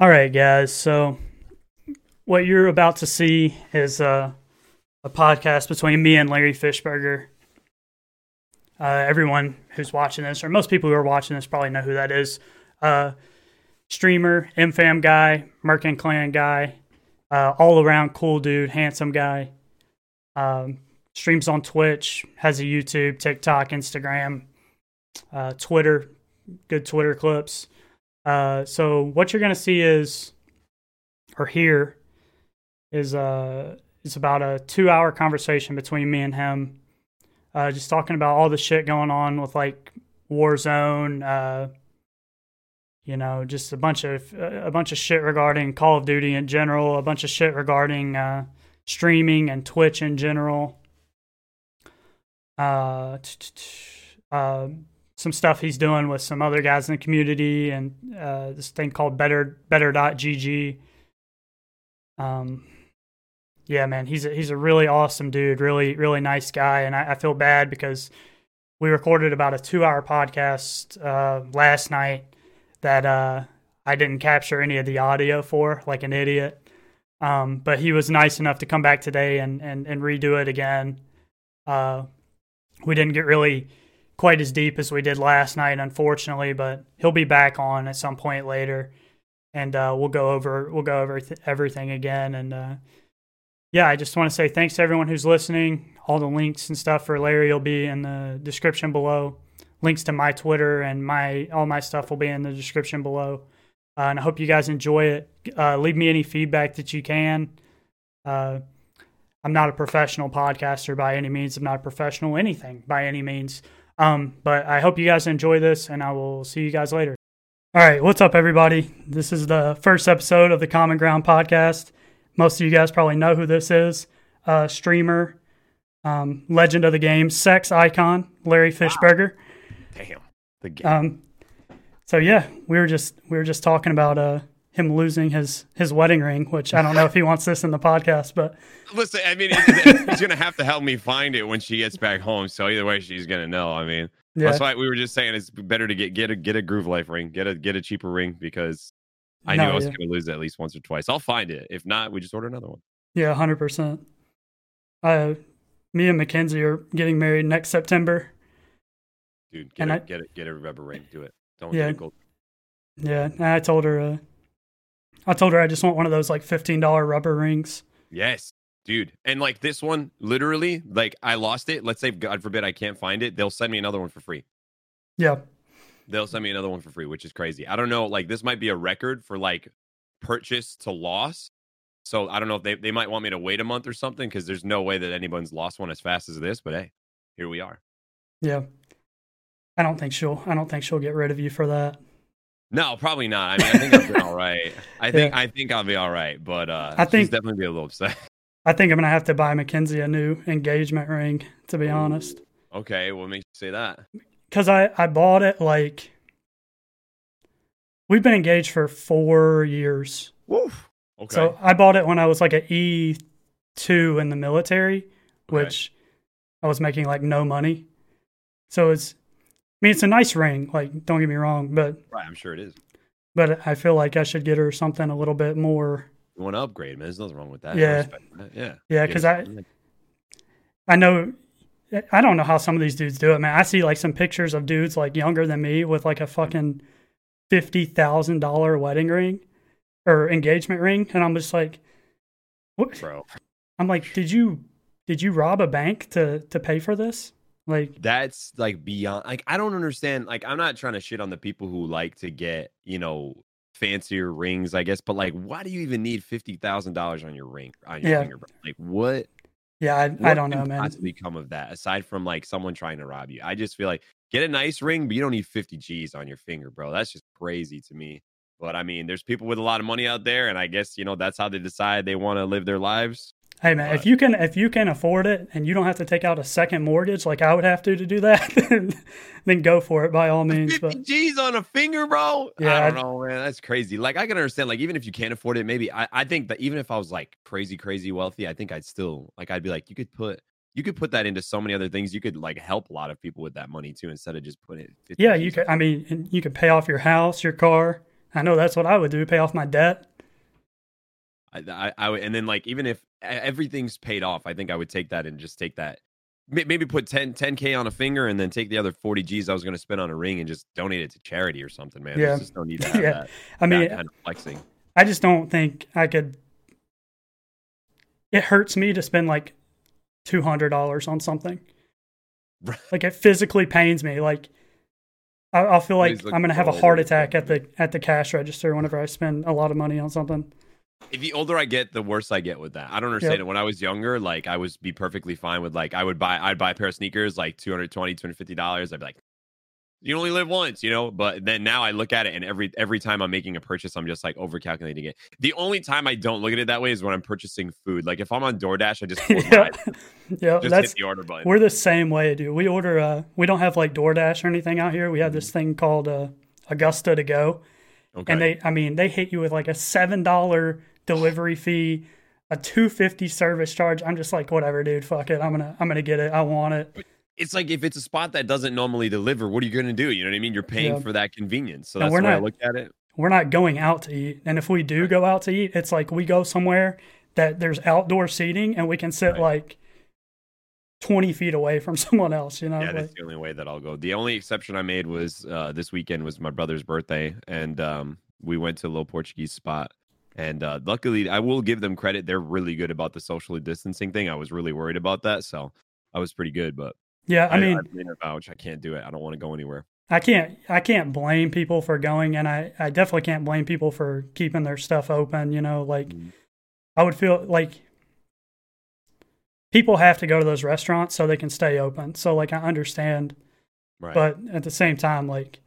All right, guys. So, what you're about to see is uh, a podcast between me and Larry Fishburger. Uh, everyone who's watching this, or most people who are watching this, probably know who that is. Uh, streamer, MFAM guy, Merc and Clan guy, uh, all around cool dude, handsome guy. Um, streams on Twitch, has a YouTube, TikTok, Instagram, uh, Twitter, good Twitter clips. Uh, so what you're gonna see is, or hear, is uh, it's about a two-hour conversation between me and him, uh, just talking about all the shit going on with like Warzone, uh, you know, just a bunch of a bunch of shit regarding Call of Duty in general, a bunch of shit regarding uh, streaming and Twitch in general. Uh, uh, some stuff he's doing with some other guys in the community and uh, this thing called better better.gg um yeah man he's a, he's a really awesome dude really really nice guy. And I, I feel bad because we recorded about a two hour podcast uh, last night that uh, I didn't capture any of the audio for like an idiot. Um, but he was nice enough to come back today and and, and redo it again. Uh, we didn't get really quite as deep as we did last night, unfortunately, but he'll be back on at some point later, and uh, we'll go over we'll go over th- everything again. And uh, yeah, I just want to say thanks to everyone who's listening. All the links and stuff for Larry will be in the description below. Links to my Twitter and my all my stuff will be in the description below. Uh, and I hope you guys enjoy it. Uh, leave me any feedback that you can. Uh, I'm not a professional podcaster by any means. I'm not a professional anything by any means. Um, but I hope you guys enjoy this, and I will see you guys later. All right, what's up, everybody? This is the first episode of the Common Ground podcast. Most of you guys probably know who this is. Uh, streamer, um, legend of the game, sex icon, Larry Fishburger. Wow. Damn, the game. Um, so yeah, we were just we were just talking about uh, him losing his his wedding ring, which I don't know if he wants this in the podcast, but listen, I mean, he's gonna have to help me find it when she gets back home. So either way, she's gonna know. I mean, yeah. that's why we were just saying it's better to get get a get a Groove Life ring, get a get a cheaper ring because I no, knew I was yeah. gonna lose it at least once or twice. I'll find it. If not, we just order another one. Yeah, hundred percent. Uh, me and Mackenzie are getting married next September. Dude, get and it, get it, get a rubber ring. Do it. Don't yeah, get a gold. Yeah, I told her. Uh, I told her I just want one of those like fifteen dollar rubber rings. Yes, dude. And like this one, literally, like I lost it. Let's say, God forbid, I can't find it. They'll send me another one for free. Yeah. They'll send me another one for free, which is crazy. I don't know. Like this might be a record for like purchase to loss. So I don't know if they, they might want me to wait a month or something because there's no way that anyone's lost one as fast as this. But hey, here we are. Yeah. I don't think she'll I don't think she'll get rid of you for that. No, probably not. I mean, I think I'll be all right. I think yeah. I think I'll be all right, but uh, I think definitely be a little upset. I think I'm gonna have to buy Mackenzie a new engagement ring. To be honest. Okay, what makes you say that? Because I I bought it like we've been engaged for four years. Woof. Okay. So I bought it when I was like an E two in the military, okay. which I was making like no money. So it's mean, it's a nice ring. Like, don't get me wrong, but right, I'm sure it is. But I feel like I should get her something a little bit more. You want to upgrade, man? There's nothing wrong with that. Yeah, yeah, yeah. Because I, I know, I don't know how some of these dudes do it, man. I see like some pictures of dudes like younger than me with like a fucking fifty thousand dollar wedding ring or engagement ring, and I'm just like, what, bro? I'm like, did you did you rob a bank to to pay for this? Like that's like beyond like I don't understand. Like I'm not trying to shit on the people who like to get, you know, fancier rings, I guess, but like why do you even need fifty thousand dollars on your ring on your yeah. finger? Like what yeah, I, what I don't know, man. Possibly come of that aside from like someone trying to rob you. I just feel like get a nice ring, but you don't need 50 G's on your finger, bro. That's just crazy to me. But I mean, there's people with a lot of money out there, and I guess you know that's how they decide they want to live their lives. Hey man, if you can if you can afford it and you don't have to take out a second mortgage like I would have to to do that, then go for it by all means. 50 but G's on a finger, bro. Yeah, I don't know, man. That's crazy. Like I can understand, like even if you can't afford it, maybe I, I think that even if I was like crazy, crazy wealthy, I think I'd still like I'd be like, you could put you could put that into so many other things. You could like help a lot of people with that money too, instead of just putting it. Yeah, you could. I mean, you could pay off your house, your car. I know that's what I would do. Pay off my debt. I, I, I would, and then like even if everything's paid off, I think I would take that and just take that. Maybe put 10 k on a finger and then take the other forty G's I was going to spend on a ring and just donate it to charity or something, man. Yeah, just don't need to have yeah. that. I mean, that kind of flexing. I just don't think I could. It hurts me to spend like two hundred dollars on something. like it physically pains me. Like I, will feel like I'm going to have a heart attack at the at the cash register whenever I spend a lot of money on something. If the older I get, the worse I get with that. I don't understand yep. it. When I was younger, like I was be perfectly fine with like I would buy I'd buy a pair of sneakers like 220 250 dollars. I'd be like, you only live once, you know. But then now I look at it, and every every time I'm making a purchase, I'm just like over calculating it. The only time I don't look at it that way is when I'm purchasing food. Like if I'm on DoorDash, I just yeah, yeah, just that's, hit the order button. We're the same way, dude. We order. Uh, we don't have like DoorDash or anything out here. We have this mm-hmm. thing called uh, Augusta to go, okay. and they, I mean, they hit you with like a seven dollar delivery fee a 250 service charge i'm just like whatever dude fuck it i'm gonna i'm gonna get it i want it it's like if it's a spot that doesn't normally deliver, what are you going to do? You know what I mean? You're paying yeah. for that convenience. So that's the way not, I look at it. We're not going out to eat. And if we do right. go out to eat, it's like we go somewhere that there's outdoor seating and we can sit right. like 20 feet away from someone else, you know? Yeah, like, that's the only way that I'll go. The only exception I made was uh, this weekend was my brother's birthday. And um, we went to a little Portuguese spot. And uh, luckily, I will give them credit. They're really good about the socially distancing thing. I was really worried about that. So I was pretty good. But yeah, I, I mean, I vouch. I can't do it. I don't want to go anywhere. I can't. I can't blame people for going, and I, I definitely can't blame people for keeping their stuff open. You know, like mm-hmm. I would feel like people have to go to those restaurants so they can stay open. So like I understand, right. but at the same time, like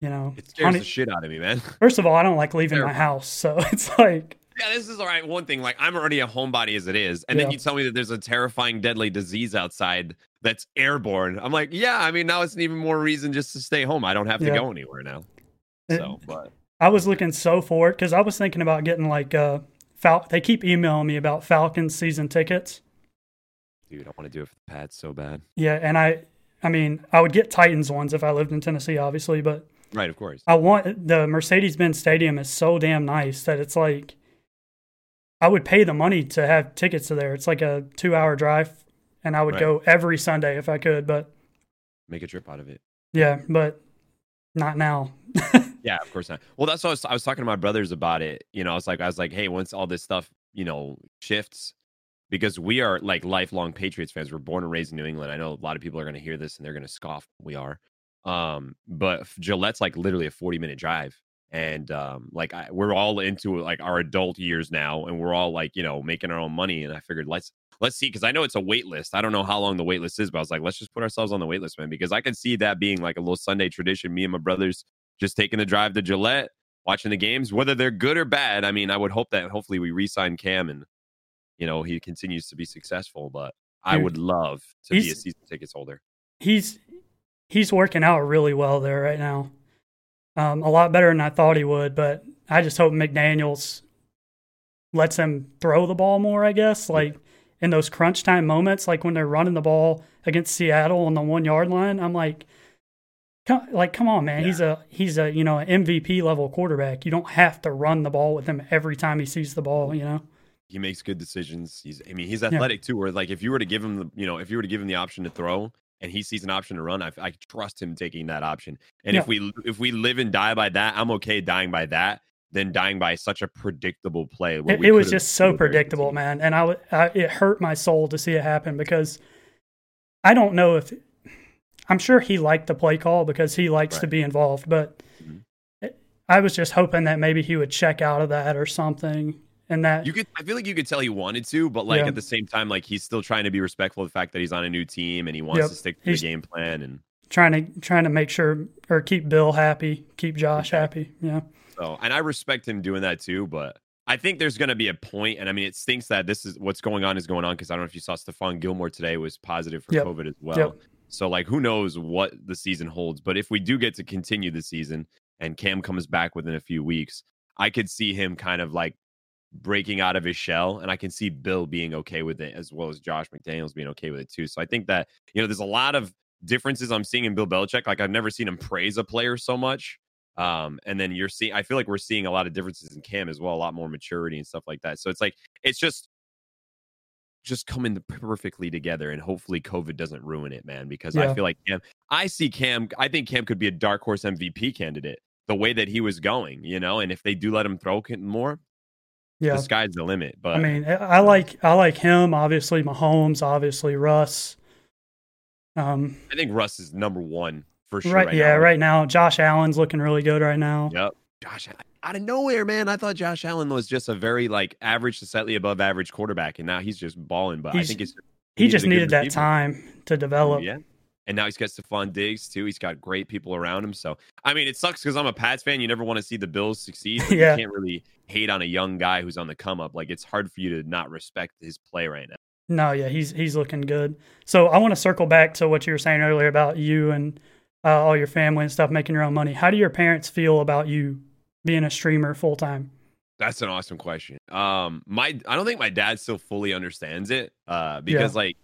you know, it scares the shit out of me, man. First of all, I don't like leaving my house, so it's like yeah, this is all right. One thing, like I'm already a homebody as it is, and yeah. then you tell me that there's a terrifying, deadly disease outside that's airborne. I'm like, yeah. I mean, now it's an even more reason just to stay home. I don't have to yeah. go anywhere now. So, but I was looking so forward because I was thinking about getting like uh, Fal- They keep emailing me about Falcons season tickets. Dude, I want to do it for the Pats so bad. Yeah, and I, I mean, I would get Titans ones if I lived in Tennessee, obviously, but right, of course. I want the Mercedes-Benz Stadium is so damn nice that it's like I would pay the money to have tickets to there. It's like a two hour drive, and I would right. go every Sunday if I could. But make a trip out of it. Yeah, but not now. yeah, of course not. Well, that's what I was, I was talking to my brothers about it. You know, I was like, I was like, hey, once all this stuff, you know, shifts, because we are like lifelong Patriots fans. We're born and raised in New England. I know a lot of people are going to hear this and they're going to scoff. We are. Um, but Gillette's like literally a 40 minute drive and um, like I, we're all into like our adult years now and we're all like you know making our own money and i figured let's let's see because i know it's a wait list. I don't know how long the wait list is but i was like let's just put ourselves on the wait list man because i can see that being like a little sunday tradition me and my brothers just taking the drive to gillette watching the games whether they're good or bad i mean i would hope that hopefully we re-sign cam and you know he continues to be successful but i would love to be a season tickets holder. he's he's working out really well there right now um, a lot better than I thought he would. But I just hope McDaniels lets him throw the ball more. I guess like in those crunch time moments, like when they're running the ball against Seattle on the one yard line. I'm like, come, like come on, man. Yeah. He's a he's a you know an MVP level quarterback. You don't have to run the ball with him every time he sees the ball. You know. He makes good decisions. He's, I mean, he's athletic yeah. too. Where like, if you were to give him the, you know, if you were to give him the option to throw, and he sees an option to run, I, I trust him taking that option. And yeah. if we if we live and die by that, I'm okay dying by that than dying by such a predictable play. It, it was just so predictable, man, and I, I it hurt my soul to see it happen because I don't know if I'm sure he liked the play call because he likes right. to be involved, but mm-hmm. I was just hoping that maybe he would check out of that or something and that you could i feel like you could tell he wanted to but like yeah. at the same time like he's still trying to be respectful of the fact that he's on a new team and he wants yep. to stick to he's the game plan and trying to trying to make sure or keep bill happy keep josh happy yeah so and i respect him doing that too but i think there's going to be a point and i mean it stinks that this is what's going on is going on because i don't know if you saw stephon gilmore today was positive for yep. covid as well yep. so like who knows what the season holds but if we do get to continue the season and cam comes back within a few weeks i could see him kind of like breaking out of his shell. And I can see Bill being okay with it as well as Josh McDaniels being okay with it too. So I think that, you know, there's a lot of differences I'm seeing in Bill Belichick. Like I've never seen him praise a player so much Um, and then you're seeing, I feel like we're seeing a lot of differences in Cam as well, a lot more maturity and stuff like that. So it's like, it's just, just coming perfectly together and hopefully COVID doesn't ruin it, man, because yeah. I feel like Cam, I see Cam, I think Cam could be a dark horse MVP candidate the way that he was going, you know, and if they do let him throw more, yeah, the sky's the limit. But I mean, I like, I like him, obviously Mahomes, obviously Russ. Um, I think Russ is number one for sure. Right, right yeah, now. right now. Josh Allen's looking really good right now. Yep. Josh out of nowhere, man. I thought Josh Allen was just a very like average to slightly above average quarterback, and now he's just balling. But he's, I think it's he, he just needed that time to develop. Yeah. And now he's got Stefon Diggs too. He's got great people around him. So I mean, it sucks because I'm a Pats fan. You never want to see the Bills succeed. yeah. You can't really hate on a young guy who's on the come up. Like it's hard for you to not respect his play right now. No, yeah, he's he's looking good. So I want to circle back to what you were saying earlier about you and uh, all your family and stuff making your own money. How do your parents feel about you being a streamer full time? That's an awesome question. Um, my I don't think my dad still fully understands it. Uh, because yeah. like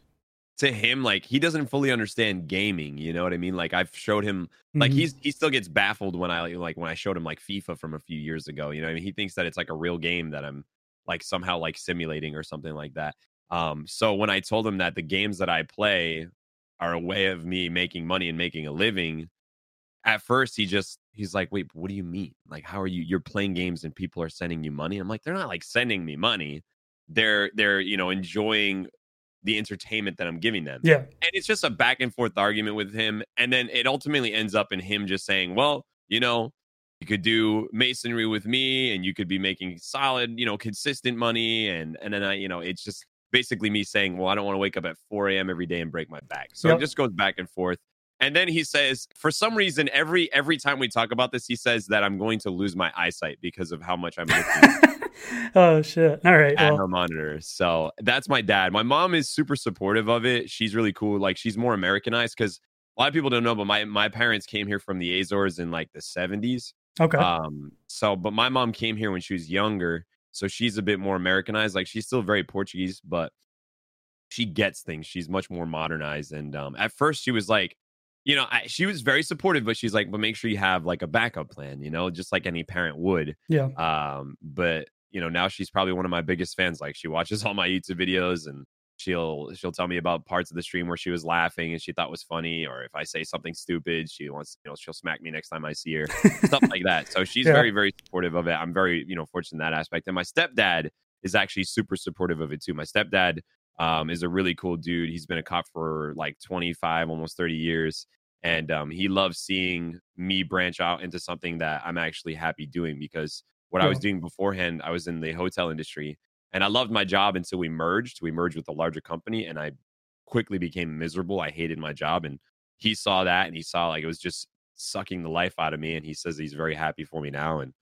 to him, like he doesn't fully understand gaming. You know what I mean? Like I've showed him, like mm-hmm. he's he still gets baffled when I like when I showed him like FIFA from a few years ago. You know, I mean, he thinks that it's like a real game that I'm like somehow like simulating or something like that. Um, so when I told him that the games that I play are a way of me making money and making a living at first he just he's like wait what do you mean like how are you you're playing games and people are sending you money i'm like they're not like sending me money they're they're you know enjoying the entertainment that i'm giving them yeah and it's just a back and forth argument with him and then it ultimately ends up in him just saying well you know you could do masonry with me and you could be making solid you know consistent money and and then i you know it's just basically me saying, well, I don't want to wake up at 4 a.m. every day and break my back. So yep. it just goes back and forth. And then he says, for some reason, every every time we talk about this, he says that I'm going to lose my eyesight because of how much I'm looking. oh shit! All right, at well. her monitor. So that's my dad. My mom is super supportive of it. She's really cool. Like she's more Americanized because a lot of people don't know, but my my parents came here from the Azores in like the 70s. Okay. Um. So, but my mom came here when she was younger, so she's a bit more Americanized. Like she's still very Portuguese, but she gets things. She's much more modernized. And um, at first, she was like, you know, I, she was very supportive, but she's like, but make sure you have like a backup plan, you know, just like any parent would. Yeah. Um, but you know, now she's probably one of my biggest fans. Like she watches all my YouTube videos and she'll she'll tell me about parts of the stream where she was laughing and she thought was funny or if i say something stupid she wants you know she'll smack me next time i see her stuff like that. So she's yeah. very very supportive of it. I'm very you know fortunate in that aspect. And my stepdad is actually super supportive of it too. My stepdad um, is a really cool dude. He's been a cop for like 25 almost 30 years. And um, he loves seeing me branch out into something that i'm actually happy doing because what i was doing beforehand i was in the hotel industry and I loved my job until we merged. We merged with a larger company and I quickly became miserable. I hated my job. And he saw that and he saw like it was just sucking the life out of me. And he says he's very happy for me now. And,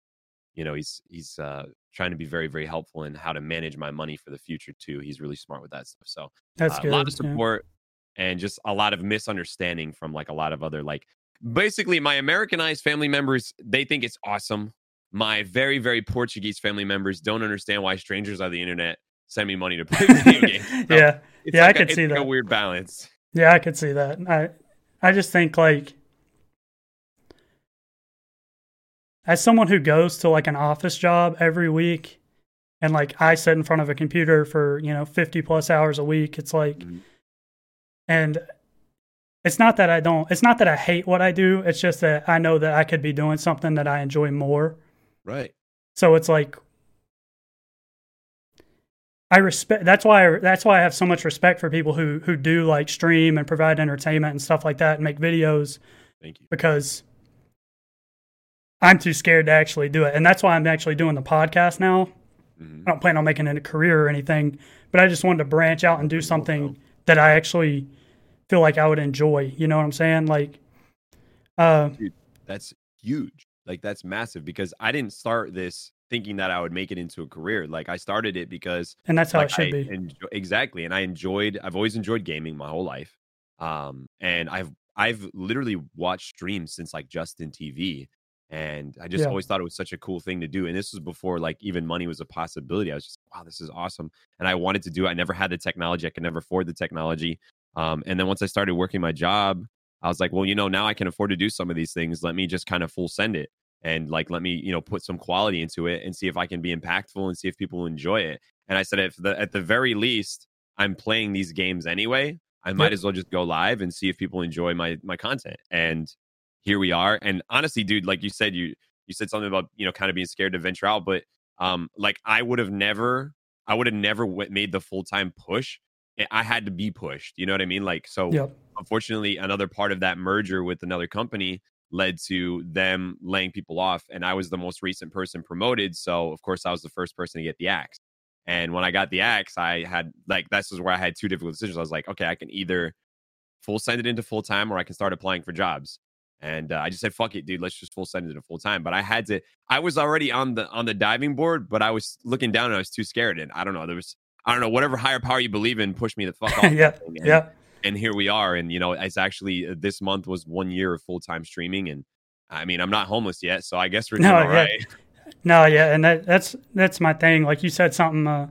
you know, he's, he's, uh, trying to be very, very helpful in how to manage my money for the future too. He's really smart with that stuff. So that's uh, a lot of support yeah. and just a lot of misunderstanding from like a lot of other, like basically my Americanized family members, they think it's awesome my very very Portuguese family members don't understand why strangers on the internet send me money to play video games. So yeah, yeah, like I could see that. A weird balance. Yeah, I could see that. I I just think like as someone who goes to like an office job every week and like I sit in front of a computer for, you know, 50 plus hours a week, it's like mm-hmm. and it's not that I don't it's not that I hate what I do, it's just that I know that I could be doing something that I enjoy more. Right. So it's like I respect that's why I, that's why I have so much respect for people who who do like stream and provide entertainment and stuff like that and make videos. Thank you. Because I'm too scared to actually do it. And that's why I'm actually doing the podcast now. Mm-hmm. I don't plan on making it a career or anything, but I just wanted to branch out and do something that I actually feel like I would enjoy. You know what I'm saying? Like uh Dude, that's huge. Like that's massive because I didn't start this thinking that I would make it into a career. Like I started it because and that's how like, it should I be exactly. And I enjoyed. I've always enjoyed gaming my whole life. Um, and I've I've literally watched streams since like Justin TV, and I just yeah. always thought it was such a cool thing to do. And this was before like even money was a possibility. I was just wow, this is awesome, and I wanted to do. it. I never had the technology. I could never afford the technology. Um, and then once I started working my job, I was like, well, you know, now I can afford to do some of these things. Let me just kind of full send it and like let me you know put some quality into it and see if I can be impactful and see if people enjoy it. And I said at the at the very least, I'm playing these games anyway. I might yep. as well just go live and see if people enjoy my my content. And here we are. And honestly, dude, like you said, you you said something about you know kind of being scared to venture out, but um, like I would have never, I would have never w- made the full time push. I had to be pushed. You know what I mean? Like so. Yep. Unfortunately, another part of that merger with another company led to them laying people off, and I was the most recent person promoted. So of course, I was the first person to get the axe. And when I got the axe, I had like this is where I had two difficult decisions. I was like, okay, I can either full send it into full time or I can start applying for jobs. And uh, I just said, "Fuck it, dude. Let's just full send it to full time." But I had to. I was already on the on the diving board, but I was looking down and I was too scared. And I don't know. There was I don't know whatever higher power you believe in pushed me the fuck off. yeah, yeah. And here we are. And you know, it's actually uh, this month was one year of full time streaming. And I mean, I'm not homeless yet, so I guess we're doing no, all yeah. right. No, yeah, and that, that's that's my thing. Like you said, something uh,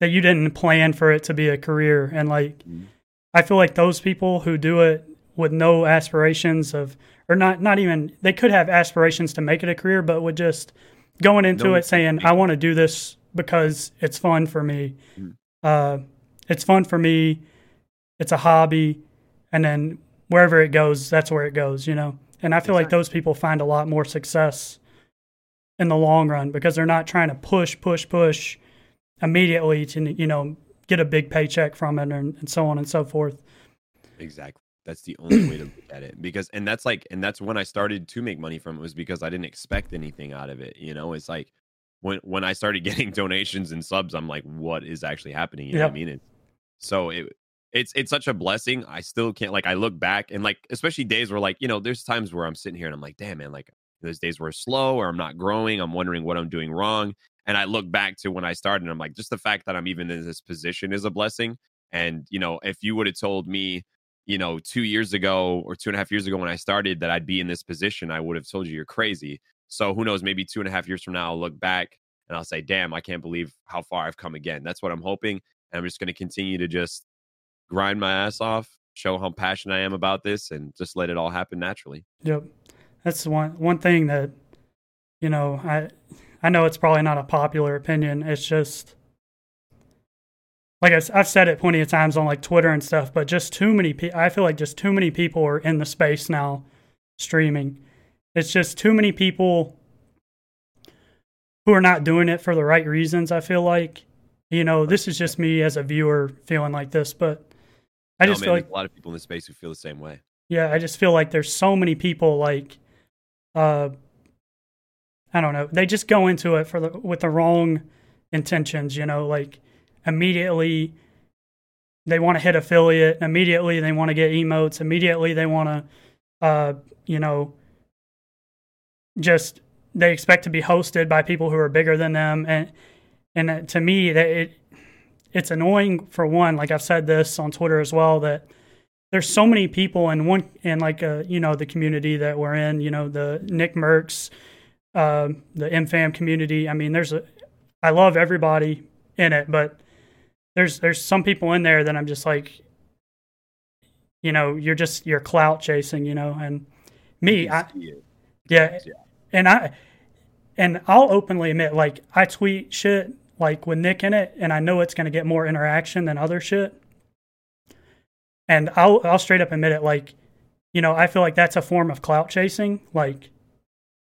that you didn't plan for it to be a career, and like mm-hmm. I feel like those people who do it with no aspirations of or not not even they could have aspirations to make it a career, but with just going into no, it saying I want to do this because it's fun for me. Mm. Uh, it's fun for me. It's a hobby, and then wherever it goes, that's where it goes. You know, and I feel exactly. like those people find a lot more success in the long run because they're not trying to push, push, push immediately to you know get a big paycheck from it and, and so on and so forth. Exactly. That's the only way to look at it because, and that's like, and that's when I started to make money from it was because I didn't expect anything out of it. You know, it's like when when I started getting donations and subs, I'm like, what is actually happening? You know what I mean? It, so it it's it's such a blessing. I still can't like I look back and like especially days where like you know there's times where I'm sitting here and I'm like, damn man, like there's days where slow or I'm not growing. I'm wondering what I'm doing wrong. And I look back to when I started and I'm like, just the fact that I'm even in this position is a blessing. And you know, if you would have told me you know, two years ago or two and a half years ago when I started that I'd be in this position, I would have told you you're crazy. So who knows? Maybe two and a half years from now, I'll look back and I'll say, damn, I can't believe how far I've come again. That's what I'm hoping. And I'm just going to continue to just grind my ass off, show how passionate I am about this, and just let it all happen naturally. Yep. That's one one thing that, you know, I I know it's probably not a popular opinion. It's just like I, have said it plenty of times on like Twitter and stuff, but just too many people. I feel like just too many people are in the space now streaming. It's just too many people who are not doing it for the right reasons. I feel like, you know, this is just me as a viewer feeling like this, but I just no, man, feel like a lot of people in the space who feel the same way. Yeah, I just feel like there's so many people like, uh, I don't know, they just go into it for the with the wrong intentions. You know, like immediately they want to hit affiliate immediately they want to get emotes immediately they want to uh, you know just they expect to be hosted by people who are bigger than them and and to me that it it's annoying for one like i've said this on twitter as well that there's so many people in one in like uh you know the community that we're in you know the nick mercs uh, the mfam community. I mean there's a i love everybody in it but there's there's some people in there that I'm just like, you know, you're just you're clout chasing, you know, and me, I, yeah, yeah, and I, and I'll openly admit, like I tweet shit like with Nick in it, and I know it's going to get more interaction than other shit, and I'll I'll straight up admit it, like, you know, I feel like that's a form of clout chasing, like,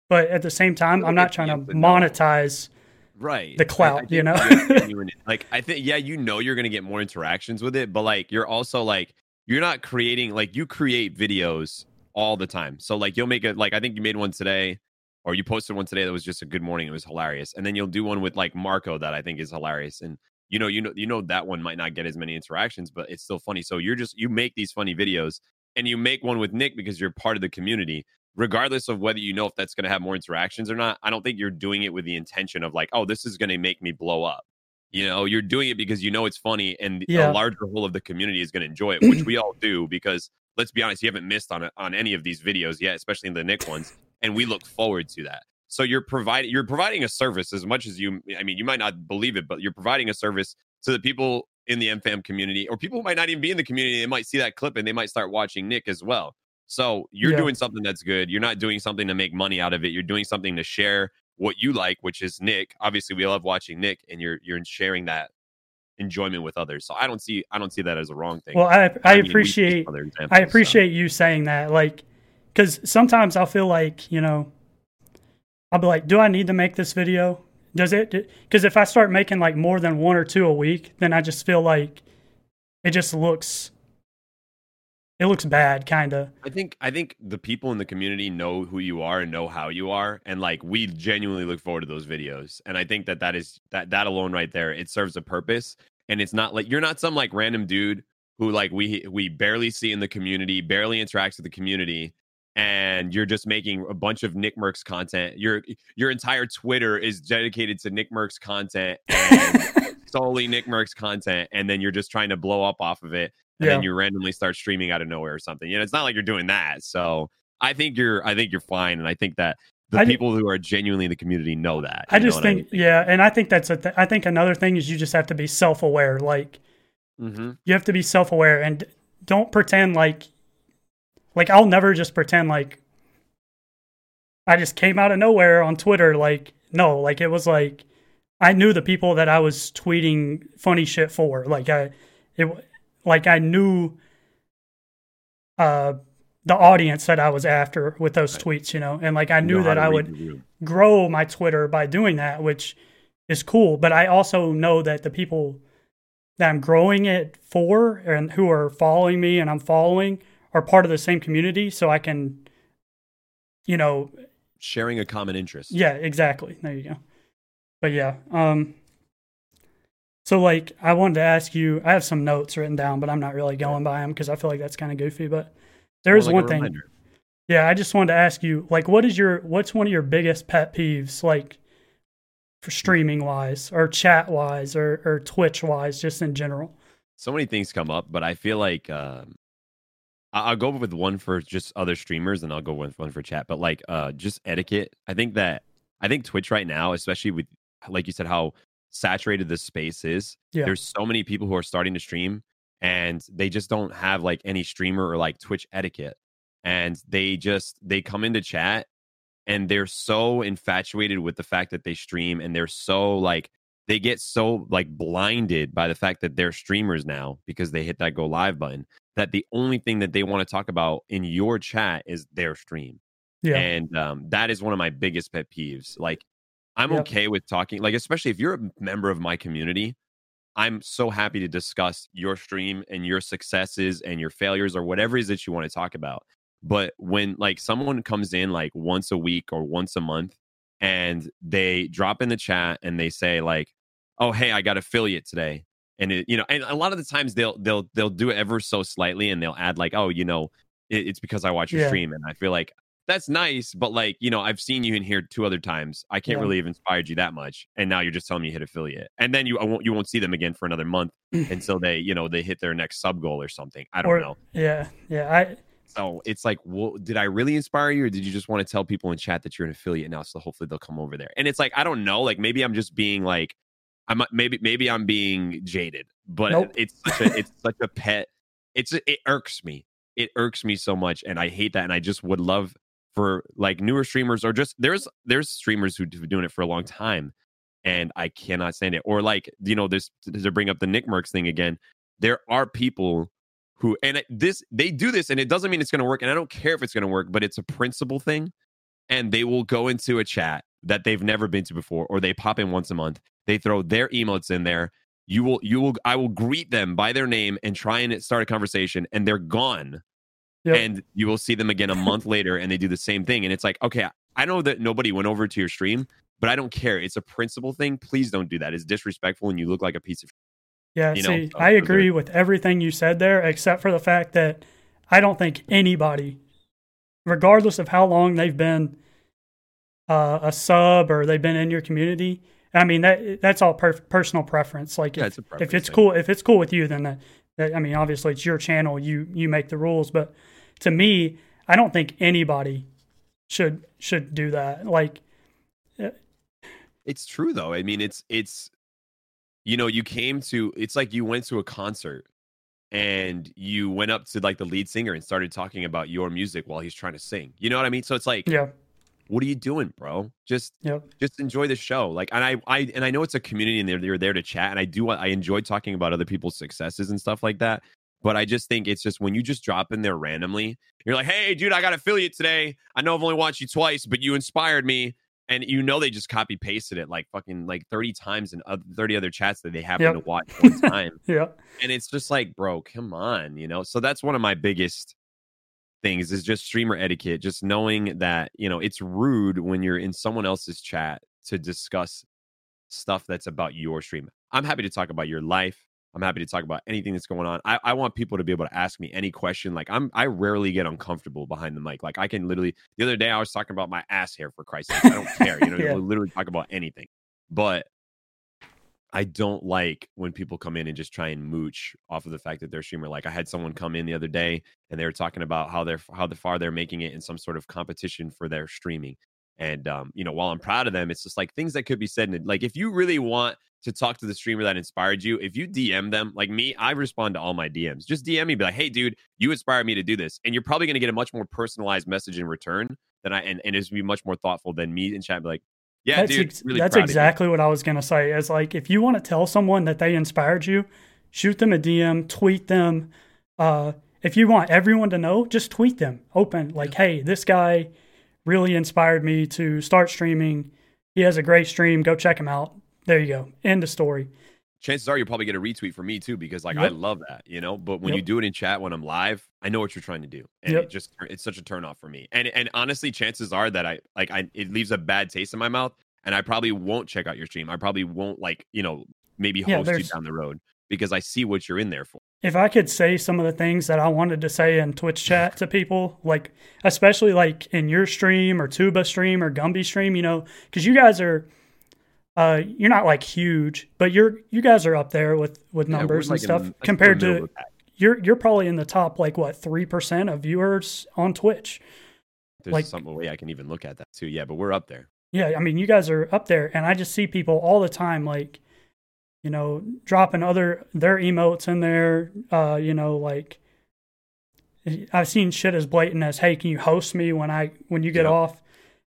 but at the same time, I'm not trying to monetize right. the clout I, I you know? like i think yeah you know you're gonna get more interactions with it but like you're also like you're not creating like you create videos all the time. So like you'll make it like i think you made one today or you posted one today that was just a good morning it was hilarious and then you'll do one with like marco that i think is hilarious and you know you know you know that one might not get as many interactions but it's still funny so you're just you make these funny videos and you make one with nick because you're part of the community regardless of whether you know if that's going to have more interactions or not, I don't think you're doing it with the intention of like, oh, this is going to make me blow up. You know, you're doing it because you know it's funny and yeah. the larger whole of the community is going to enjoy it, which we all do because let's be honest, you haven't missed on on any of these videos yet, especially in the Nick ones, and we look forward to that. So you're providing you're providing a service as much as you I mean, you might not believe it, but you're providing a service to the people in the MFAM community or people who might not even be in the community, they might see that clip and they might start watching Nick as well So you're yeah. doing something that's good. You're not doing something to make money out of it. You're doing something to share what you like, which is Nick. Obviously, we love watching Nick, and you're you're sharing that enjoyment with others. So I don't see I don't see that as a wrong thing. Well, I I, I mean, appreciate I appreciate so. you saying that, like, because sometimes I'll feel like you know, I'll be like, do I need to make this video? Does it? Because if I start making like more than one or two a week, then I just feel like it just looks it looks bad kind of i think i think the people in the community know who you are and know how you are and like we genuinely look forward to those videos and i think that that is that that alone right there it serves a purpose and it's not like you're not some like random dude who like we we barely see in the community barely interacts with the community and you're just making a bunch of Nick Mercs content. Your your entire Twitter is dedicated to Nick Mercs content and solely Nick Mercs content, and then you're just trying to blow up off of it and yeah. then you randomly start streaming out of nowhere or something. You know, it's not like you're doing that. So I think you're I think you're fine, and I think that the I people who are genuinely in the community know that. I just think, I mean? yeah, and I think that's a. Th- I think another thing is you just have to be self aware. Like, mm-hmm. you have to be self aware and don't pretend like, like I'll never just pretend like I just came out of nowhere on Twitter. Like, no, like it was like I knew the people that I was tweeting funny shit for. Like I, it like I knew uh the audience that I was after with those right. tweets, you know, and like I knew that I would grow my Twitter by doing that, which is cool. But I also know that the people that I'm growing it for and who are following me and I'm following are part of the same community, so I can, you know, sharing a common interest. Yeah, exactly. There you go. But yeah, um, so, like, I wanted to ask you. I have some notes written down, but I'm not really going by them because I feel like that's kind of goofy. But there is like one thing. Yeah, I just wanted to ask you, like, what is your what's one of your biggest pet peeves, like, for streaming wise, or chat wise, or or Twitch wise, just in general? So many things come up, but I feel like um, I'll go with one for just other streamers, and I'll go with one for chat. But like, uh, just etiquette. I think that I think Twitch right now, especially with like you said, how saturated this space is. Yeah. There's so many people who are starting to stream and they just don't have like any streamer or like Twitch etiquette. And they just they come into chat and they're so infatuated with the fact that they stream and they're so like they get so like blinded by the fact that they're streamers now because they hit that go live button that the only thing that they want to talk about in your chat is their stream. Yeah. And um, that is one of my biggest pet peeves. Like I'm yep. okay with talking, like, especially if you're a member of my community. I'm so happy to discuss your stream and your successes and your failures or whatever it is that you want to talk about. But when like someone comes in like once a week or once a month and they drop in the chat and they say like, "Oh, hey, I got affiliate today," and it, you know, and a lot of the times they'll they'll they'll do it ever so slightly and they'll add like, "Oh, you know, it, it's because I watch your yeah. stream," and I feel like that's nice, but like, you know, I've seen you in here two other times. I can't yeah. really have inspired you that much. And now you're just telling me you hit affiliate. And then you I won't you won't see them again for another month until they, you know, they hit their next sub goal or something. I don't or, know. Yeah. Yeah. I so it's like, well, did I really inspire you, or did you just want to tell people in chat that you're an affiliate now? So hopefully they'll come over there. And it's like, I don't know. Like maybe I'm just being like, I'm maybe maybe I'm being jaded, but nope. it's such a it's such a pet. It's it irks me. It irks me so much, and I hate that. And I just would love for like newer streamers or just there's there's streamers who've been doing it for a long time and I cannot stand it. Or like, you know, this to bring up the Nick Mercs thing again, there are people who and this they do this and it doesn't mean it's going to work and I don't care if it's going to work, but it's a principle thing and they will go into a chat that they've never been to before or they pop in once a month. They throw their emotes in there. You will you will I will greet them by their name and try and start a conversation and they're gone Yep. And you will see them again a month later and they do the same thing. And it's like, okay, I know that nobody went over to your stream, but I don't care. It's a principle thing. Please don't do that. It's disrespectful and you look like a piece of Yeah, you see, know, I agree with everything you said there, except for the fact that I don't think anybody, regardless of how long they've been uh, a sub or they've been in your community, I mean that that's all per- personal preference. Like if, yeah, if it's thing. cool, if it's cool with you, then that, that, I mean, obviously it's your channel. You you make the rules, but to me, I don't think anybody should should do that. Like, uh, it's true though. I mean, it's it's you know, you came to it's like you went to a concert and you went up to like the lead singer and started talking about your music while he's trying to sing. You know what I mean? So it's like, yeah, what are you doing, bro? Just yep. just enjoy the show. Like, and I, I, and I know it's a community and they're they're there to chat, and I do I enjoy talking about other people's successes and stuff like that. But I just think it's just when you just drop in there randomly, you're like, hey, dude, I got affiliate today. I know I've only watched you twice, but you inspired me. And you know they just copy pasted it like fucking like 30 times in 30 other chats that they happen yep. to watch one time. yeah. And it's just like, bro, come on, you know? So that's one of my biggest things is just streamer etiquette, just knowing that, you know, it's rude when you're in someone else's chat to discuss stuff that's about your stream. I'm happy to talk about your life. I'm happy to talk about anything that's going on. I, I want people to be able to ask me any question. Like I'm I rarely get uncomfortable behind the mic. Like I can literally the other day I was talking about my ass hair for Christ's sake. I don't care. You know, yeah. literally talk about anything. But I don't like when people come in and just try and mooch off of the fact that they're streamer. Like I had someone come in the other day and they were talking about how they're how the far they're making it in some sort of competition for their streaming. And um, you know, while I'm proud of them, it's just like things that could be said. And like if you really want to talk to the streamer that inspired you, if you DM them, like me, I respond to all my DMs. Just DM me, be like, hey, dude, you inspired me to do this. And you're probably going to get a much more personalized message in return than I, and, and it's be much more thoughtful than me in chat. Be like, yeah, that's dude, ex- really that's exactly what I was going to say. Is like, if you want to tell someone that they inspired you, shoot them a DM, tweet them. Uh, if you want everyone to know, just tweet them open, like, hey, this guy really inspired me to start streaming. He has a great stream. Go check him out there you go. End of story. Chances are you'll probably get a retweet from me too because like yep. I love that, you know. But when yep. you do it in chat when I'm live, I know what you're trying to do, and yep. it just it's such a turn off for me. And and honestly, chances are that I like I it leaves a bad taste in my mouth, and I probably won't check out your stream. I probably won't like you know maybe host yeah, you down the road because I see what you're in there for. If I could say some of the things that I wanted to say in Twitch chat to people, like especially like in your stream or Tuba stream or Gumby stream, you know, because you guys are uh, you're not like huge, but you're you guys are up there with with numbers yeah, and stuff in, compared to you're you're probably in the top like what three percent of viewers on Twitch. There's like, some way I can even look at that too. Yeah, but we're up there. Yeah, I mean you guys are up there, and I just see people all the time like, you know, dropping other their emotes in there. Uh, you know, like I've seen shit as blatant as, "Hey, can you host me when I when you get yep. off?"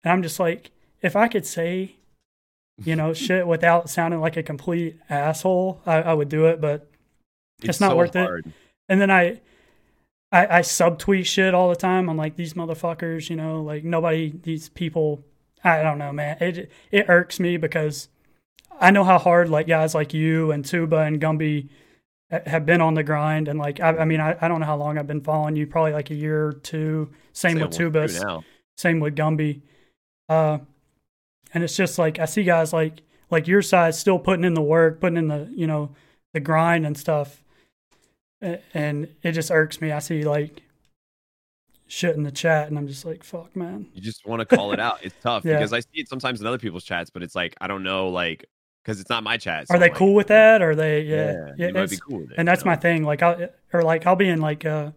And I'm just like, if I could say you know, shit without sounding like a complete asshole, I, I would do it, but it's, it's not so worth hard. it. And then I, I, I subtweet shit all the time. I'm like, these motherfuckers, you know, like nobody, these people, I don't know, man. It, it irks me because I know how hard like guys like you and Tuba and Gumby have been on the grind. And like, I, I mean, I, I don't know how long I've been following you, probably like a year or two. Same, Same with Tuba. Same with Gumby. Uh, and it's just like I see guys like like your size still putting in the work, putting in the you know the grind and stuff, and it just irks me. I see like shit in the chat, and I'm just like, fuck, man. You just want to call it out. It's tough yeah. because I see it sometimes in other people's chats, but it's like I don't know, like because it's not my chat. So Are they like, cool with that? Or they yeah yeah, yeah cool it, and that's know? my thing. Like I or like I'll be in like uh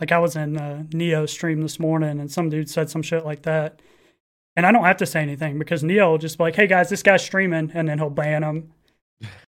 like I was in uh, Neo stream this morning, and some dude said some shit like that and I don't have to say anything because Neil will just be like, "Hey guys, this guy's streaming," and then he'll ban him.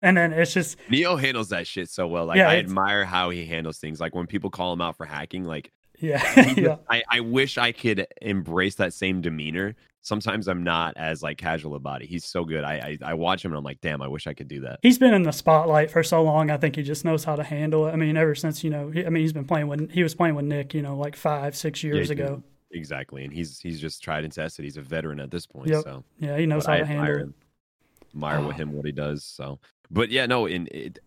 And then it's just Neil handles that shit so well. Like yeah, I admire how he handles things. Like when people call him out for hacking, like yeah, yeah. I, I wish I could embrace that same demeanor. Sometimes I'm not as like casual about it. He's so good. I, I I watch him and I'm like, damn, I wish I could do that. He's been in the spotlight for so long. I think he just knows how to handle it. I mean, ever since you know, he, I mean, he's been playing when he was playing with Nick, you know, like five, six years yeah, ago. Exactly, and he's he's just tried and tested. He's a veteran at this point. Yep. So yeah, he knows but how I to handle it. Admire oh. with ah. him what he does. So, but yeah, no, in it,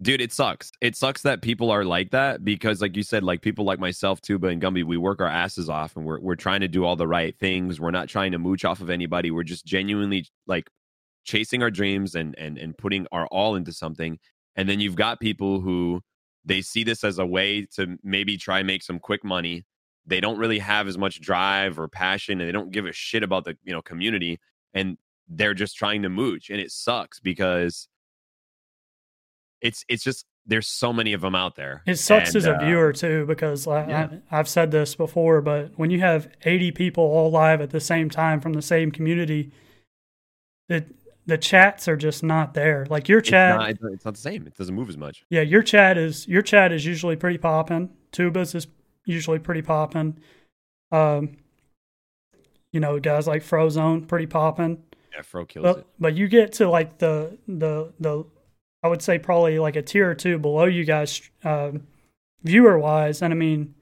dude, it sucks. It sucks that people are like that because, like you said, like people like myself, Tuba and Gumby, we work our asses off and we're we're trying to do all the right things. We're not trying to mooch off of anybody. We're just genuinely like chasing our dreams and and and putting our all into something. And then you've got people who they see this as a way to maybe try and make some quick money they don't really have as much drive or passion and they don't give a shit about the you know community and they're just trying to mooch and it sucks because it's it's just there's so many of them out there. It sucks and, as a uh, viewer too because yeah. I, I've said this before, but when you have 80 people all live at the same time from the same community, that the chats are just not there. Like your chat, it's not, it's not, the same. It doesn't move as much. Yeah, your chat is your chat is usually pretty popping. Tubas is usually pretty popping. Um, you know, guys like Frozone pretty popping. Yeah, Fro kills but, it. But you get to like the the the, I would say probably like a tier or two below you guys, uh, viewer wise, and I mean,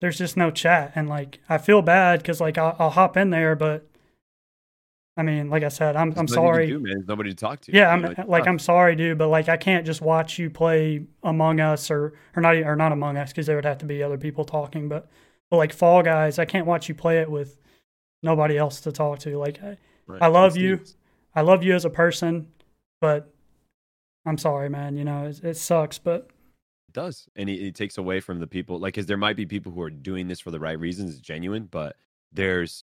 there's just no chat, and like I feel bad because like I'll, I'll hop in there, but I mean, like I said, I'm I'm sorry. Do, man. There's nobody to talk to. Yeah, I'm know, like I'm sorry, dude, but like I can't just watch you play Among Us or or not or not Among Us because there would have to be other people talking. But but like Fall Guys, I can't watch you play it with nobody else to talk to. Like I, right. I love you, I love you as a person, but I'm sorry, man. You know it, it sucks, but it does, and it, it takes away from the people. Like, because there might be people who are doing this for the right reasons, it's genuine, but there's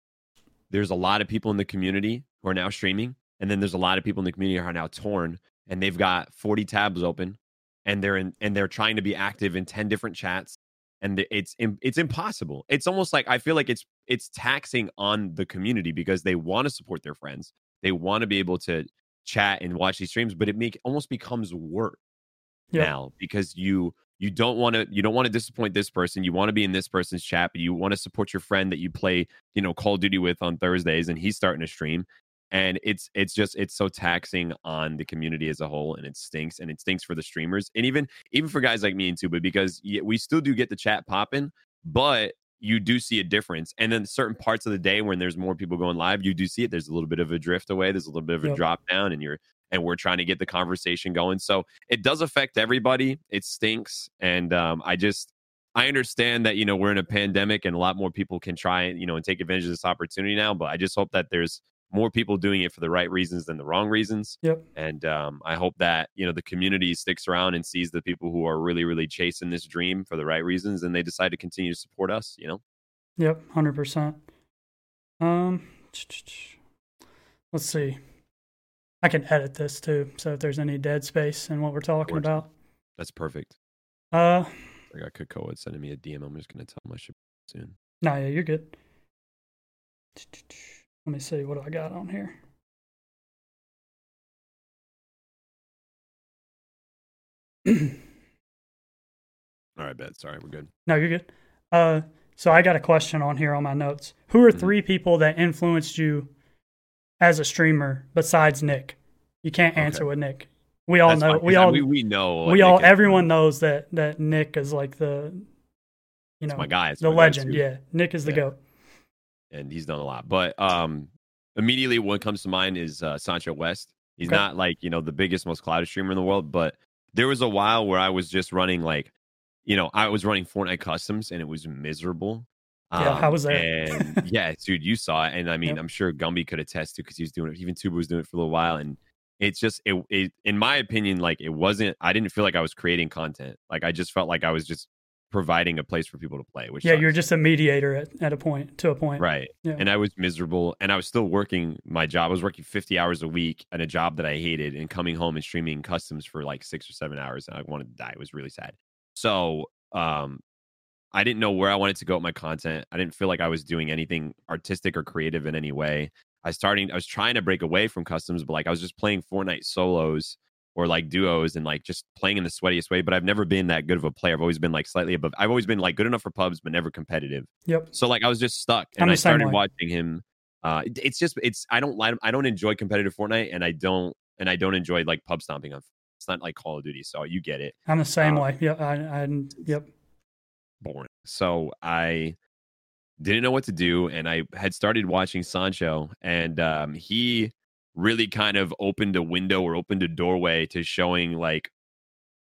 there's a lot of people in the community who are now streaming, and then there's a lot of people in the community who are now torn, and they've got 40 tabs open, and they're in and they're trying to be active in 10 different chats, and it's it's impossible. It's almost like I feel like it's it's taxing on the community because they want to support their friends, they want to be able to chat and watch these streams, but it make almost becomes work yep. now because you you don't want to you don't want to disappoint this person you want to be in this person's chat but you want to support your friend that you play you know call of duty with on thursdays and he's starting to stream and it's it's just it's so taxing on the community as a whole and it stinks and it stinks for the streamers and even even for guys like me and tuba because we still do get the chat popping but you do see a difference and then certain parts of the day when there's more people going live you do see it there's a little bit of a drift away there's a little bit of a yep. drop down and you're and we're trying to get the conversation going. So it does affect everybody. It stinks. And um, I just, I understand that, you know, we're in a pandemic and a lot more people can try, and you know, and take advantage of this opportunity now. But I just hope that there's more people doing it for the right reasons than the wrong reasons. Yep. And um, I hope that, you know, the community sticks around and sees the people who are really, really chasing this dream for the right reasons and they decide to continue to support us, you know? Yep. 100%. Um, let's see. I can edit this too, so if there's any dead space in what we're talking about. That's perfect. Uh, I got Kakoa sending me a DM. I'm just gonna tell him I should soon. Nah, yeah, you're good. Let me see what do I got on here. All right, bet. Sorry, we're good. No, you're good. Uh, so I got a question on here on my notes. Who are mm-hmm. three people that influenced you as a streamer besides Nick. You can't answer okay. with Nick. We all That's know. Fine, we all we, we know. We all. everyone knows that that Nick is like the, you know, my guy. It's the legend. Yeah, Nick is the yeah. goat. And he's done a lot. But um, immediately what comes to mind is uh, Sancho West. He's okay. not like you know the biggest, most clouded streamer in the world, but there was a while where I was just running like, you know, I was running Fortnite customs and it was miserable. Yeah, um, how was that? And yeah, dude, you saw it, and I mean, yep. I'm sure Gumby could attest to because he was doing it. Even Tuba was doing it for a little while, and it's just it, it. In my opinion, like it wasn't. I didn't feel like I was creating content. Like I just felt like I was just providing a place for people to play. Which yeah, sucks. you're just a mediator at, at a point to a point, right? Yeah. And I was miserable, and I was still working my job. I was working 50 hours a week at a job that I hated, and coming home and streaming customs for like six or seven hours, and I wanted to die. It was really sad. So um I didn't know where I wanted to go with my content. I didn't feel like I was doing anything artistic or creative in any way. I starting I was trying to break away from customs, but like I was just playing Fortnite solos or like duos and like just playing in the sweatiest way. But I've never been that good of a player. I've always been like slightly above. I've always been like good enough for pubs, but never competitive. Yep. So like I was just stuck, and I started watching him. Uh, it's just it's I don't I don't enjoy competitive Fortnite, and I don't and I don't enjoy like pub stomping on. It's not like Call of Duty, so you get it. I'm the same um, way. Yep. I, I yep boring. So I didn't know what to do, and I had started watching Sancho, and um, he really kind of opened a window or opened a doorway to showing like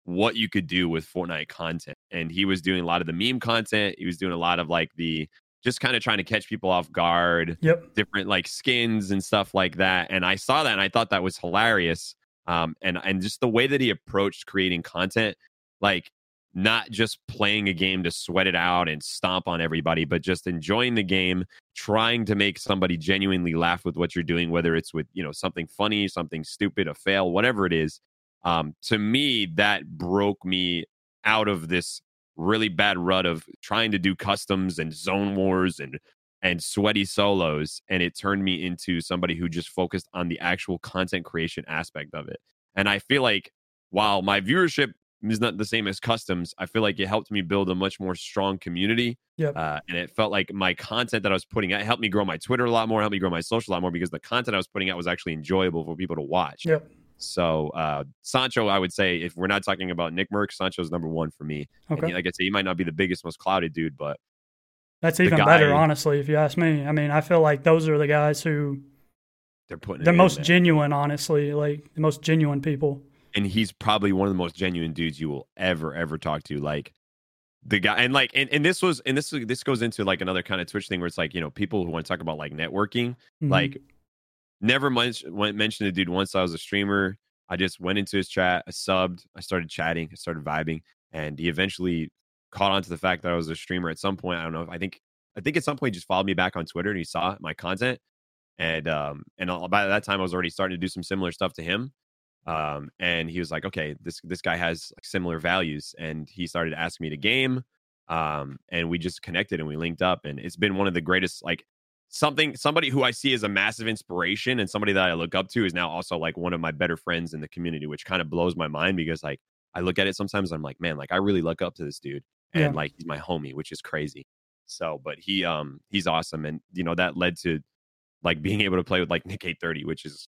what you could do with Fortnite content. And he was doing a lot of the meme content. He was doing a lot of like the just kind of trying to catch people off guard. Yep. Different like skins and stuff like that. And I saw that and I thought that was hilarious. Um, and and just the way that he approached creating content, like not just playing a game to sweat it out and stomp on everybody, but just enjoying the game, trying to make somebody genuinely laugh with what you're doing, whether it's with, you know, something funny, something stupid, a fail, whatever it is. Um, to me, that broke me out of this really bad rut of trying to do customs and zone wars and and sweaty solos and it turned me into somebody who just focused on the actual content creation aspect of it and i feel like while my viewership is not the same as customs i feel like it helped me build a much more strong community yep. Uh, and it felt like my content that i was putting out helped me grow my twitter a lot more helped me grow my social a lot more because the content i was putting out was actually enjoyable for people to watch yep. so uh, sancho i would say if we're not talking about NICKMERCS sancho's number one for me okay. he, like i said he might not be the biggest most clouded dude but that's even guy, better, honestly, if you ask me. I mean, I feel like those are the guys who they're putting the most genuine, honestly, like the most genuine people. And he's probably one of the most genuine dudes you will ever, ever talk to. Like the guy, and like, and, and this was, and this this goes into like another kind of Twitch thing where it's like, you know, people who want to talk about like networking, mm-hmm. like never mentioned mentioned the dude once I was a streamer. I just went into his chat, I subbed, I started chatting, I started vibing, and he eventually caught on to the fact that I was a streamer at some point. I don't know. I think I think at some point he just followed me back on Twitter and he saw my content. And um and by that time I was already starting to do some similar stuff to him. Um and he was like, okay, this this guy has like similar values. And he started asking me to game. Um and we just connected and we linked up. And it's been one of the greatest like something somebody who I see as a massive inspiration and somebody that I look up to is now also like one of my better friends in the community, which kind of blows my mind because like I look at it sometimes I'm like, man, like I really look up to this dude and yeah. like he's my homie, which is crazy. So, but he um he's awesome, and you know that led to like being able to play with like NickEh30, which is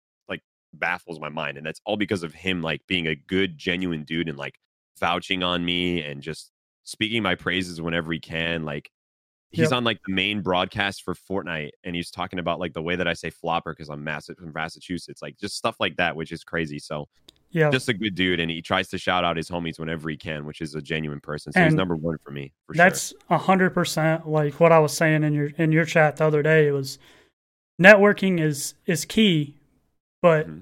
baffles my mind, and that's all because of him like being a good, genuine dude and like vouching on me and just speaking my praises whenever he can. Like he's yep. on like the main broadcast for Fortnite, and he's talking about like the way that I say flopper because I'm massive from Massachusetts, like just stuff like that, which is crazy. So yeah, just a good dude, and he tries to shout out his homies whenever he can, which is a genuine person. So and he's number one for me. For that's a hundred percent like what I was saying in your in your chat the other day. It was networking is is key, but mm-hmm.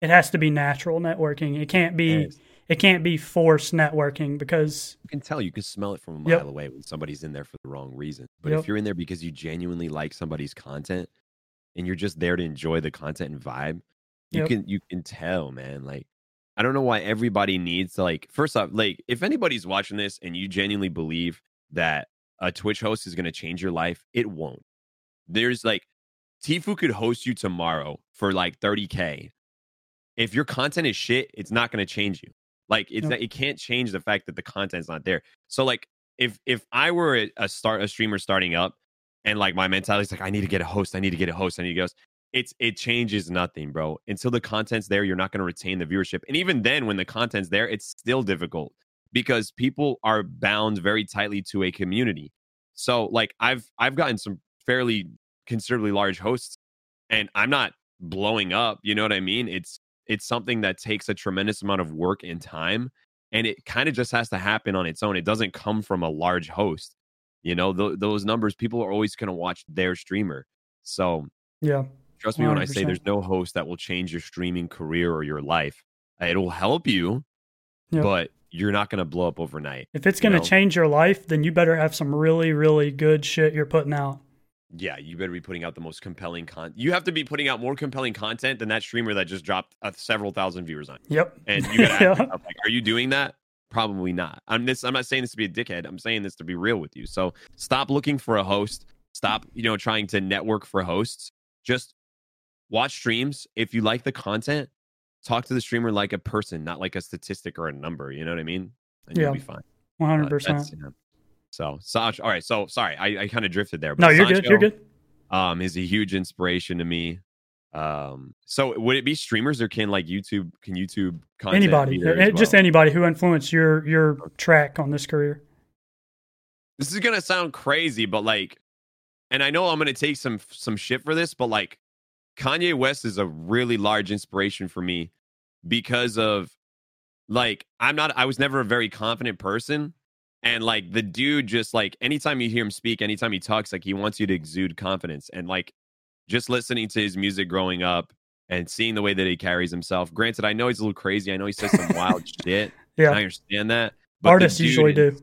it has to be natural networking. It can't be it, it can't be forced networking because you can tell you can smell it from a mile yep. away when somebody's in there for the wrong reason. But yep. if you're in there because you genuinely like somebody's content and you're just there to enjoy the content and vibe, you yep. can you can tell, man. Like I don't know why everybody needs to like first off, like if anybody's watching this and you genuinely believe that a Twitch host is going to change your life, it won't. There's like Tfue could host you tomorrow for like 30k. If your content is shit, it's not going to change you. Like it's that it can't change the fact that the content's not there. So like if if I were a, start a streamer starting up and like my mentality is like I need to get a host, I need to get a host, I need to get it's it changes nothing, bro. Until the content's there, you're not going to retain the viewership. And even then, when the content's there, it's still difficult because people are bound very tightly to a community. So, like, I've I've gotten some fairly considerably large hosts, and I'm not blowing up. You know what I mean? It's it's something that takes a tremendous amount of work and time, and it kind of just has to happen on its own. It doesn't come from a large host. You know, th- those numbers, people are always going to watch their streamer. So, yeah, Trust me 100%. when I say there's no host that will change your streaming career or your life. It'll help you, yep. but you're not going to blow up overnight. If it's going to change your life, then you better have some really, really good shit you're putting out. Yeah, you better be putting out the most compelling content. You have to be putting out more compelling content than that streamer that just dropped uh, several thousand viewers on. Yep. And you got yeah. like, are you doing that? Probably not. I'm this. I'm not saying this to be a dickhead. I'm saying this to be real with you. So stop looking for a host. Stop, you know, trying to network for hosts. Just watch streams. If you like the content, talk to the streamer like a person, not like a statistic or a number. You know what I mean? And yeah. you'll be fine. One hundred percent. So Sancho, all right. So sorry, I, I kind of drifted there. no, you're Sancho, good. You're good. Um, is a huge inspiration to me. Um, so would it be streamers or can like YouTube? Can YouTube content anybody, well? just anybody who influenced your your track on this career? This is gonna sound crazy, but like, and I know I'm gonna take some some shit for this, but like, Kanye West is a really large inspiration for me because of like I'm not I was never a very confident person and like the dude just like anytime you hear him speak anytime he talks like he wants you to exude confidence and like just listening to his music growing up and seeing the way that he carries himself granted I know he's a little crazy I know he says some wild shit yeah I understand that But artists usually do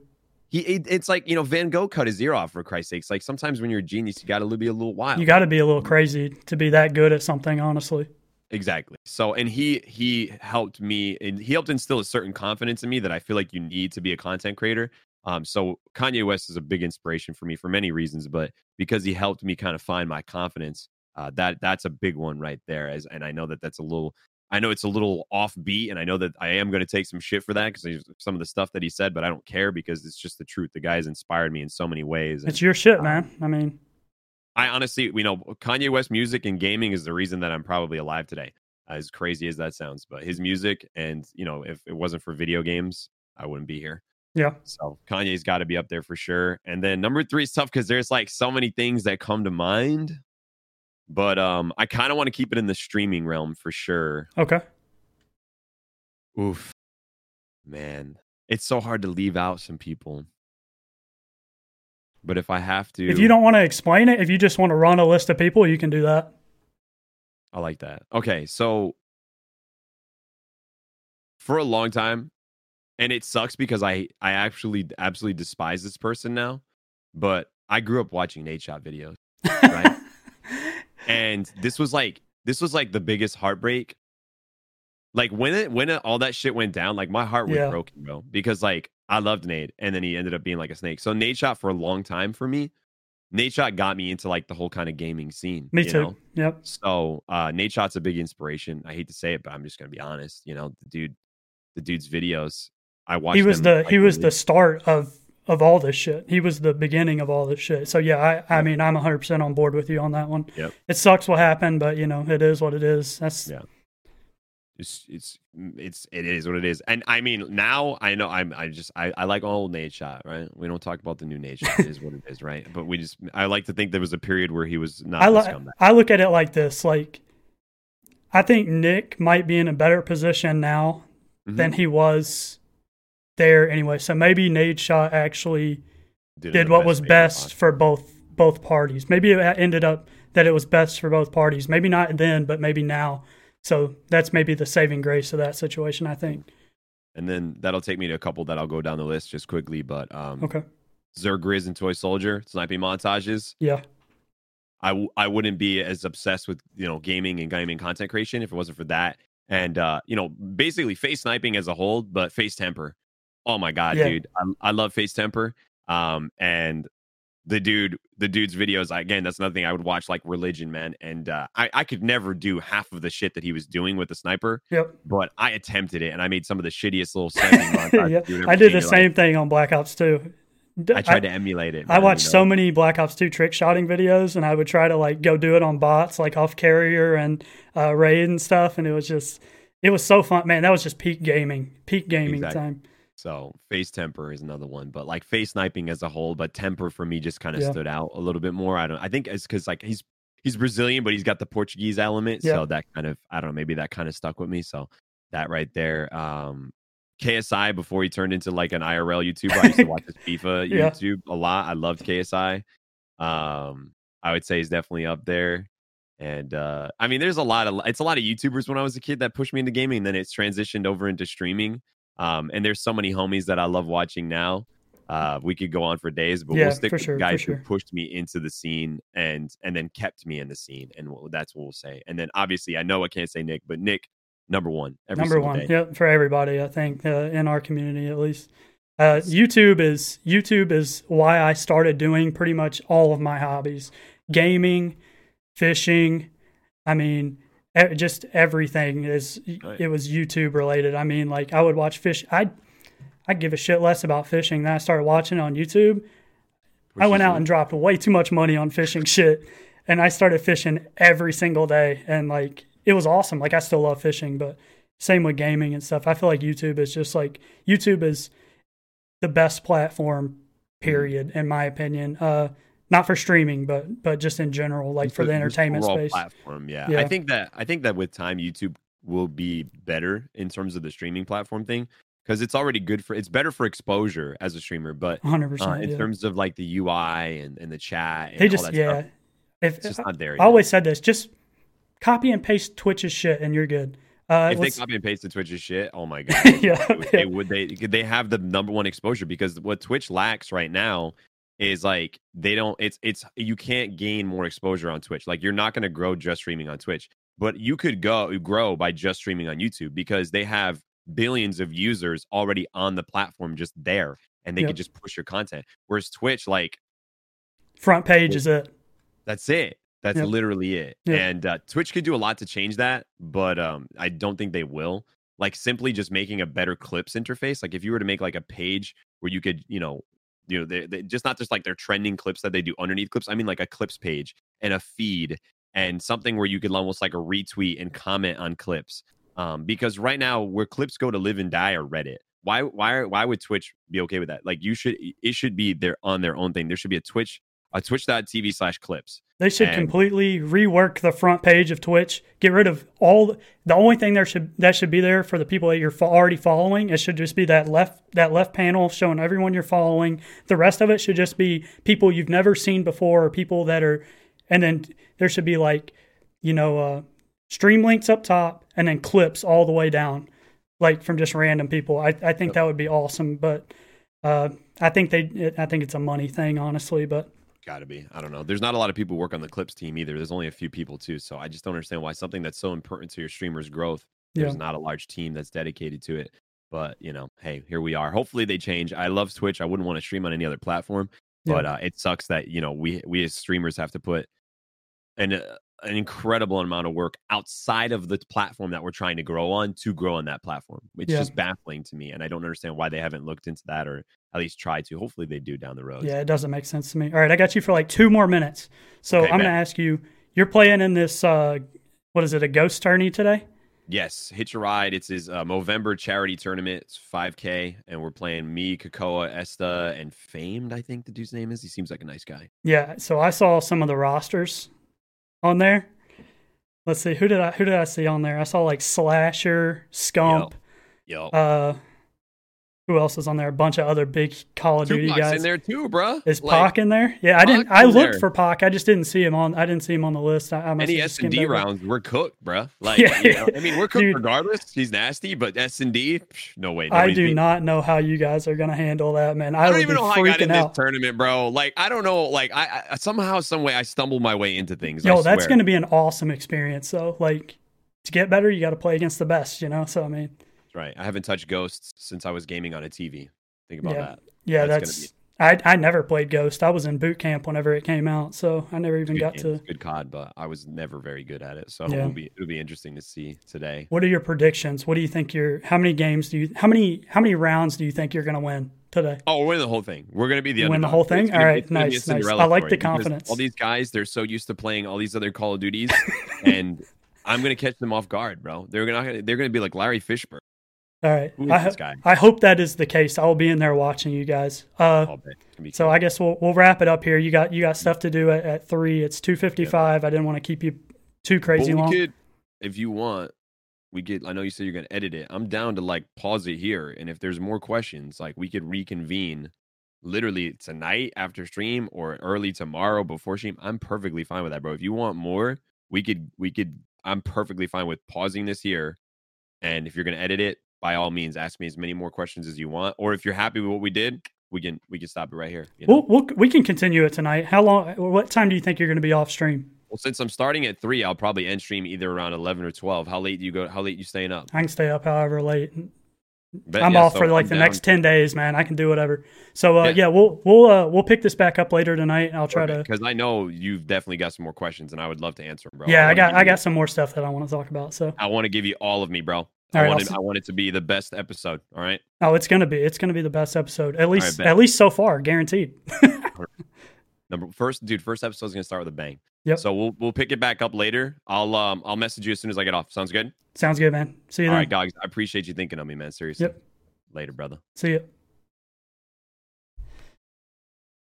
he it's like you know Van Gogh cut his ear off for Christ's sakes. Like sometimes when you're a genius, you got to be a little wild. You got to be a little crazy to be that good at something. Honestly. Exactly. So, and he he helped me, and he helped instill a certain confidence in me that I feel like you need to be a content creator. Um, so Kanye West is a big inspiration for me for many reasons, but because he helped me kind of find my confidence, uh, that that's a big one right there. As and I know that that's a little, I know it's a little offbeat, and I know that I am going to take some shit for that because some of the stuff that he said, but I don't care because it's just the truth. The guy has inspired me in so many ways. It's your shit, um, man. I mean, I honestly, you know, Kanye West music and gaming is the reason that I'm probably alive today. As crazy as that sounds, but his music and you know, if it wasn't for video games, I wouldn't be here. Yeah. So Kanye's got to be up there for sure. And then number three is tough because there's like so many things that come to mind. But um, I kind of want to keep it in the streaming realm for sure. Okay. Oof, man, it's so hard to leave out some people. But if I have to, if you don't want to explain it, if you just want to run a list of people, you can do that. I like that. Okay, so for a long time, and it sucks because I I actually absolutely despise this person now, but I grew up watching Nadeshot videos, right? and this was like this was like the biggest heartbreak. Like when it when it, all that shit went down, like my heart was yeah. broken, bro. Because like I loved Nate, and then he ended up being like a snake. So Nadeshot for a long time for me, Nadeshot got me into like the whole kind of gaming scene. Me too. Know? Yep. So uh Nadeshot's a big inspiration. I hate to say it, but I'm just gonna be honest. You know, the dude, the dude's videos I watched. He was the like, he was the start of of all this shit. He was the beginning of all this shit. So yeah, I I mean I'm 100 percent on board with you on that one. Yep. It sucks what happened, but you know it is what it is. That's yeah. It's it's it's it is what it is, and I mean now I know I'm I just I, I like old Nadeshot right. We don't talk about the new Nadeshot. it is what it is, right? But we just I like to think there was a period where he was not. I like I look at it like this, like I think Nick might be in a better position now mm-hmm. than he was there anyway. So maybe Nadeshot actually did, did what was best for both both parties. Maybe it ended up that it was best for both parties. Maybe not then, but maybe now. So that's maybe the saving grace of that situation, I think. And then that'll take me to a couple that I'll go down the list just quickly. But um, okay, Zergriz and Toy Soldier sniping montages. Yeah, I w- I wouldn't be as obsessed with you know gaming and gaming content creation if it wasn't for that. And uh, you know, basically FaZe sniping as a whole, but FaZe Temperrr. Oh my god, yeah. dude, I, I love FaZe Temperrr. Um, and the dude, the dude's videos again. That's another thing I would watch, like Religion, man. And uh, I, I could never do half of the shit that he was doing with the sniper. Yep. But I attempted it, and I made some of the shittiest little sniping yeah. I did the same like, thing on Black Ops 2. I tried I, to emulate it. Man, I watched you know? so many Black Ops 2 trick shotting videos, and I would try to like go do it on bots, like off carrier and uh, raid and stuff. And it was just, it was so fun, man. That was just peak gaming, peak gaming exactly. time. So FaZe Temperrr is another one, but like FaZe sniping as a whole, but Temperrr for me just kind of yeah. stood out a little bit more. I don't. I think it's because like he's he's Brazilian, but he's got the Portuguese element, yeah. so that kind of I don't know. Maybe that kind of stuck with me. So that right there. Um, KSI before he turned into like an IRL YouTuber. I used to watch his FIFA yeah. YouTube a lot. I loved KSI. Um, I would say he's definitely up there. And uh, I mean, there's a lot of it's a lot of YouTubers when I was a kid that pushed me into gaming. And then it's transitioned over into streaming. Um, and there's so many homies that I love watching now. Uh, we could go on for days, but yeah, we'll stick with sure, guys sure. who pushed me into the scene and and then kept me in the scene, and we'll, that's what we'll say. And then obviously, I know I can't say Nick, but Nick, number one, number one, day. yeah, for everybody. I think uh, in our community at least. Uh, YouTube is YouTube is why I started doing pretty much all of my hobbies: gaming, fishing. I mean, just everything is right. it was YouTube related. I mean, like I would watch fish. I I give a shit less about fishing. Then I started watching on YouTube. Which I went out and dropped way too much money on fishing shit, and I started fishing every single day. And like it was awesome. Like I still love fishing, but same with gaming and stuff. I feel like YouTube is just like YouTube is the best platform. Mm-hmm. Period, mm-hmm. in my opinion. Uh, not for streaming, but but just in general, like for the entertainment space. Platform, yeah. yeah. I think that I think that with time, YouTube will be better in terms of the streaming platform thing because it's already good for it's better for exposure as a streamer, but 100 uh, in yeah. terms of like the UI and, and the chat, and they just yeah. Stuff, if, it's just not there. I always said this: just copy and paste Twitch's shit, and you're good. Uh, if they copy and paste the Twitch's shit, oh my god, yeah, they would they they have the number one exposure because what Twitch lacks right now is like they don't it's it's you can't gain more exposure on Twitch. Like you're not going to grow just streaming on Twitch, but you could go grow by just streaming on YouTube because they have billions of users already on the platform just there and they yep. could just push your content. Whereas Twitch, like front page is it. That's it. That's yep. literally it. Yep. And uh, Twitch could do a lot to change that, but um, I don't think they will. Like simply just making a better clips interface. Like if you were to make like a page where you could, you know, you know, they, they just not just like their trending clips that they do underneath clips. I mean, like a clips page and a feed and something where you could almost like a retweet and comment on clips. Um, because right now, where clips go to live and die are Reddit. Why, why, why would Twitch be okay with that? Like, you should, it should be their on their own thing. There should be a Twitch uh, twitch.tv slash clips. They should and, completely rework the front page of Twitch. Get rid of all the only thing there should that should be there for the people that you're already following. It should just be that left that left panel showing everyone you're following. The rest of it should just be people you've never seen before or people that are and then there should be like you know uh, stream links up top and then clips all the way down like from just random people. I I think that would be awesome, but uh, I think they I think it's a money thing honestly, but Got to be. I don't know. There's not a lot of people who work on the clips team either. There's only a few people too. So I just don't understand why something that's so important to your streamer's growth, there's yeah. not a large team that's dedicated to it. But you know, hey, here we are. Hopefully they change. I love Twitch. I wouldn't want to stream on any other platform, yeah. but uh, it sucks that you know we we as streamers have to put an uh, an incredible amount of work outside of the platform that we're trying to grow on to grow on that platform. It's yeah. just baffling to me, and I don't understand why they haven't looked into that or at least try to. Hopefully, they do down the road. Yeah, it doesn't make sense to me. All right, I got you for like two more minutes, so okay, I'm going to ask you. You're playing in this. Uh, what is it? A ghost tourney today? Yes, Hitch a Ride. It's his uh, Movember charity tournament. It's 5K, and we're playing me, Kakoa, Esta, and Famed. I think the dude's name is. He seems like a nice guy. Yeah. So I saw some of the rosters on there. Let's see who did I who did I see on there? I saw like Slasher, Scump, yep. Uh, who else is on there? A bunch of other big Call of Duty guys in there too, bro. Is like, Pac in there? Yeah, I didn't. I looked there. for Pac. I just didn't see him on. I didn't see him on the list. I, I Any S and D rounds, we're cooked, bro. Like, yeah, you know, I mean, we're cooked Dude, regardless. He's nasty, but S and D, no way. I do beat. not know how you guys are gonna handle that, man. I, I don't even know how I got in out. this tournament, bro. Like, I don't know. Like, I, I somehow, some way, I stumbled my way into things. Yo, that's gonna be an awesome experience. though. like, to get better, you got to play against the best. You know, so I mean. Right. I haven't touched Ghosts since I was gaming on a TV. Think about yeah. that. Yeah, that's. that's I I never played Ghost. I was in boot camp whenever it came out, so I never even got game. to good COD, but I was never very good at it. So yeah. it'll be it'll be interesting to see today. What are your predictions? What do you think you're? How many games do you? How many how many rounds do you think you're going to win today? Oh, we're winning the whole thing. We're going to be the win the whole thing. Gonna, all right, nice, nice. I like the confidence. All these guys, they're so used to playing all these other Call of Duties, and I'm going to catch them off guard, bro. They're gonna they're going to be like Larry Fishburne. All right. I, ho- I, hope that is the case. I'll be in there watching you guys. Uh, so I guess we'll we'll wrap it up here. You got you got stuff to do at, at three. It's two fifty five. I didn't want to keep you too crazy long. Could, if you want, we get. I know you said you're gonna edit it. I'm down to like pause it here, and if there's more questions, like we could reconvene, literally tonight after stream or early tomorrow before stream. I'm perfectly fine with that, bro. If you want more, we could we could. I'm perfectly fine with pausing this here, and if you're gonna edit it, by all means ask me as many more questions as you want or if you're happy with what we did we can we can stop it right here you know? we'll, we'll, we can continue it tonight how long what time do you think you're going to be off stream well since i'm starting at 3 i'll probably end stream either around 11 or 12 how late do you go how late you staying up i can stay up however late but, I'm yeah, off so for like I'm the down. next ten days, man. I can do whatever. So uh, yeah. yeah. we'll we'll uh, we'll pick this back up later tonight. I'll try to because I know you've definitely got some more questions, and I would love to answer them, bro. Yeah, I, I got I got some more stuff that I want to talk about. So I want to give you all of me, bro. I right, want it, I want it to be the best episode. All right. Oh, it's gonna be. It's gonna be the best episode. At least right, at least so far, guaranteed. Number first, dude. First episode is gonna start with a bang. Yep. So we'll we'll pick it back up later. I'll um I'll message you as soon as I get off. Sounds good. Sounds good, man. See you. All then. right. I appreciate you thinking of me, man. Seriously. Yep. Later, brother. See you.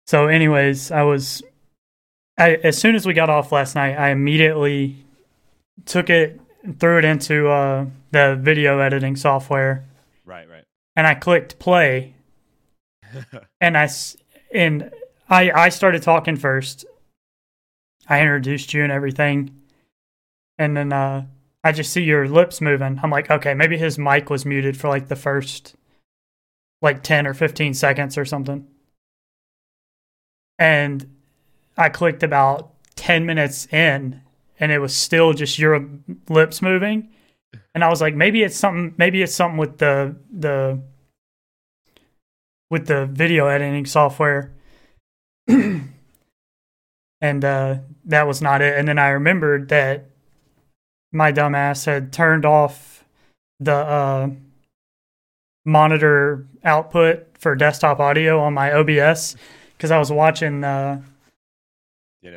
So, anyways, I was I, as soon as we got off last night, I immediately took it and threw it into uh, the video editing software. Right, right. And I clicked play, and I and I I started talking first. I introduced you and everything, and then uh, I just see your lips moving. I'm like, okay, maybe his mic was muted for like the first like 10 or 15 seconds or something. And I clicked about 10 minutes in and it was still just your lips moving. And I was like, maybe it's something. Maybe it's something with the the with the video editing software. and uh, that was not it. And then I remembered that my dumbass had turned off the uh, monitor output for desktop audio on my OBS because I was watching. Uh,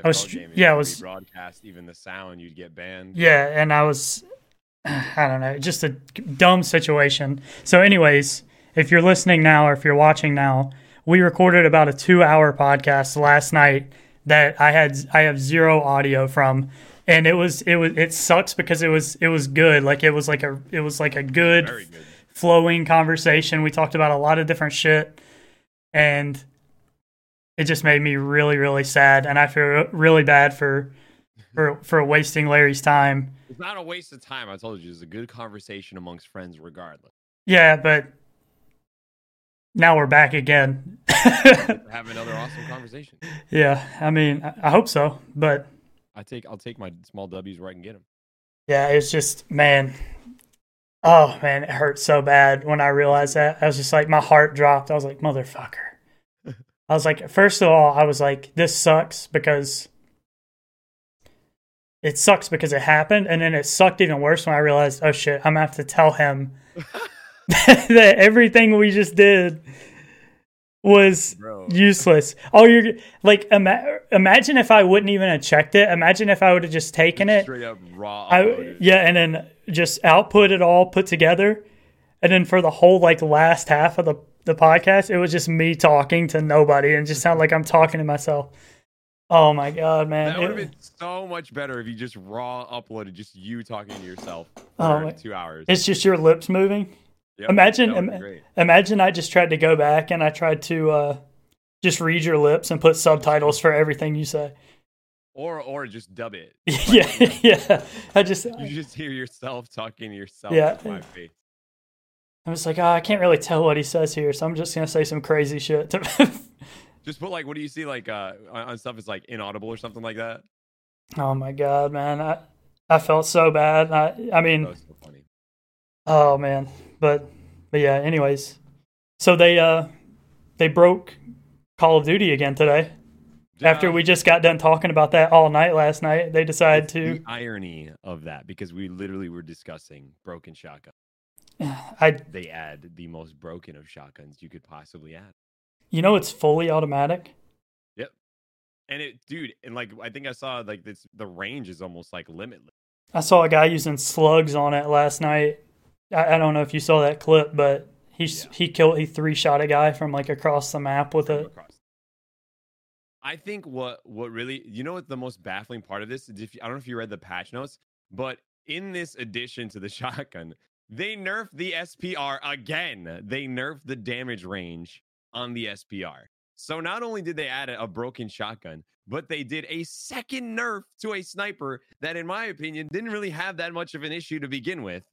I was, yeah, I was broadcast even the sound you'd get banned. Yeah, and I was, I don't know, just a dumb situation. So, anyways, if you're listening now or if you're watching now, we recorded about a two-hour podcast last night that I had I have zero audio from, and it was it was it sucks because it was it was good. Like it was like a it was like a good, good. flowing conversation. We talked about a lot of different shit, and it just made me really really sad and i feel really bad for for for wasting larry's time it's not a waste of time i told you it's a good conversation amongst friends regardless. Yeah but now we're back again. Have another awesome conversation. Yeah i mean i hope so but i take i'll take my small w's where i can get them yeah it's just man oh man it hurt so bad when i realized that. I was just like my heart dropped. I was like motherfucker. I was like, first of all, I was like, this sucks because it sucks because it happened. And then it sucked even worse when I realized, oh shit, I'm gonna have to tell him that everything we just did was Bro. useless. Oh, you're like, ima- imagine if I wouldn't even have checked it. Imagine if I would have just taken just it straight up raw. I, yeah, and then just output it all put together, and then for the whole like last half of the the podcast, it was just me talking to nobody and just sound like I'm talking to myself. Oh my god, man! That would have been so much better if you just raw uploaded just you talking to yourself for oh two hours. It's just your lips moving. Yep, imagine, Im- imagine I just tried to go back and I tried to uh, just read your lips and put subtitles for everything you say. Or or just dub it. yeah, yeah. I just you just hear yourself talking to yourself. Yeah. my face. I'm just like, oh, I can't really tell what he says here, so I'm just gonna say some crazy shit. just put like, what do you see like uh, on stuff is like inaudible or something like that? Oh my god, man, I I felt so bad. I I mean, so oh man, but but yeah. Anyways, so they uh they broke Call of Duty again today. Yeah. After we just got done talking about that all night last night, they decided it's to. The irony of that, because we literally were discussing broken shotgun. I they add the most broken of shotguns you could possibly add. You know, it's fully automatic. Yep, and it, dude, and like I think I saw like this, the range is almost like limitless. I saw a guy using slugs on it last night. I, I don't know if you saw that clip, but he yeah. he killed he three shot a guy from like across the map with it. Across. I think what what really you know what the most baffling part of this is if you, I don't know if you read the patch notes, but in this addition to the shotgun, they nerfed the SPR again. They nerfed the damage range on the SPR. So not only did they add a, broken shotgun, but they did a second nerf to a sniper that, in my opinion, didn't really have that much of an issue to begin with.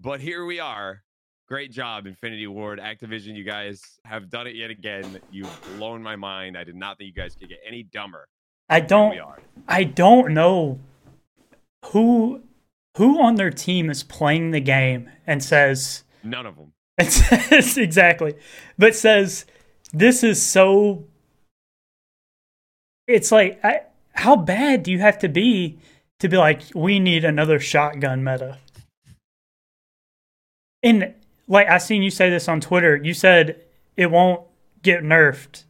But here we are. Great job, Infinity Ward, Activision. You guys have done it yet again. You've blown my mind. I did not think you guys could get any dumber. I don't. I don't know who who on their team is playing the game and says none of them. It says exactly, but says this is so. It's like, I, how bad do you have to be to be like, we need another shotgun meta? And like I seen you say this on Twitter. You said it won't get nerfed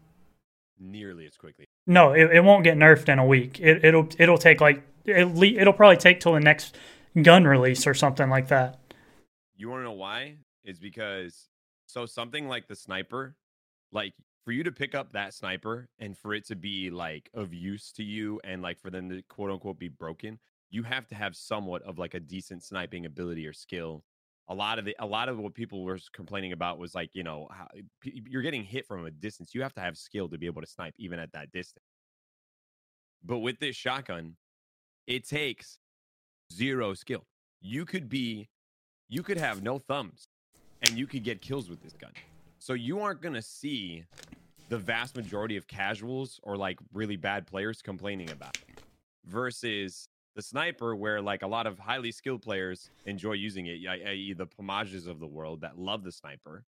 nearly as quickly. No, it, it won't get nerfed in a week. It, it'll it'll take like it, it'll probably take till the next gun release or something like that. You want to know why? It's because so something like the sniper, like for you to pick up that sniper and for it to be like of use to you and like for them to quote unquote be broken, you have to have somewhat of like a decent sniping ability or skill. A lot of the a lot of what people were complaining about was like, you know, how, you're getting hit from a distance. You have to have skill to be able to snipe even at that distance. But with this shotgun, it takes zero skill. You could be, you could have no thumbs and you could get kills with this gun. So you aren't going to see the vast majority of casuals or like really bad players complaining about it. Versus the sniper, where like a lot of highly skilled players enjoy using it, i.e., the Pamajes of the world that love the sniper.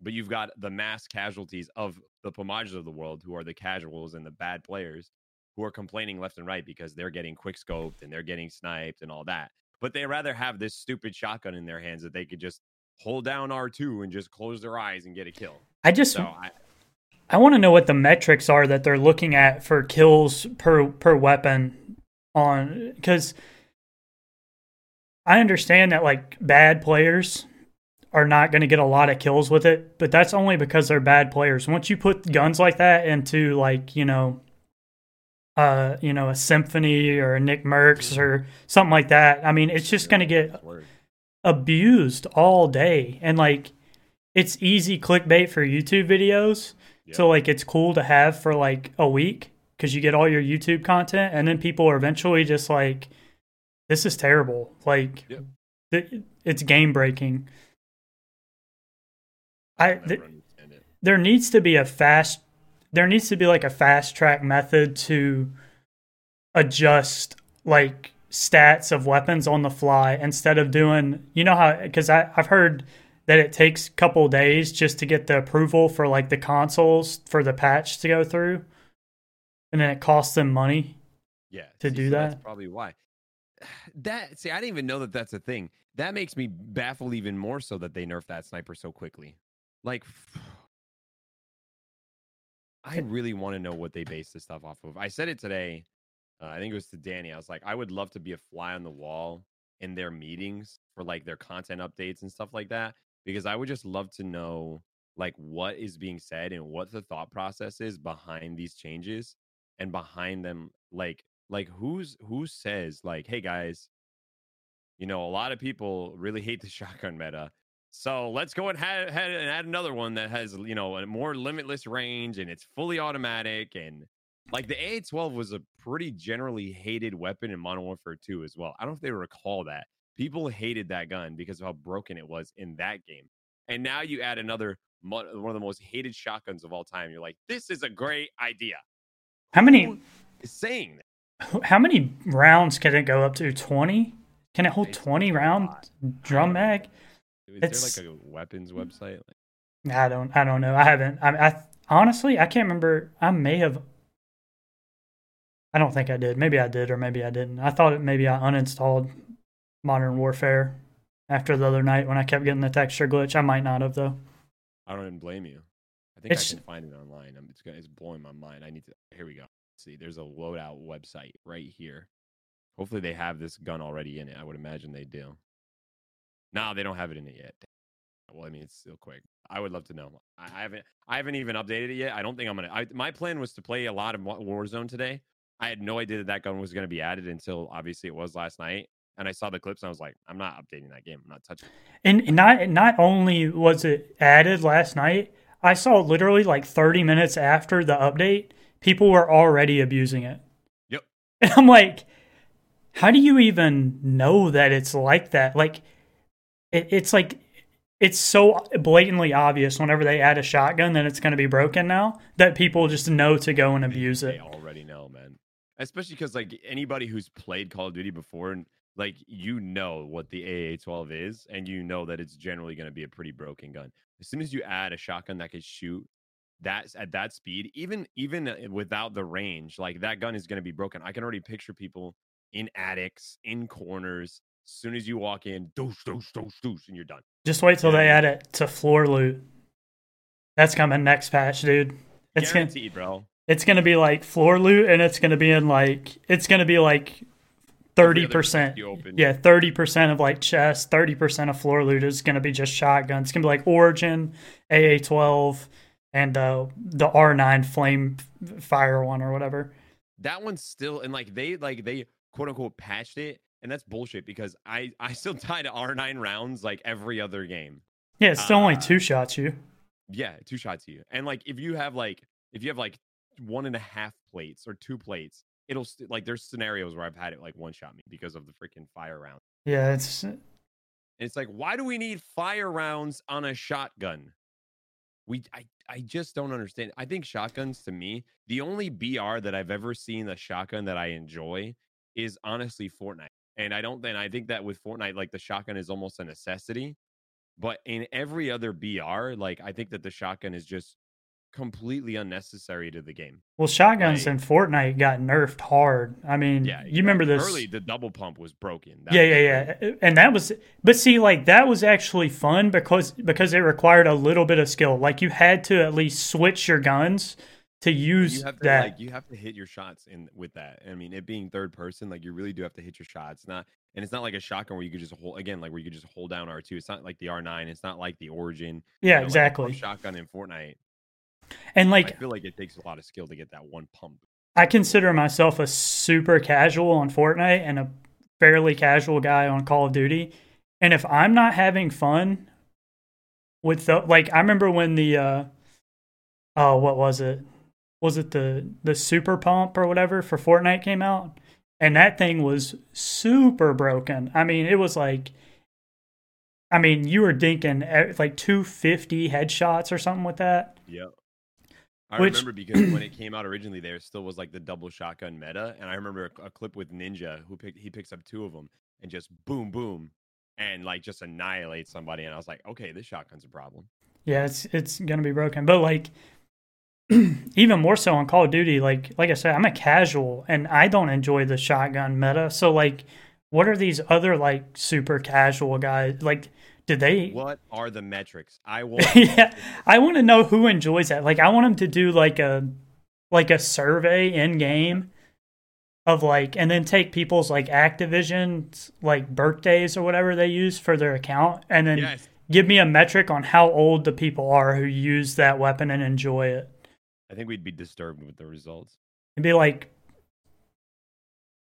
But you've got the mass casualties of the Pamajes of the world, who are the casuals and the bad players, who are complaining left and right because they're getting quick scoped and they're getting sniped and all that. But they rather have this stupid shotgun in their hands that they could just hold down R2 and just close their eyes and get a kill. I just so I, I want to know what the metrics are that they're looking at for kills per per weapon on because I understand that like bad players are not going to get a lot of kills with it, but that's only because they're bad players. Once you put guns like that into like, you know, uh, you know, a Symfuhny or a NICKMERCS or something like that, I mean, it's just going to get abused all day. And like it's easy clickbait for YouTube videos. Yeah. So like it's cool to have for like a week because you get all your YouTube content, and then people are eventually just like, "This is terrible." Like, th- it's game breaking. I th- there needs to be a fast. There needs to be like a fast track method to adjust like stats of weapons on the fly instead of doing. You know how? Because I've heard that it takes a couple days just to get the approval for like the consoles for the patch to go through. And then it costs them money yeah to see, do so that. that's probably why. That see i didn't even know that that's a thing. That makes me baffled even more so that they nerfed that sniper so quickly. Like i really want to know what they base this stuff off of. I said it today uh, i think it was to danny i was like i would love to be a fly on the wall in their meetings for like their content updates and stuff like that because I would just love to know like what is being said and what the thought process is behind these changes and behind them like like who's who says like hey guys you know a lot of people really hate the shotgun meta so let's go ahead and add another one that has you know a more limitless range and it's fully automatic and like the AA12 was a pretty generally hated weapon in Modern Warfare 2 as well. I don't know if they recall that. People hated that gun because of how broken it was in that game. And now you add another one of the most hated shotguns of all time. You're like, this is a great idea. How many is saying that? How many rounds can it go up to? 20? Can it hold 20 round drum mag? Is it's, there like a weapons website? I don't I don't know. I haven't I, I honestly I can't remember. I may have I don't think I did. Maybe I did or maybe I didn't. I thought it maybe I uninstalled Modern Warfare after the other night when I kept getting the texture glitch. I might not have though. I don't even blame you. I think it's, I can find it online. I'm, it's, it's blowing my mind. I need to. Here we go. Let's see, there's a loadout website right here. Hopefully they have this gun already in it. I would imagine they do. No, they don't have it in it yet. Well, I mean, it's still quick. I would love to know. I haven't. I haven't even updated it yet. I don't think I'm gonna. I, my plan was to play a lot of Warzone today. I had no idea that that gun was going to be added until obviously it was last night and I saw the clips and I was like, I'm not updating that game. I'm not touching it. And not not only was it added last night, I saw literally like 30 minutes after the update, people were already abusing it. Yep. And I'm like, how do you even know that it's like that? Like it, it's like it's so blatantly obvious whenever they add a shotgun that it's going to be broken now that people just know to go and abuse they, it. They man. Especially because like anybody who's played Call of Duty before and like you know what the AA12 is, and you know that it's generally going to be a pretty broken gun. As soon as you add a shotgun that can shoot that at that speed, even even uh, without the range, like that gun is going to be broken. I can already picture people in attics, in corners. As soon as you walk in, doosh, doosh, doosh, doosh, and you're done. Just wait till yeah. they add it to floor loot. That's coming next patch, dude. It's guaranteed, gonna, bro. It's gonna be like floor loot, and it's gonna be in like it's gonna be like thirty percent. Yeah, thirty percent of like chest, thirty percent of floor loot is going to be just shotguns. It's going to be like Origin, AA twelve, and uh, the R nine flame fire one or whatever. That one's still and like they like they quote unquote patched it, and that's bullshit because I I still tie to R nine rounds like every other game. Yeah, it's still uh, only two shots you. Yeah, two shots you, and like if you have like if you have like one and a half plates or two plates it'll st- like there's scenarios where I've had it like one shot me because of the freaking fire round. Yeah, it's uh it's like why do we need fire rounds on a shotgun? We I I just don't understand. I think shotguns to me, the only BR that I've ever seen a shotgun that I enjoy is honestly Fortnite. And I don't then I think that with Fortnite, like the shotgun is almost a necessity. But in every other BR, like I think that the shotgun is just completely unnecessary to the game. Well, shotguns like, in Fortnite got nerfed hard. I mean, yeah, you remember this early the double pump was broken. That yeah, yeah, yeah. And that was but see like that was actually fun because because it required a little bit of skill. Like you had to at least switch your guns to use you have to, that. Like, you have to hit your shots in with that. I mean, it being third person, like you really do have to hit your shots. Not and it's not like a shotgun where you could just hold again, like where you could just hold down R two. It's not like the R nine. It's not like the Origin. Yeah, you know, exactly. Like shotgun in Fortnite. And like, I feel like it takes a lot of skill to get that one pump. I consider myself a super casual on Fortnite and a fairly casual guy on Call of Duty. And if I'm not having fun with the like, I remember when the uh, oh, what was it? Was it the the super pump or whatever for Fortnite came out? And that thing was super broken. I mean, it was like I mean, you were dinking like 250 headshots or something with that. Yep. I Which, remember because when it came out originally, there still was like the double shotgun meta, and I remember a, a clip with Ninja who picked he picks up two of them and just boom boom, and like just annihilate somebody, and I was like, okay, this shotgun's a problem. Yeah, it's it's gonna be broken, but like even more so on Call of Duty, like like I said, I'm a casual and I don't enjoy the shotgun meta. So like, what are these other like super casual guys like? Did they? What are the metrics? I want. yeah, I want to know who enjoys that. Like, I want them to do like a like a survey in game of like, and then take people's like Activision like birthdays or whatever they use for their account, and then yes. give me a metric on how old the people are who use that weapon and enjoy it. I think we'd be disturbed with the results. It'd be like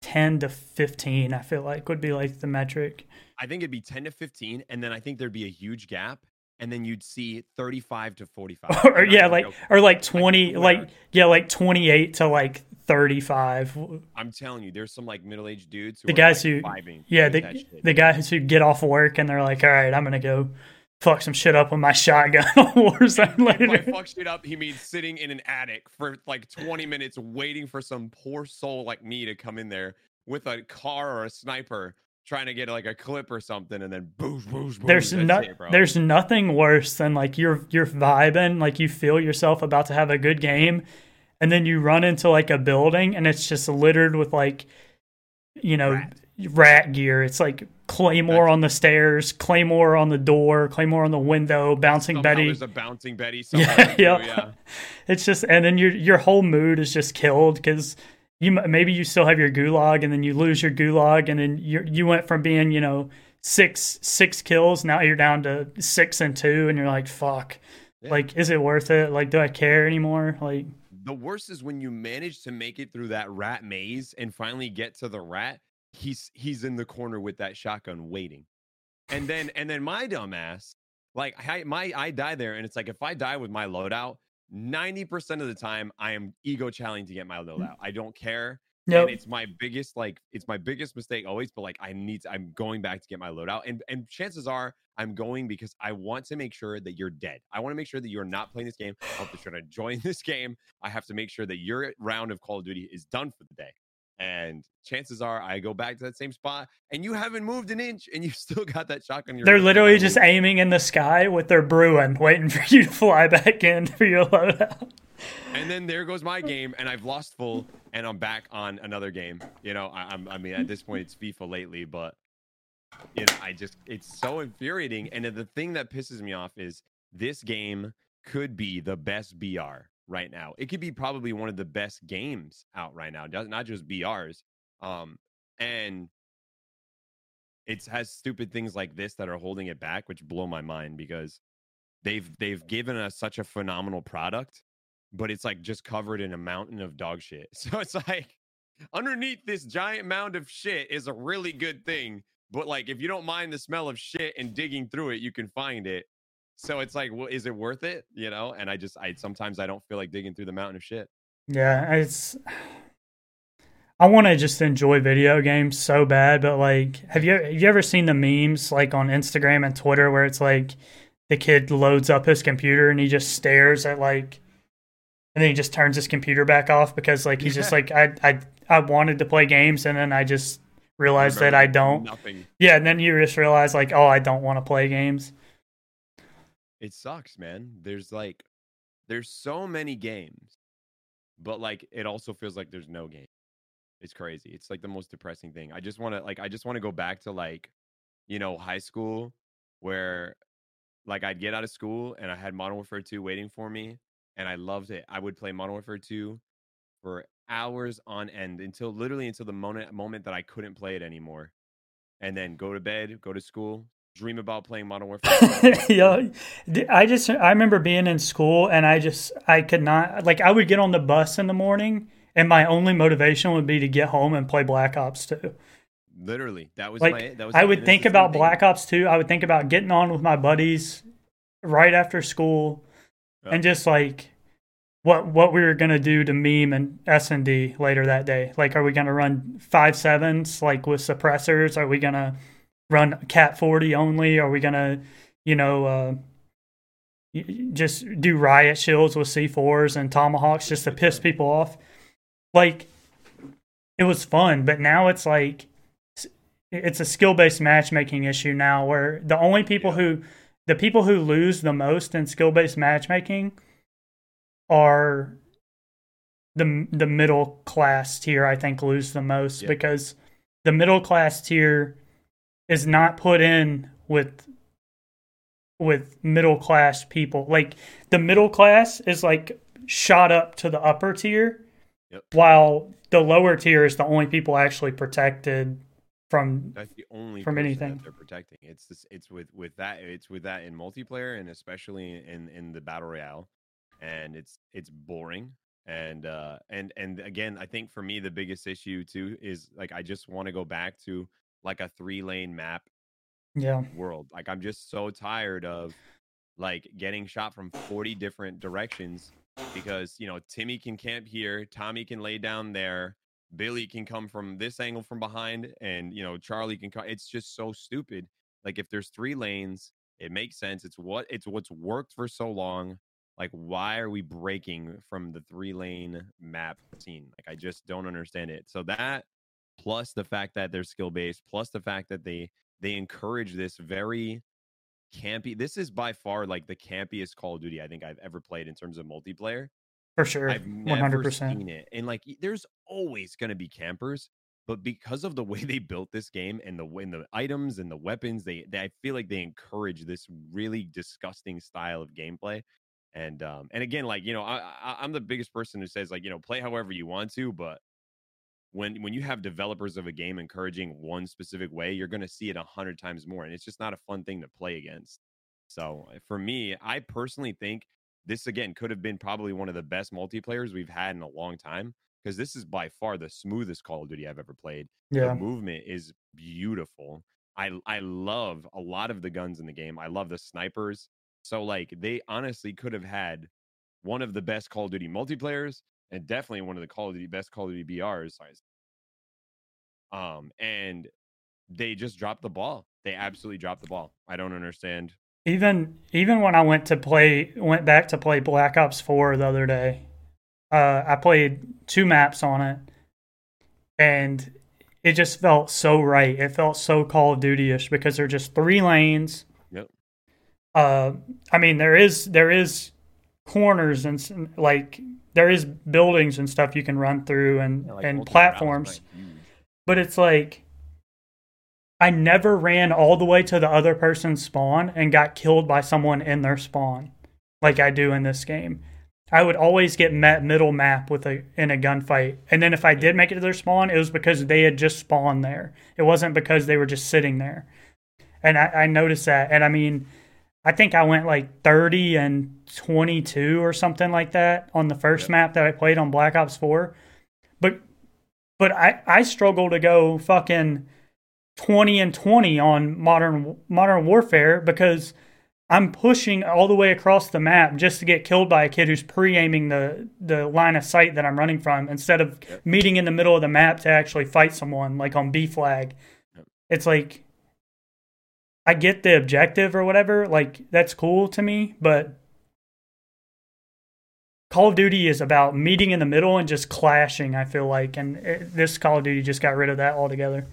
10 to 15 i feel like would be like the metric. I think it'd be 10 to 15 and then i think there'd be a huge gap and then you'd see 35 to 45 or yeah like or like 20 like, like yeah like 28 to like 35 i'm telling you there's some like middle-aged dudes the guys like who yeah the, the guys who get off work and they're like all right i'm gonna go fuck some shit up with my shotgun on Warzone later. fuck shit up, he means sitting in an attic for like 20 minutes waiting for some poor soul like me to come in there with a car or a sniper trying to get like a clip or something and then boosh boosh boosh. There's no, there's nothing worse than like you're you're vibing, like you feel yourself about to have a good game and then you run into like a building and it's just littered with like you know rat gear. It's like Claymore on the stairs, Claymore on the door, Claymore on the window, bouncing Somehow Betty. There's a bouncing Betty. Yeah, yeah. yeah. It's just, and then your your whole mood is just killed because you maybe you still have your gulag, and then you lose your gulag, and then you you went from being you know six six kills, now you're down to six and two, and you're like, fuck, yeah. like is it worth it? Like, do I care anymore? Like. The worst is when you manage to make it through that rat maze and finally get to the rat he's he's in the corner with that shotgun waiting. And then and then my dumbass, like I my I die there, and it's like if I die with my loadout, 90% of the time I am ego challenging to get my mm. loadout. I don't care. Nope. And it's my biggest like it's my biggest mistake always, but like I need to, I'm going back to get my loadout. And and chances are I'm going because I want to make sure that you're dead. I want to make sure that you're not playing this game. I have to try to join this game. I have to make sure that your round of Call of Duty is done for the day. And chances are I go back to that same spot and you haven't moved an inch and you still got that shotgun. They're literally just aiming in the sky with their Bruen, waiting for you to fly back in for your loadout. And then there goes my game, and I've lost full, and I'm back on another game. You know, I, am I mean, at this point, it's FIFA lately, but you know, I just it's so infuriating. And the thing that pisses me off is this game could be the best BR right now. It could be probably one of the best games out right now, not just BRs. Um, and it has stupid things like this that are holding it back, which blow my mind because they've they've given us such a phenomenal product, but it's like just covered in a mountain of dog shit. So it's like underneath this giant mound of shit is a really good thing. But like if you don't mind the smell of shit and digging through it, you can find it. So it's like, well, is it worth it? You know? And I just, I sometimes I don't feel like digging through the mountain of shit. Yeah, it's. I want to just enjoy video games so bad, but like, have you have you ever seen the memes like on Instagram and Twitter where it's like the kid loads up his computer and he just stares at like, and then he just turns his computer back off because like he's yeah. just like I I I wanted to play games, and then I just realized that I don't. Nothing. Yeah, and then you just realize like, oh, I don't want to play games. It sucks, man. There's like, there's so many games, but like, it also feels like there's no game. It's crazy. It's like the most depressing thing. I just want to like, I just want to go back to like, you know, high school where like I'd get out of school and I had Modern Warfare 2 waiting for me and I loved it. I would play Modern Warfare 2 for hours on end until literally until the moment moment that I couldn't play it anymore. And then go to bed, go to school, dream about playing Modern Warfare. yeah, I just I remember being in school and I just I could not like I would get on the bus in the morning and my only motivation would be to get home and play Black Ops 2. Literally, that was like my, that was I would think about Black Ops 2. I would think about getting on with my buddies right after school and just like what what we were gonna do to meme and S and D later that day. Like, are we gonna run five sevens like with suppressors? Are we gonna run KAP-40 only? Are we gonna, you know, uh, just do riot shields with C fours and tomahawks just to piss people off? Like, it was fun, but now it's like it's a skill based matchmaking issue now, where the only people who the people who lose the most in skill based matchmaking are the the middle class tier I think lose the most because the middle class tier is not put in with with middle class people. Like the middle class is like shot up to the upper tier, yep. while the lower tier is the only people actually protected from that's the only from anything they're protecting. It's this, it's with with that it's with that in multiplayer and especially in in the battle royale and it's it's boring and uh and and again i think for me the biggest issue too is like i just want to go back to like a three lane map yeah. world like i'm just so tired of like getting shot from 40 different directions because you know timmy can camp here tommy can lay down there billy can come from this angle from behind and you know charlie can come it's just so stupid. Like if there's three lanes it makes sense it's what it's what's worked for so long like why are we breaking from the three lane map scene? Like i just don't understand it. So that plus the fact that they're skill based plus the fact that they they encourage this very campy this is by far like the campiest call of duty i think i've ever played in terms of multiplayer for sure i've never 100%. seen it and like there's always going to be campers but because of the way they built this game and the and the items and the weapons they, they i feel like they encourage this really disgusting style of gameplay and um and again, like you know, I, I I'm the biggest person who says like you know play however you want to, but when when you have developers of a game encouraging one specific way, you're going to see it a hundred times more, and it's just not a fun thing to play against. So eh, for me, I personally think this again could have been probably one of the best multiplayers we've had in a long time because this is by far the smoothest Call of Duty I've ever played. Yeah. The movement is beautiful. I I love a lot of the guns in the game. I love the snipers. So like they honestly could have had one of the best Call of Duty multiplayers and definitely one of the Call of Duty best Call of Duty BRs. Um, and they just dropped the ball. They absolutely dropped the ball. I don't understand. Even even when I went to play, went back to play Black Ops Four the other day, uh, I played two maps on it, and it just felt so right. It felt so Call of Duty ish because they're just three lanes Yep. uh, I mean, there is there is corners and like there is buildings and stuff you can run through and yeah, like and platforms, mm. but it's like I never ran all the way to the other person's spawn and got killed by someone in their spawn like I do in this game. I would always get met middle map with a in a gunfight, and then if I did make it to their spawn, it was because they had just spawned there. It wasn't because they were just sitting there, and I, I noticed that. And I mean, I think I went like 30 and 22 or something like that on the first map that I played on Black Ops 4. But but I I struggle to go fucking 20 and 20 on modern modern warfare because I'm pushing all the way across the map just to get killed by a kid who's pre-aiming the the line of sight that I'm running from instead of meeting in the middle of the map to actually fight someone like on B flag. It's like I get the objective or whatever, like that's cool to me, but Call of Duty is about meeting in the middle and just clashing. I feel like, and it, this Call of Duty just got rid of that altogether.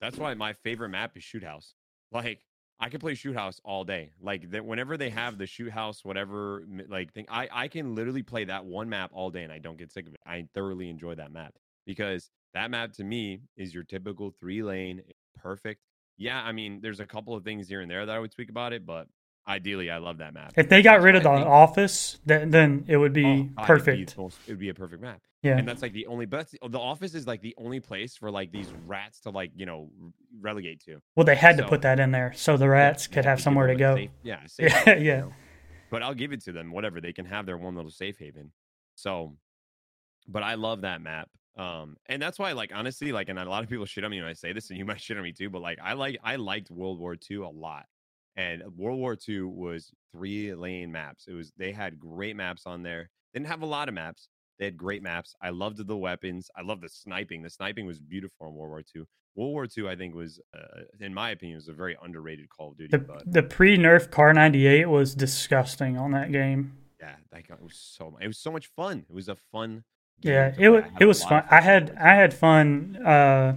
That's why my favorite map is Shoot House. Like I can play Shoot House all day. Like that, whenever they have the Shoot House, whatever like thing, I I can literally play that one map all day and I don't get sick of it. I thoroughly enjoy that map because that map to me is your typical three lane, perfect. Yeah, I mean, there's a couple of things here and there that I would speak about it, but ideally, I love that map. If they got rid of the office, then then it would oh, be oh, perfect. It would be a perfect map. Yeah, and that's like the only. But the office is like the only place for like these rats to like you know relegate to. Well, they had so, to put that in there so the rats yeah, could have somewhere to go. Safe, yeah, safe yeah, haven, yeah. You know? But I'll give it to them. Whatever they can have their one little safe haven. So, but I love that map. Um, and that's why, like, honestly, like, and a lot of people shit on me when I say this, and you might shit on me too, but like, I like, I liked World War II a lot. And World War II was three lane maps. It was, they had great maps on there. Didn't have a lot of maps. They had great maps. I loved the weapons. I loved the sniping. The sniping was beautiful in World War II. World War II, I think, was, uh, in my opinion, was a very underrated Call of Duty. The, but... the pre nerf Kar 98 was disgusting on that game. Yeah, like it was so it was so much fun. It was a fun yeah, it was it was fun. I had I had fun. Uh,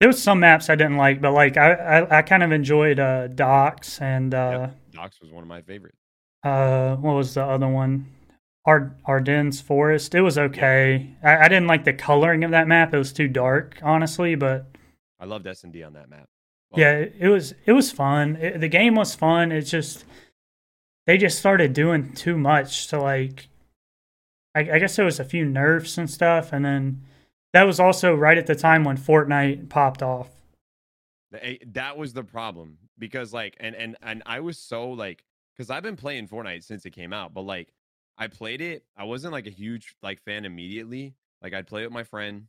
there was some maps I didn't like, but like I I, I kind of enjoyed uh, Docks and uh, yep. Docks was one of my favorites. Uh, what was the other one? Ard- Ardennes Forest. It was okay. I, I didn't like the coloring of that map. It was too dark, honestly. But I loved S and D on that map. Well, yeah, it, it was it was fun. It, the game was fun. It's just they just started doing too much. So like I, I guess there was a few nerfs and stuff, and then that was also right at the time when Fortnite popped off. Eh, that was the problem because like, and and and I was so like, because I've been playing Fortnite since it came out, but like, I played it. I wasn't like a huge like fan immediately. Like I'd play with my friend,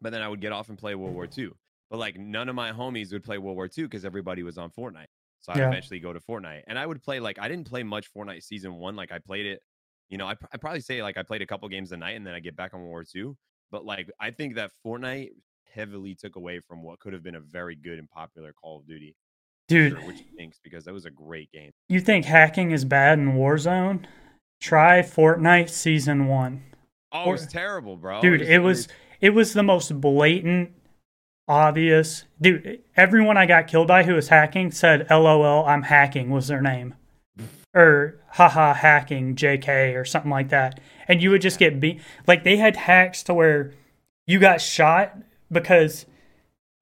but then I would get off and play World War II. But like none of my homies would play World War II because everybody was on Fortnite. So I'd yeah. eventually go to Fortnite, and I would play like I didn't play much Fortnite season one. Like I played it you know, I I probably say like I played a couple games a night and then I get back on World War II. But like I think that Fortnite heavily took away from what could have been a very good and popular Call of Duty. Dude, sure, which thinks because that was a great game. You think hacking is bad in Warzone? Try Fortnite season one. Oh, it was terrible, bro. Dude, it was it was the most blatant, obvious. Dude, everyone I got killed by who was hacking said, "LOL, I'm hacking." Was their name? Or haha hacking JK or something like that. And you would just get beat. Like they had hacks to where you got shot because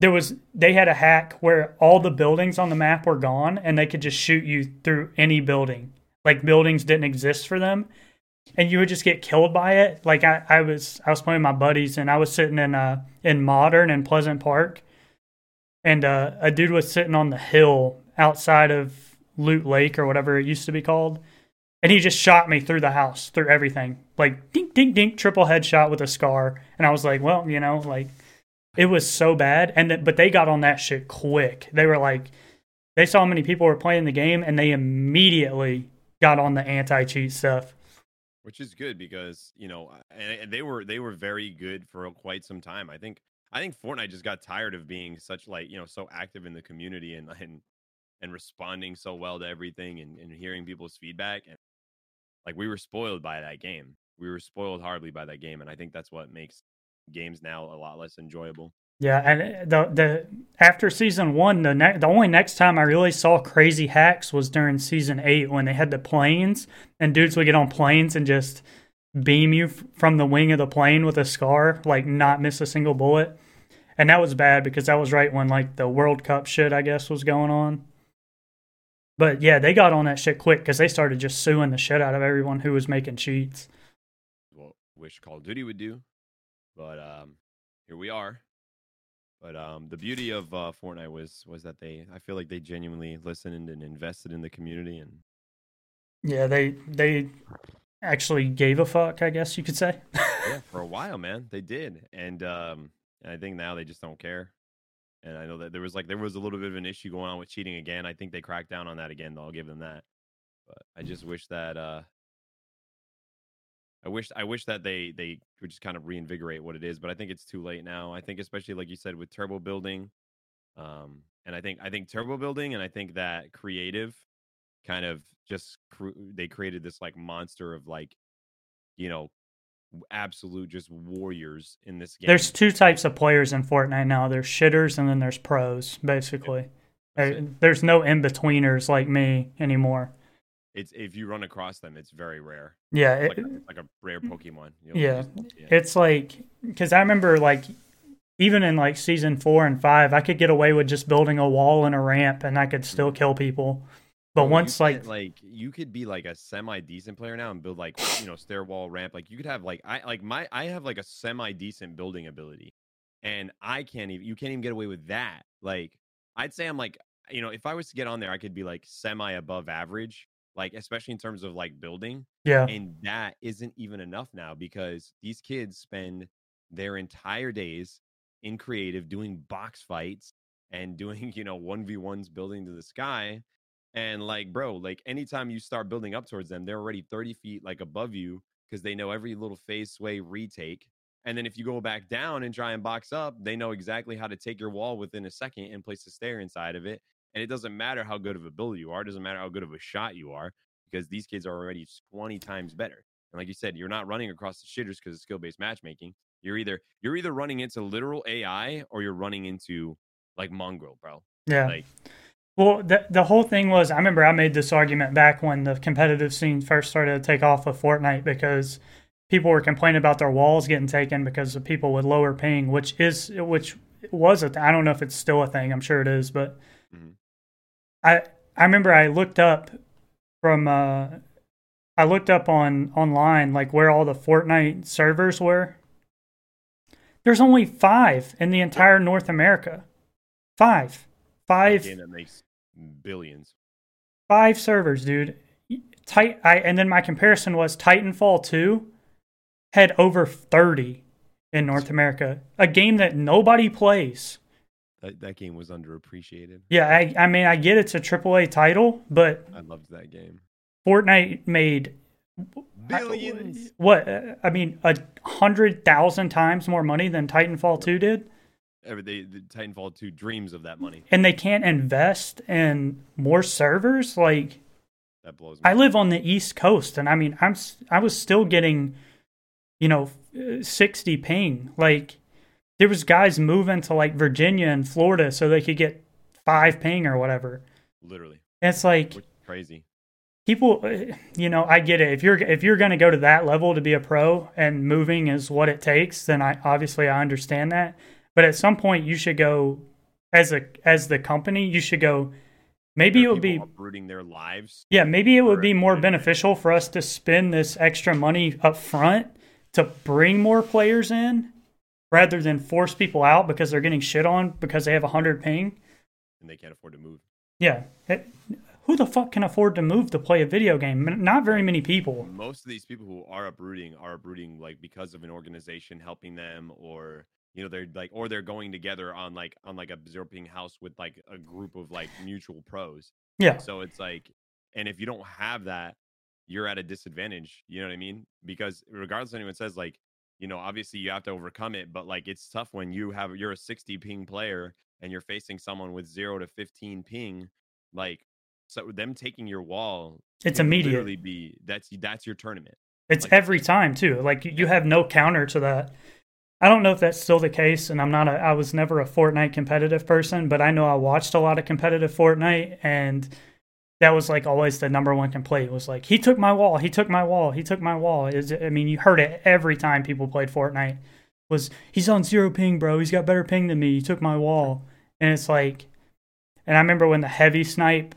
there was they had a hack where all the buildings on the map were gone and they could just shoot you through any building. Like buildings didn't exist for them. And you would just get killed by it. Like I, I was I was playing with my buddies and I was sitting in uh in modern and Pleasant Park and uh, a dude was sitting on the hill outside of Loot Lake or whatever it used to be called. And he just shot me through the house, through everything. Like dink dink dink triple headshot with a scar. And I was like, well, you know, like it was so bad. And th- but they got on that shit quick. They were like they saw how many people were playing the game and they immediately got on the anti-cheat stuff. Which is good because, you know, and they were they were very good for quite some time. I think I think Fortnite just got tired of being such like, you know, so active in the community and and and responding so well to everything and, and hearing people's feedback and like we were spoiled by that game. We were spoiled hardly by that game and i think that's what makes games now a lot less enjoyable. Yeah and eh, the the after season one the the only next time i really saw crazy hacks was during season eight when they had the planes and dudes would get on planes and just beam you f- from the wing of the plane with a scar like not miss a single bullet. And that was bad because that was right when like the world cup shit i guess was going on but yeah, they got on that shit quick because they started just suing the shit out of everyone who was making cheats. Well, wish Call of Duty would do, but um, here we are. But um, the beauty of uh, Fortnite was was that they, I feel like they genuinely listened and invested in the community, and yeah, they they actually gave a fuck, I guess you could say. yeah, for a while, man, they did, and um, and I think now they just don't care. And I know that there was like there was a little bit of an issue going on with cheating again. I think they cracked down on that again. Though I'll give them that. But I just wish that uh I wish I wish that they they could just kind of reinvigorate what it is, but I think it's too late now. I think especially like you said with turbo building, um, and I think I think turbo building, and I think that creative kind of just cr- they created this like monster of like you know, absolute just warriors in this game. There's two types of players in Fortnite now. There's shitters and then there's pros, basically. There's no in betweeners like me anymore. It's if you run across them, it's very rare. Yeah, It's it, like, a, like a rare mm, Pokemon. you know, yeah. just- yeah. it's like because I remember like even in like season four and five, I could get away with just building a wall and a ramp, and I could still mm-hmm. kill people. But Bro, once like like you could be like a semi decent player now and build like you know stair wall ramp like you could have like I like my I have like a semi decent building ability and I can't even you can't even get away with that like I'd say I'm like you know if I was to get on there I could be like semi above average like especially in terms of like building yeah, and that isn't even enough now because these kids spend their entire days in creative doing box fights and doing you know 1v1s building to the sky and like bro like anytime you start building up towards them they're already 30 feet like above you because they know every little phase sway retake and then if you go back down and try and box up they know exactly how to take your wall within a second and place a stair inside of it and it doesn't matter how good of a builder you are it doesn't matter how good of a shot you are because these kids are already 20 times better and like you said, you're not running across the shitters because of skill-based matchmaking. You're either you're either running into literal AI or you're running into like mongrel, bro. yeah. Like Well, the the whole thing was I remember I made this argument back when the competitive scene first started to take off with Fortnite because people were complaining about their walls getting taken because of people with lower ping, which is which was a th- I don't know if it's still a thing. I'm sure it is, but Mhm. I I remember I looked up from uh I looked up on online like where all the Fortnite servers were. There's only 5 in the entire North America. 5. 5 game that makes billions. five servers, dude. Tight. I and then my comparison was Titanfall two had over thirty in North America, a game that nobody plays. That that game was underappreciated. Yeah, I, I mean, I get it's a AAA title, but I loved that game. Fortnite made Billions. what? uh, I mean, a hundred thousand times more money than Titanfall two did, Every they, the Titanfall 2 dreams of that money. and they can't invest in more servers. Like, That blows me. I live on the East Coast, and I mean, I'm I was still getting, you know, uh, sixty ping. Like, there was guys moving to like Virginia and Florida so they could get five ping or whatever. Literally. And it's like Which crazy. people, uh, you know, I get it. If you're if you're going to go to that level to be a pro and moving is what it takes, then I obviously I understand that. But at some point, you should go as a as the company. You should go. Maybe it would be uprooting their lives. yeah, maybe it would be more beneficial for us to spend this extra money up front to bring more players in rather than force people out because they're getting shit on because they have 100 ping. and they can't afford to move. Yeah. It- who the fuck can afford to move to play a video game? Not very many people. most of these people who are uprooting are uprooting like because of an organization helping them or you know they're like or they're going together on like on like a zero ping house with like a group of like mutual pros Yeah. so it's like and if you don't have that you're at a disadvantage you know what i mean because regardless of anyone says like you know obviously you have to overcome it but like it's tough when you have you're a 60 ping player and you're facing someone with 0 to 15 ping like so them taking your wall It's would immediate. be that's that's your tournament It's like- every time too. Like you have no counter to that. I don't know if that's still the case, and I'm not a. I was never a Fortnite competitive person, but I know I watched a lot of competitive Fortnite, and that was like always the number one complaint was like he took my wall, he took my wall, he took my wall. Is I mean you heard it every time people played Fortnite was he's on zero ping, bro. He's got better ping than me. He took my wall, and it's like, and I remember when the heavy snipe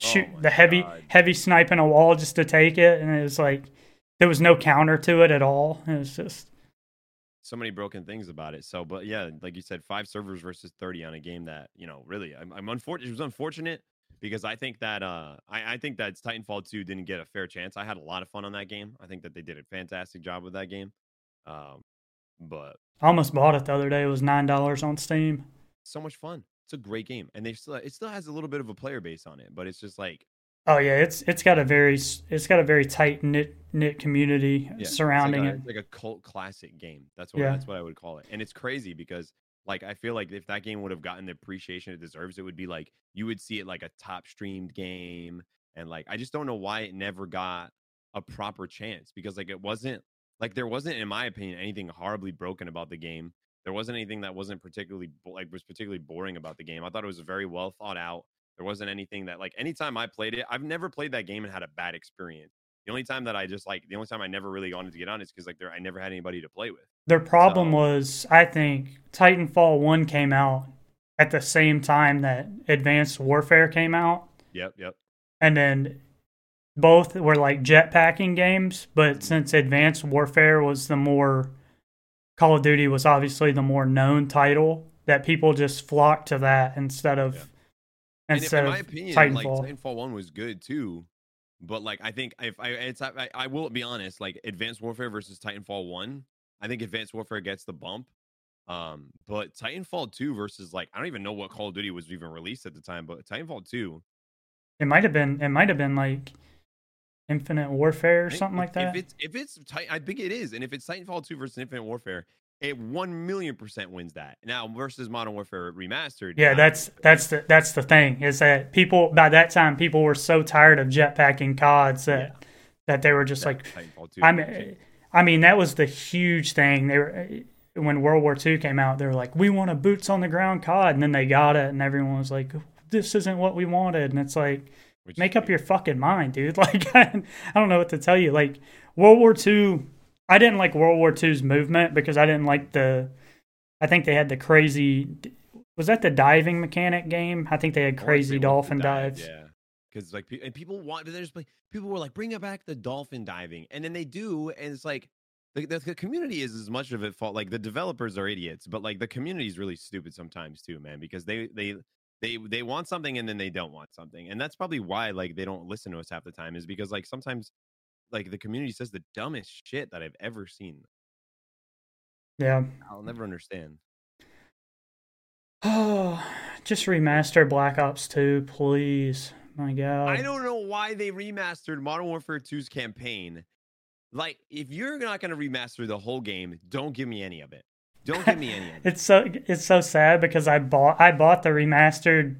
shoot Oh the heavy God. heavy sniping a wall just to take it and it was like there was no counter to it at all it was just so many broken things about it. So, but yeah, like you said, five servers versus thirty on a game that you know really, I'm, I'm unfortunate. It was unfortunate because I think that uh, I, I think that Titanfall two didn't get a fair chance. I had a lot of fun on that game. I think that they did a fantastic job with that game. Um, but I almost bought it the other day it was nine dollars on steam so much fun. It's a great game, and they still it still has a little bit of a player base on it, but it's just like oh yeah it's it's got a very it's got a very tight knit knit community Yeah, it's surrounding like a, it It's like a cult classic game. That's what Yeah. that's what I would call it. And it's crazy because like I feel like if that game would have gotten the appreciation it deserves, it would be like you would see it like a top streamed game. And like I just don't know why it never got a proper chance because like it wasn't like there wasn't in my opinion anything horribly broken about the game there wasn't anything that wasn't particularly like was particularly boring about the game i thought it was very well thought out there wasn't anything that like anytime i played it i've never played that game and had a bad experience. The only time that i just like the only time i never really wanted to get on is because like there i never had anybody to play with. Their problem so, was i think titanfall 1 came out at the same time that advanced warfare came out. Yep yep. And then both were like jetpacking games, but mm-hmm. since Advanced Warfare was the more Call of Duty was obviously the more known title that people just flocked to that instead of yeah. In, in my opinion, Titanfall. Like Titanfall one was good too, but like I think if I it's I, I will be honest, like Advanced Warfare versus Titanfall one, I think Advanced Warfare gets the bump. Um, but Titanfall two versus like I don't even know what Call of Duty was even released at the time, but Titanfall two, it might have been it might have been like Infinite Warfare or something like that? If it's if it's I think it is, and if it's Titanfall two versus Infinite Warfare, it one million percent wins that. Now versus Modern Warfare remastered. Yeah, that's that's the that's the thing is that people by that time people were so tired of jetpacking CODs that yeah. that they were just like, I mean, I mean that was the huge thing. They were when World War II came out. They were like, we want a boots on the ground COD, and then they got it, and everyone was like, this isn't what we wanted, and it's like which Make up your fucking mind, dude. Like, I don't know what to tell you. Like, World War II, I didn't like World War II's movement because I didn't like the. I think they had the crazy. Was that the diving mechanic game? I think they had crazy dolphin dive, dives. Yeah, because like and people want, there's like people were like, bring back the dolphin diving, and then they do, and it's like the, the, the, community is as much of it fault like the developers are idiots but like the community is really stupid sometimes too man because they they they they want something and then they don't want something and that's probably why like they don't listen to us half the time is because like sometimes like the community says the dumbest shit that i've ever seen. Yeah. I'll never understand. Oh just remaster black ops 2 please. My god. i don't know why they remastered modern warfare 2's campaign. Like if you're not going to remaster the whole game don't give me any of it. Don't give me any. of it. it's so it's so sad because I bought I bought the remastered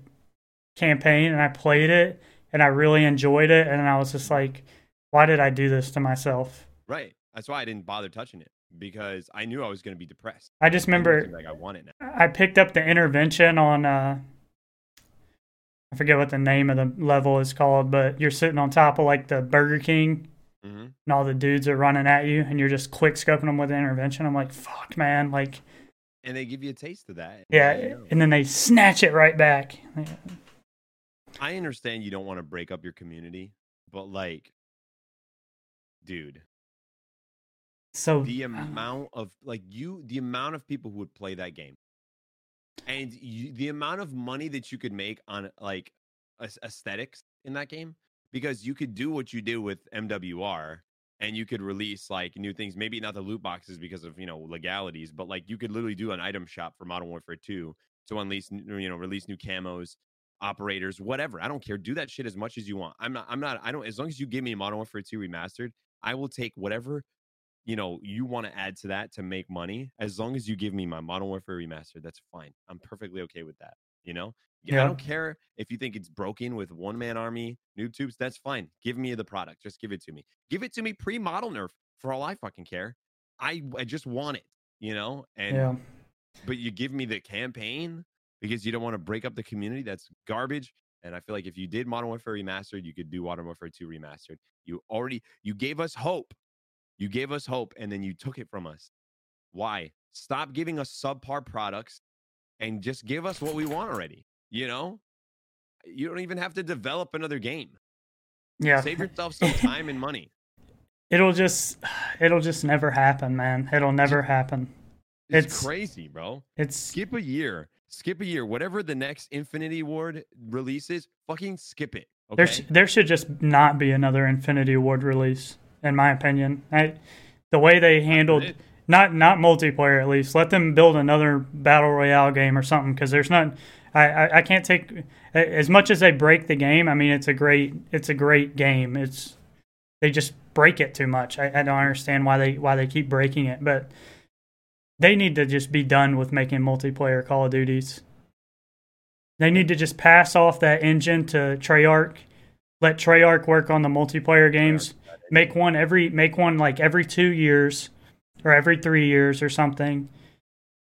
campaign and I played it and I really enjoyed it and I was just like, why did I do this to myself? Right. That's why I didn't bother touching it because I knew I was going to be depressed. I just remember like I want it now. I picked up the intervention on uh I forget what the name of the level is called, but you're sitting on top of like the Burger King mm-hmm. and all the dudes are running at you and you're just quick scoping them with the intervention. I'm like, fuck, man. Like, and they give you a taste of that. Yeah. And then they snatch it right back. I understand you don't want to break up your community, but like, dude. So the uh amount of like you, the amount of people who would play that game, and you, the amount of money that you could make on like aesthetics in that game because you could do what you do with MWR and you could release like new things. Maybe not the loot boxes because of you know legalities, but like you could literally do an item shop for Modern Warfare 2 to unleash you know release new camos, operators, whatever. I don't care. Do that shit as much as you want. I'm not. I'm not. I don't. As long as you give me Modern Warfare 2 remastered, I will take whatever you know you want to add to that to make money. As long as you give me my Modern Warfare remastered, that's fine. I'm perfectly okay with that. You know, yeah. I don't care if you think it's broken with one man army noob tubes. That's fine. Give me the product. Just give it to me. Give it to me pre model nerf for all I fucking care. I I just want it, you know. And yeah. but you give me the campaign because you don't want to break up the community. That's garbage. And I feel like if you did Modern Warfare Remastered, you could do Modern Warfare 2 Remastered. You already you gave us hope. You gave us hope and then you took it from us. Why? Stop giving us subpar products and just give us what we want already. You know, you don't even have to develop another game. Yeah. Save yourself some time and money. It'll just it'll just never happen, man. It'll never happen. It's, it's crazy, bro. It's skip a year. Skip a year. Whatever the next Infinity Ward releases, fucking skip it. Okay? There, sh- there should just not be another Infinity Ward release, in my opinion. I, the way they handled not not multiplayer at least. Let them build another battle royale game or something because there's not I, I, I can't take as much as they break the game. I mean, it's a great it's a great game. It's they just break it too much. I, I don't understand why they why they keep breaking it, but they need to just be done with making multiplayer Call of Duties. They need to just pass off that engine to Treyarch, let Treyarch work on the multiplayer games. Make one every make one like every two years or every three years or something.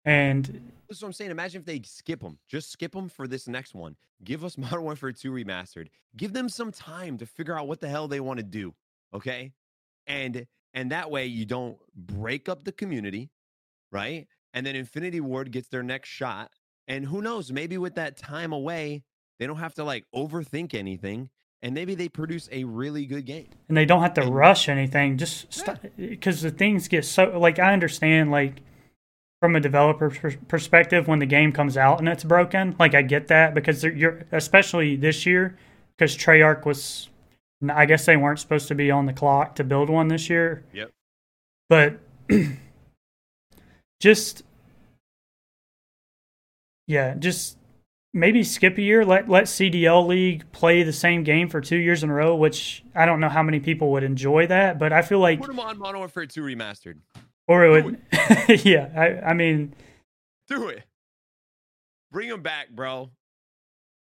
And that's what I'm saying. Imagine if they skip them. Just skip them for this next one. Give us Modern Warfare 2 remastered. Give them some time to figure out what the hell they want to do. Okay? And and that way you don't break up the community, right? And then Infinity Ward gets their next shot. And who knows, maybe with that time away, they don't have to like overthink anything and maybe they produce a really good game. And they don't have to and, rush anything. Just because yeah. Eh, the things get so like I understand like from a developer perspective when the game comes out and it's broken. Like I get that because you're especially this year because Treyarch was. I guess they weren't supposed to be on the clock to build one this year. Yep. But just yeah, just maybe skip a year. Let let CDL League play the same game for two years in a row, which I don't know how many people would enjoy that, but I feel like put them on Modern Warfare Two remastered, or it would. It. yeah, I, I mean, do it. Bring them back, bro.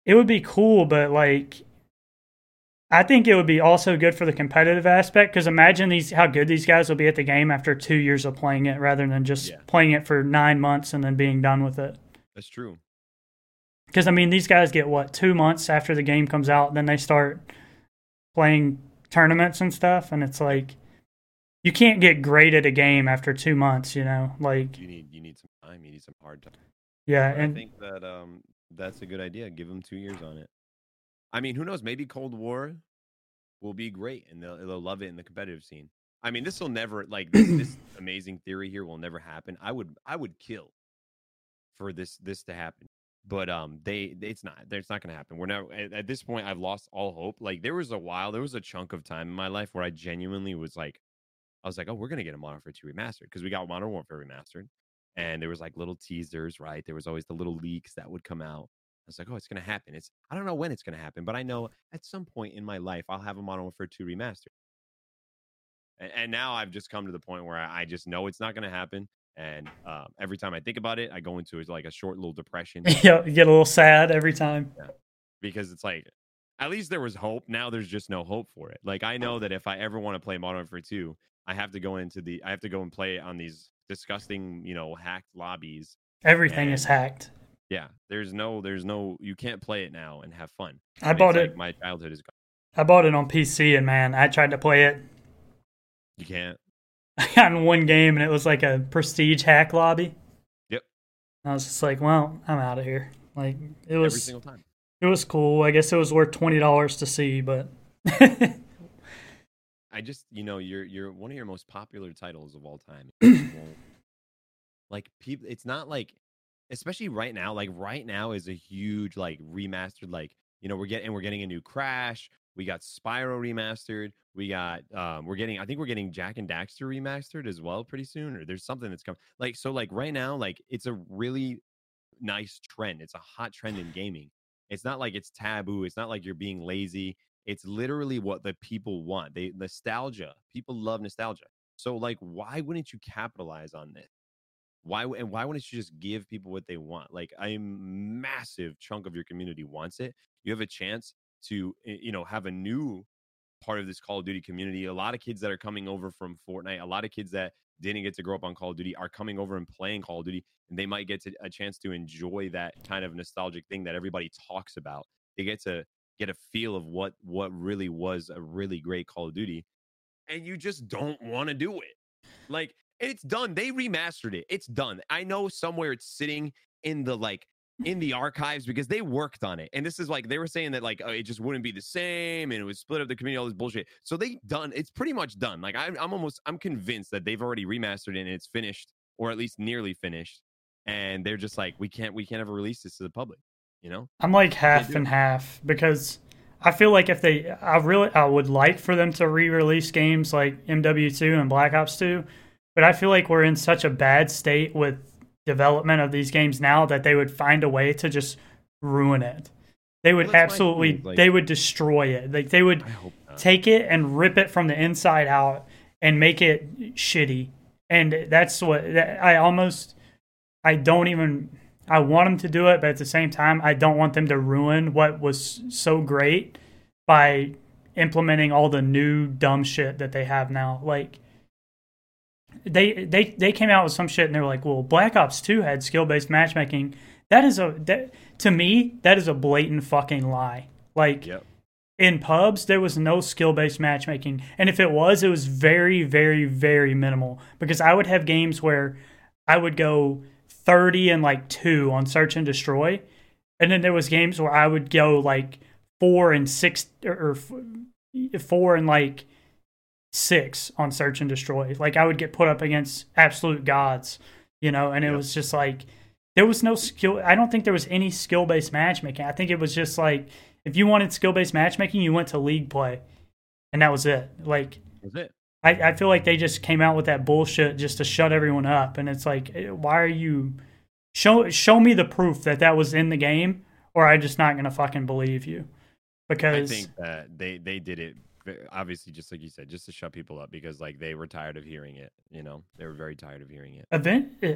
It would be cool, but like. I think it would be also good for the competitive aspect because imagine these how good these guys will be at the game after two years of playing it rather than just yeah. playing it for nine months and then being done with it. That's true. Because I mean, these guys get what two months after the game comes out, then they start playing tournaments and stuff, and it's like you can't get great at a game after two months. You know, like you need you need some time. You need some hard time. Yeah, but and I think that um that's a good idea. Give them two years on it. I mean, who knows? Maybe Cold War will be great, and they'll they'll love it in the competitive scene. I mean, this will never like this, this amazing theory here will never happen. I would I would kill for this this to happen but um they it's not it's not going to happen we're now at, at, this point i've lost all hope like there was a while there was a chunk of time in my life where i genuinely was like i was like oh we're going to get a modern warfare 2 remastered because we got modern warfare remastered and there was like little teasers right there was always the little leaks that would come out was like oh it's going to happen it's i don't know when it's going to happen but i know at some point in my life i'll have a modern warfare 2 remastered and, and now i've just come to the point where i, I just know it's not going to happen and uh, every time I think about it, I go into like a short little depression. yeah, you get a little sad every time. Yeah. Because it's like, at least there was hope. Now there's just no hope for it. Like I know that if I ever want to play Modern Warfare 2, I have to go into the, I have to go and play on these disgusting, you know, hacked lobbies. Everything and, is hacked. Yeah, there's no, there's no, you can't play it now and have fun. I, I bought it. Like my childhood is gone. I bought it on PC, and man, I tried to play it. You can't. I got in one game and it was like a prestige hack lobby. Yep. I was just like, well, I'm out of here. Like it was every single time. It was cool. I guess it was worth twenty dollars to see, but I just you know, you're you're one of your most popular titles of all time. like people it's not like especially right now, like right now is a huge like remastered like you know, we're getting we're getting a new crash, we got Spyro remastered. We got um we're getting I think we're getting Jak and Daxter remastered as well pretty soon or there's something that's coming. Like so like right now like it's a really nice trend. It's a hot trend in gaming. It's not like it's taboo. It's not like you're being lazy. It's literally what the people want. They nostalgia. People love nostalgia. So like why wouldn't you capitalize on this? Why and why wouldn't you just give people what they want? Like a massive chunk of your community wants it. You have a chance to eh, you know have a new part of this Call of Duty community. A lot of kids that are coming over from Fortnite, a lot of kids that didn't get to grow up on Call of Duty are coming over and playing Call of Duty, and they might get to, a chance to enjoy that kind of nostalgic thing that everybody talks about. They get to get a feel of what what really was a really great Call of Duty, and you just don't want to do it. Like it's done. They remastered it. It's done. I know somewhere it's sitting in the like in the archives because they worked on it. And this is like they were saying that like oh, it just wouldn't be the same and it would split up the community, all this bullshit. So they done it's pretty much done. Like I'm, I'm almost I'm convinced that they've already remastered it and it's finished or at least nearly finished. And they're just like we can't we can't ever release this to the public. You know, I'm like half and half because I feel like if they, I really, I would like for them to re-release games like MW2 and Black Ops 2, but I feel like we're in such a bad state with development of these games now that they would find a way to just ruin it. They would well, absolutely like, they would destroy it. Like they would take it and rip it from the inside out and make it shitty. And that's what I almost I don't even I want them to do it, but at the same time I don't want them to ruin what was so great by implementing all the new dumb shit that they have now. Like they they they came out with some shit and they were like, "Well, Black Ops 2 had skill-based matchmaking." That is a that to me, that is a blatant fucking lie. Like yep. in pubs, there was no skill-based matchmaking, and if it was, it was very very very minimal because I would have games where I would go 30 and like 2 on search and destroy. And then there was games where I would go like 4 and 6 or, or 4 and like 6 on search and destroy. Like I would get put up against absolute gods, you know, and it yep. was just like there was no skill I don't think there was any skill-based matchmaking. I think it was just like if you wanted skill-based matchmaking, you went to league play. And that was it. Like was it. I, I feel like they just came out with that bullshit just to shut everyone up, and it's like, eh, why are you show show me the proof that that was in the game, or I'm just not gonna fucking believe you. Because I think that they they did it obviously just like you said, just to shut people up because like they were tired of hearing it. You know, they were very tired of hearing it. Event, eh,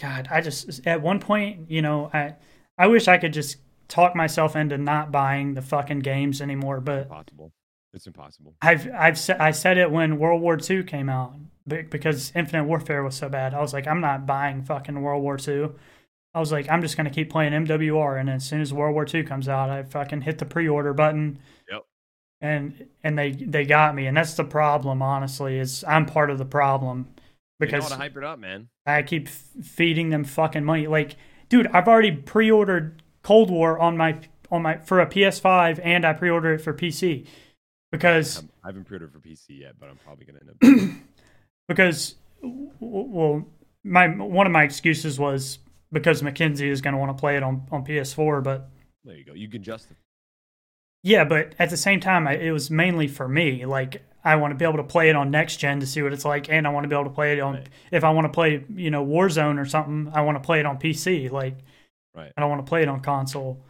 God, I just at one point, you know, I I wish I could just talk myself into not buying the fucking games anymore, but possible. It's impossible. I've I've said I said it when World War II came out because Infinite Warfare was so bad. I was like, I'm not buying fucking World War II. I was like, I'm just gonna keep playing MWR, and as soon as World War II comes out, I fucking hit the pre-order button. And and they they got me, and that's the problem. Honestly, is I'm part of the problem because you know hype it up, man. I keep feeding them fucking money. Like, dude, I've already pre-ordered Cold War on my on my for a PS5, and I pre-ordered it for PC because I haven't pre-ordered for PC yet, but I'm probably gonna end up because well, my one of my excuses was because Mackenzie is going to want to play it on on PS4, but there you go, you can just yeah, but at the same time, I, it was mainly for me. Like I want to be able to play it on next gen to see what it's like, and I want to be able to play it on right. if I want to play you know Warzone or something. I want to play it on PC. Like right. I don't want to play it on console.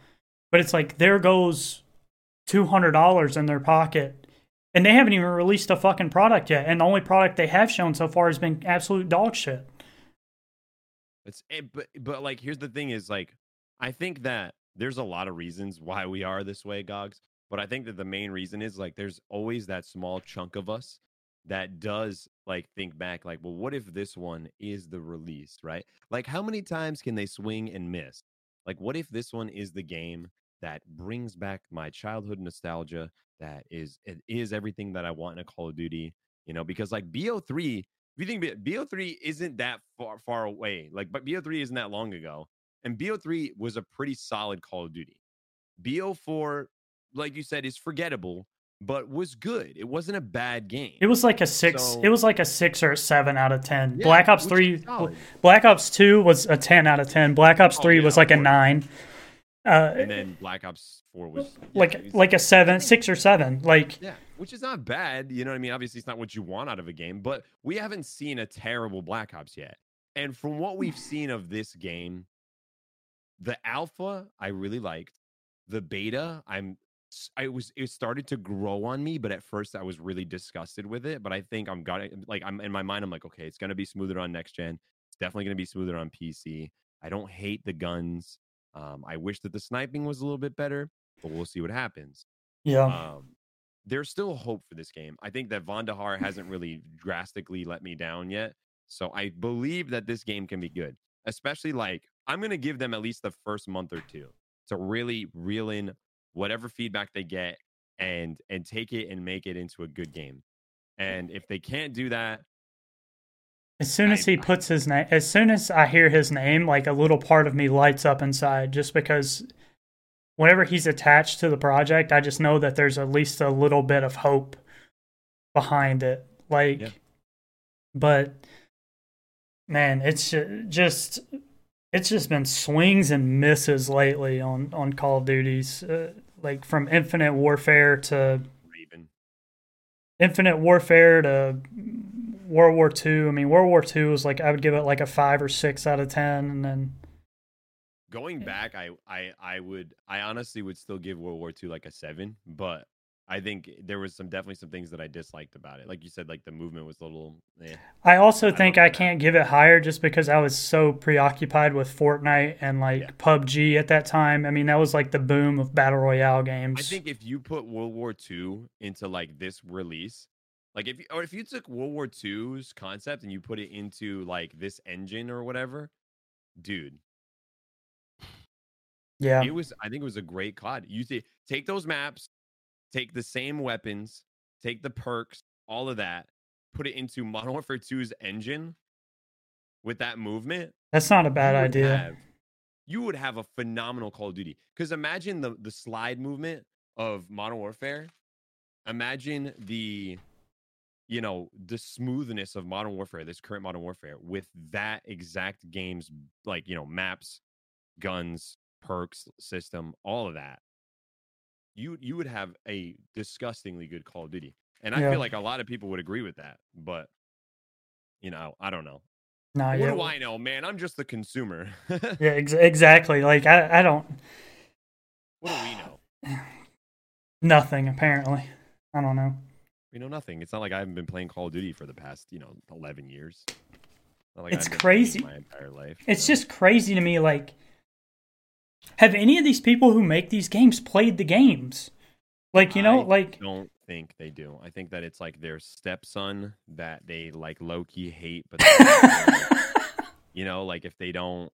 But it's like there goes two hundred dollars in their pocket, and they haven't even released a fucking product yet. And the only product they have shown so far has been absolute dog shit. It's eh, but but like here's the thing is like I think that there's a lot of reasons why we are this way, Gogs. But I think that the main reason is like there's always that small chunk of us that does like think back like well what if this one is the release right like how many times can they swing and miss like what if this one is the game that brings back my childhood nostalgia that is it is everything that I want in a Call of Duty, you know, because like BO3, if you think BO3 isn't that far far away, like but BO3 isn't that long ago. And BO3 was a pretty solid Call of Duty. BO4, like you said, is forgettable, but was good. It wasn't a bad game. It was like a six. So, it was like a six or a seven out of ten. Yeah, Black Ops three, Black Ops two was a ten out of ten. Black Ops oh, three yeah, was like a nine. Uh, and then Black Ops Four was like yeah, like a seven, six or seven, like yeah, which is not bad. You know what I mean? Obviously, it's not what you want out of a game, but we haven't seen a terrible Black Ops yet. And from what we've seen of this game, the alpha I really liked. The beta, I'm I was it started to grow on me, but at first I was really disgusted with it. But I think I'm got it. Like I'm in my mind, I'm like, okay, it's gonna be smoother on next gen. It's definitely gonna be smoother on PC. I don't hate the guns. Um, I wish that the sniping was a little bit better, but we'll see what happens. Yeah. Um, there's still hope for this game. I think that Vonderhaar hasn't really drastically let me down yet. So I believe that this game can be good, especially like I'm going to give them at least the first month or two to really reel in whatever feedback they get and and take it and make it into a good game. And if they can't do that, as soon as he puts his name, as soon as I hear his name, like a little part of me lights up inside just because whenever he's attached to the project, I just know that there's at least a little bit of hope behind it. Like, yeah. but man, it's just, it's just been swings and misses lately on, on Call of Duties, uh, like from Infinite Warfare to Raven. Infinite Warfare to World War II. I mean, World War II was like I would give it like a five or six out of ten, and then going back, I I I would I honestly would still give World War II like a seven, but I think there was some definitely some things that I disliked about it. Like you said, like the movement was a little. Eh. I also I think I can't give it higher just because I was so preoccupied with Fortnite and like yeah. PUBG at that time. I mean, that was like the boom of battle royale games. I think if you put World War II into like this release, like if you, or if you took World War II's concept and you put it into like this engine or whatever, dude. Yeah. It was I think it was a great COD. You see, take those maps, take the same weapons, take the perks, all of that, put it into Modern Warfare 2's engine with that movement. That's not a bad you idea. Have, you would have a phenomenal Call of Duty. Because imagine the the slide movement of Modern Warfare. Imagine the you know the smoothness of modern warfare this current modern warfare with that exact game's like you know maps guns perks system all of that you you would have a disgustingly good call of duty and i yeah. feel like a lot of people would agree with that but you know i don't know nah, what yeah. do i know man i'm just the consumer yeah ex- exactly like I, I don't what do we know nothing apparently i don't know we know nothing. It's not like I haven't been playing Call of Duty for the past, you know, eleven years. Like it's crazy. My entire life. It's just crazy to me. Like, have any of these people who make these games played the games? Like, you know, I like don't think they do. I think that it's like their stepson that they like low key hate, but you know, like if they don't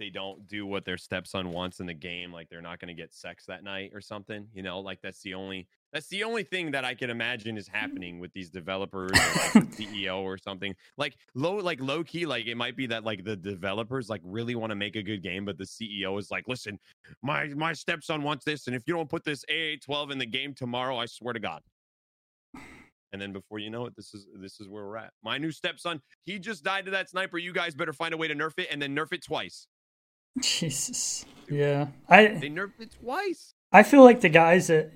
they don't do what their stepson wants in the game, like they're not going to get sex that night or something. You know, like that's the only that's the only thing that I can imagine is mm. happening with these developers or like the CEO or something. Like low, like low key, like it might be that like the developers like really want to make a good game, but the CEO is like, listen, my my stepson wants this, and if you don't put this AA12 in the game tomorrow, I swear to God. And then before you know it, this is this is where we're at. My new stepson, he just died to that sniper. You guys better find a way to nerf it and then nerf it twice. Jesus. Yeah. I they nerfed it twice. I feel like the guys that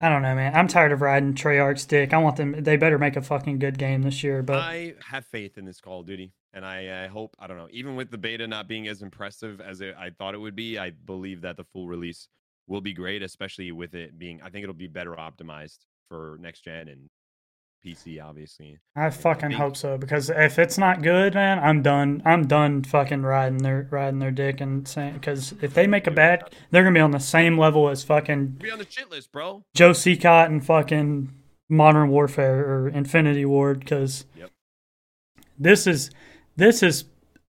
I don't know, man. I'm tired of riding Treyarch's dick. I want them. They better make a fucking good game this year. But I have faith in this Call of Duty, and I, I hope. I don't know. Even with the beta not being as impressive as it, I thought it would be, I believe that the full release will be great, especially with it being. I think it'll be better optimized for next gen and PC, obviously. I fucking I hope so because if it's not good, man, I'm done. I'm done fucking riding their riding their dick and saying because if they make a bad, they're gonna be on the same level as fucking. Be on the shit list, bro. Joe Cecot and fucking Modern Warfare or Infinity Ward because yep. this is this is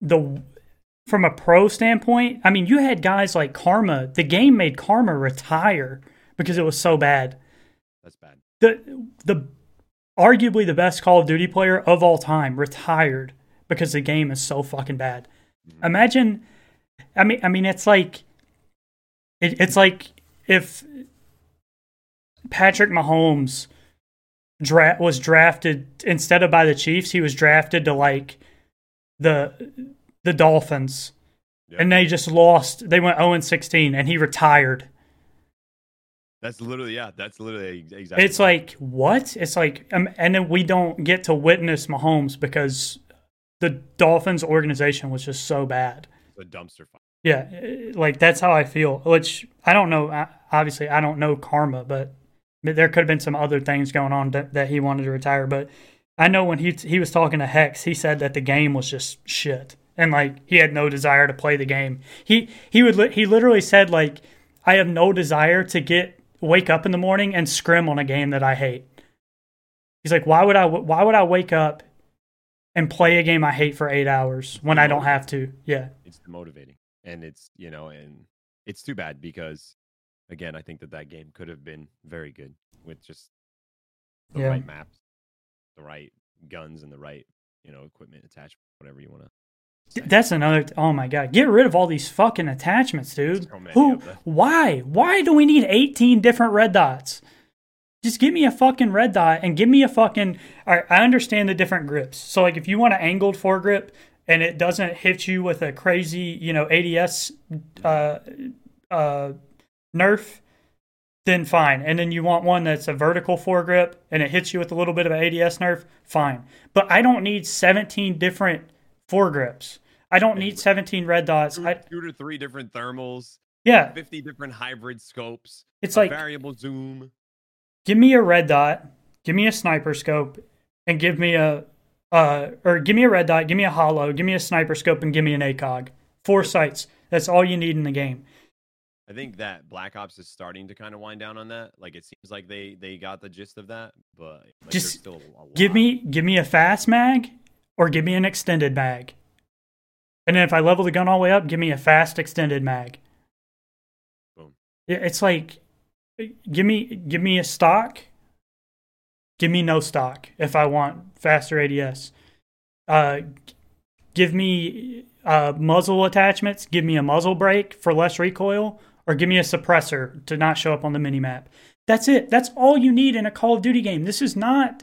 the from a pro standpoint. I mean, you had guys like Karma. The game made Karma retire because it was so bad. That's bad. The the arguably the best Call of Duty player of all time, retired because the game is so fucking bad. Mm-hmm. Imagine, I mean, I mean, it's like, it, it's like if Patrick Mahomes dra- was drafted instead of by the Chiefs, he was drafted to like the the Dolphins, yep. and they just lost. They went zero and sixteen, and he retired that's literally yeah. That's literally exactly. It's like what? It's like, um, and then we don't get to witness Mahomes because the Dolphins organization was just so bad. a dumpster fire. Yeah, eh, like that's how I feel. Which I don't know. Obviously, I don't know karma, but there could have been some other things going on that, that he wanted to retire. But I know when he he was talking to Hex, he said that the game was just shit, and like he had no desire to play the game. He he would he literally said like I have no desire to get wake up in the morning and scrim on a game that I hate. He's like, why would I? Why would I wake up and play a game I hate for eight hours when I don't have to? Yeah, it's motivating, and it's you know, and it's too bad because again, I think that that game could have been very good with just the yeah. right maps, the right guns, and the right you know equipment attachment, whatever you want to that's another. Oh my god! Get rid of all these fucking attachments, dude. So Who? Why? Why do we need eighteen different red dots? Just give me a fucking red dot and give me a fucking. All right, I understand the different grips. So like, if you want an angled foregrip and it doesn't hit you with a crazy, you know, ADS uh, uh, nerf, then fine. And then you want one that's a vertical foregrip and it hits you with a little bit of an ADS nerf, fine. But I don't need seventeen different foregrips. I don't need 17 red dots. Two, I, two to three different thermals. Yeah. 50 different hybrid scopes. It's like variable zoom. Give me a red dot, give me a sniper scope, and give me a uh or give me a red dot, give me a holo, give me a sniper scope, and give me an ACOG. Four sights. That's all you need in the game. I think that Black Ops is starting to kind of wind down on that. Like it seems like they they got the gist of that, but like, just give me give me a fast mag or give me an extended mag. And then if I level the gun all the way up, give me a fast extended mag. Boom. It's like give me give me a stock. Give me no stock if I want faster ADS. Uh, give me uh, muzzle attachments. Give me a muzzle brake for less recoil, or give me a suppressor to not show up on the minimap. That's it. That's all you need in a Call of Duty game. This is not.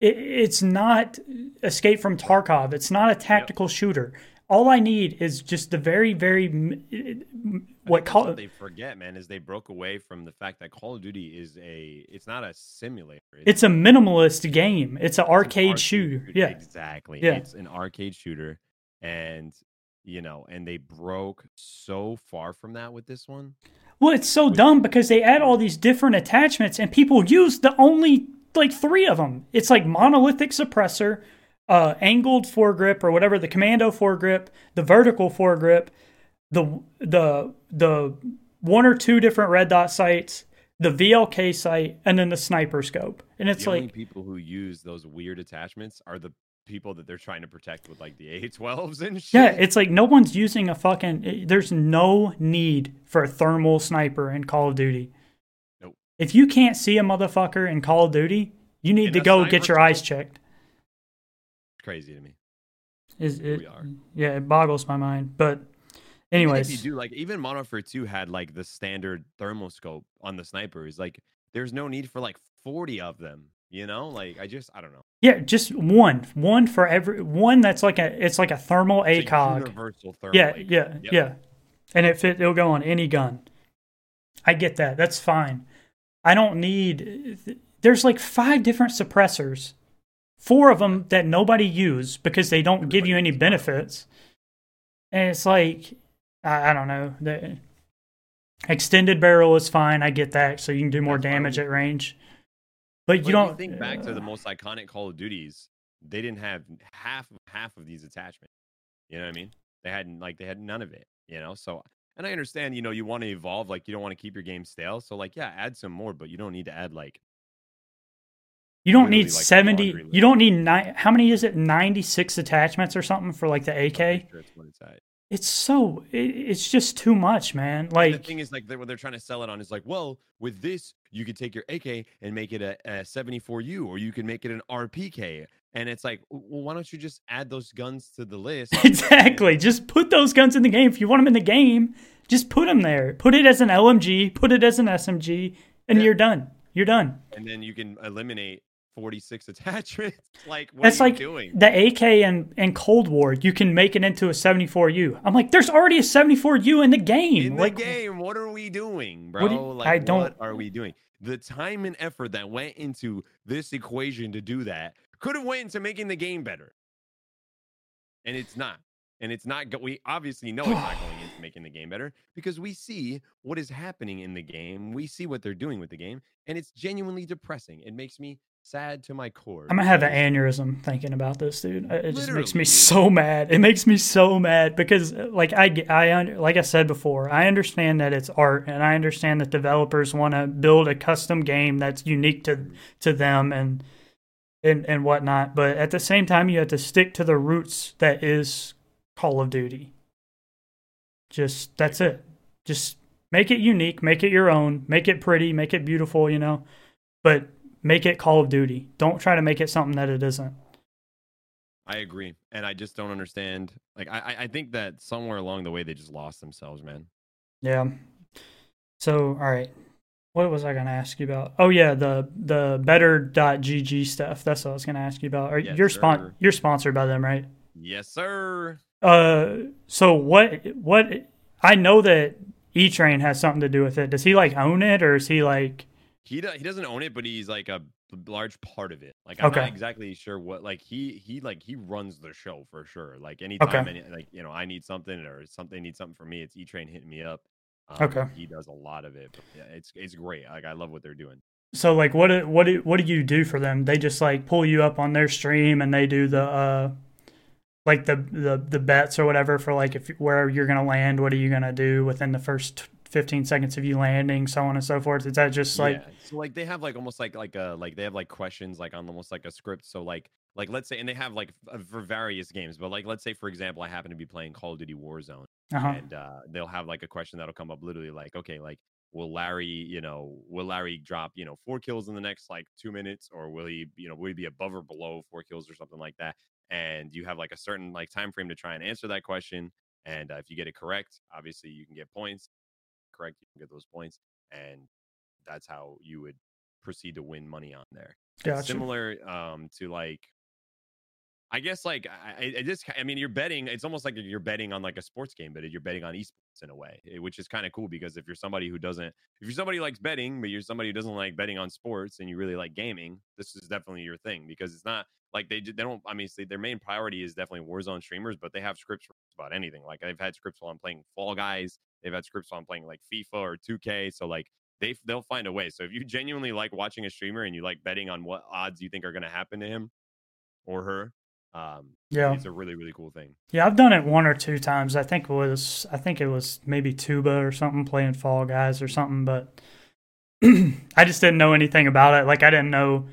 It, it's not Escape from Tarkov. It's not a tactical yep. shooter all I need is just the very, very what Call what they forget, man, is they broke away from the fact that Call of Duty is a it's not a simulator. It's, it's a minimalist game. It's an arcade, an arcade shooter. shooter. Yeah, exactly. Yeah. it's an arcade shooter, and you know, and they broke so far from that with this one. Well, it's so dumb because they add all these different attachments, and people use the only like three of them. It's like monolithic suppressor, uh, angled foregrip or whatever the commando foregrip, the vertical foregrip, the the the one or two different red dot sights, the VLK sight, and then the sniper scope. And it's the like people who use those weird attachments are the people that they're trying to protect with like the A12s and shit. Yeah, it's like no one's using a fucking. There's no need for a thermal sniper in Call of Duty. Nope. If you can't see a motherfucker in Call of Duty, you need in to go get your scope, eyes checked crazy to me. Is it? Yeah, it boggles my mind. But anyways, if you do like even Modern Warfare Two had like the standard thermal scope on the snipers. Like, there's no need for like 40 of them. You know, like I just I don't know. Yeah, just one, one for every one. That's like a it's like a thermal it's ACOG. A universal thermal. Yeah, ACOG. yeah, yep. yeah. And it fit. It'll go on any gun. I get that. That's fine. I don't need. There's like five different suppressors four of them that nobody use because they don't give you any benefits. And it's like, I, I don't know. The extended barrel is fine. I get that. So you can do more That's damage at range. But you don't you think back to the most iconic Call of Duties. They didn't have half half of these attachments. You know what I mean? They hadn't like they had none of it. You know, so and I understand. You know, you want to evolve. Like you don't want to keep your game stale. So like, yeah, add some more, but you don't need to add like you don't need like 70 you don't need nine how many is it? 96 attachments or something for like the ak it's, so it, it's just too much man. Like and the thing is like what they're trying to sell it on is like well with this you could take your ak and make it a, a 74u or you can make it an rpk and it's like well why don't you just add those guns to the list? Exactly. And- just put those guns in the game. If you want them in the game just put them there. Put it as an lmg put it as an smg and yeah. you're done. You're done. And then you can eliminate 46 attachments. like, what That's are like doing? The AK and, and Cold War, you can make it into a 74U. I'm like, there's already a 74U in the game. In like, the game, what are we doing, bro? You, like, I don't, what are we doing? The time and effort that went into this equation to do that could have went into making the game better. And it's not and it's not go- we obviously know it's not going into making the game better because we see what is happening in the game we see what they're doing with the game and it's genuinely depressing it makes me sad to my core. I'm gonna have an aneurysm thinking about this, dude. It just makes me so mad. It makes me so mad because, uh, like I, I, like I said before, I understand that it's art, and I understand that developers want to build a custom game that's unique to to them and and and whatnot. But at the same time, you have to stick to the roots that is Call of Duty. Just that's it. Just make it unique, make it your own, make it pretty, make it beautiful. You know, but Make it Call of Duty. Don't try to make it something that it isn't. I agree, and I just don't understand. Like, I I think that somewhere along the way they just lost themselves, man. Yeah. So, all right, what was I going to ask you about? Oh yeah, the the better.gg stuff. That's what I was going to ask you about. Are, yes, you're spon- you're sponsored by them, right? Yes, sir. Uh, so what what I know that E Train has something to do with it. Does he like own it, or is he like? He do, he doesn't own it, but he's like a large part of it. Like I'm okay. not exactly sure what like he he like he runs the show for sure. Like anytime okay. any like you know I need something or something needs something for me, it's E Train hitting me up. Um, okay. He does a lot of it. yeah, it's it's great. Like I love what they're doing. So like what do, what do, what do you do for them? They just like pull you up on their stream and they do the uh like the the the bets or whatever for like if where you're going to land, what are you going to do within the first 15 seconds of you landing, so on and so forth. Is that just like yeah. so like they have like almost like like a like they have like questions like on almost like a script. So like like let's say and they have like for various games, but like let's say for example I happen to be playing Call of Duty Warzone uh-huh. and uh, they'll have like a question that'll come up literally like okay like will Larry, you know, will Larry drop, you know, four kills in the next like two minutes, or will he, you know, will he be above or below four kills or something like that? And you have like a certain like time frame to try and answer that question. And uh, if you get it correct, obviously you can get points. Correct, you can get those points, and that's how you would proceed to win money on there. Gotcha. Similar um, to like I guess like I, I just I mean you're betting it's almost like you're betting on like a sports game but you're betting on esports in a way eh, which is kind of cool because if you're somebody who doesn't if you're somebody who likes betting but you're somebody who doesn't like betting on sports and you really like gaming this is definitely your thing because it's not like they they don't I mean their main priority is definitely Warzone streamers but they have scripts about anything like I've had scripts while I'm playing Fall Guys they've had scripts on playing like FIFA or 2K so like they they'll find a way so if you genuinely like watching a streamer and you like betting on what odds you think are going to happen to him or her um, yeah, it's a really really cool thing. Yeah, I've done it one or two times. I think it was I think it was maybe tuba or something playing Fall Guys or something, but I just didn't know anything about it. Like I didn't know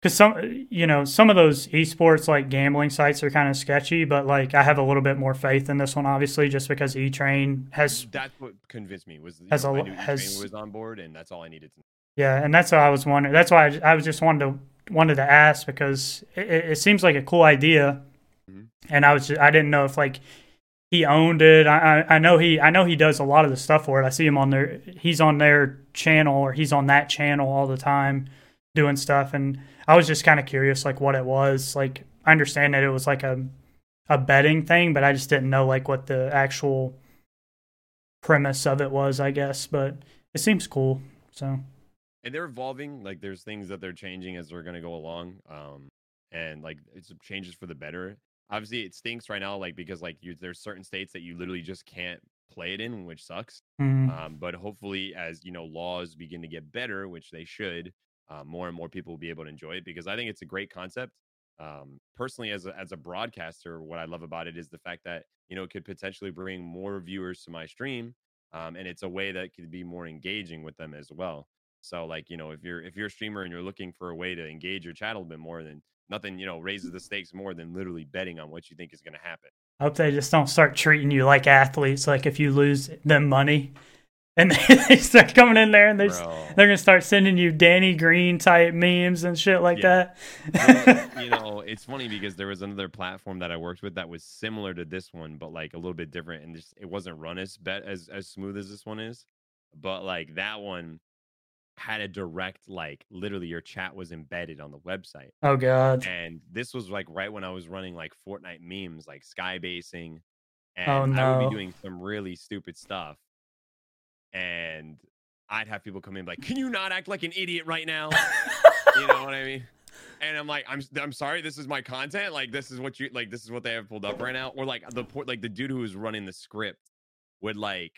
because some you know some of those esports like gambling sites are kind of sketchy, but like I have a little bit more faith in this one, obviously, just because E Train has. That's what convinced me was has know, a, has was on board, and that's all I needed to. Yeah, and that's what I was wondering. That's why I, I was just wanted to wanted to ask because it, it seems like a cool idea, mm-hmm. and I was just, I didn't know if like he owned it. I, I know he I know he does a lot of the stuff for it. I see him on their he's on their channel or he's on that channel all the time doing stuff, and I was just kind of curious like what it was. Like I understand that it was like a a betting thing, but I just didn't know like what the actual premise of it was. I guess, but it seems cool. So and they're evolving. Like there's things that they're changing as they're gonna go along. Um, and like it's changes for the better. Obviously, it stinks right now, like because like you, there's certain states that you literally just can't play it in, which sucks. Mm-hmm. Um, but hopefully, as you know, laws begin to get better, which they should, uh, more and more people will be able to enjoy it because I think it's a great concept. Um, personally, as a, as a broadcaster, what I love about it is the fact that you know it could potentially bring more viewers to my stream, um, and it's a way that could be more engaging with them as well. So like, you know, if you're if you're a streamer and you're looking for a way to engage your chat a little bit more, then nothing, you know, raises the stakes more than literally betting on what you think is going to happen. I hope they just don't start treating you like athletes. Like if you lose them money, and they start coming in there and they're they're gonna start sending you Danny Green type memes and shit like yeah. that. well, you know, it's funny because there was another platform that I worked with that was similar to this one, but like a little bit different, and just it wasn't run as bet as as smooth as this one is. But like that one, had a direct like literally your chat was embedded on the website. Oh god. And this was like right when I was running like Fortnite memes like skybasing oh, and oh, no. I would be doing some really stupid stuff. And I'd have people come in like, "Can you not act like an idiot right now?" you know what I mean? And I'm like, I'm I'm sorry, this is my content. Like this is what you like this is what they have pulled up right now. Or like the like the dude who was running the script would like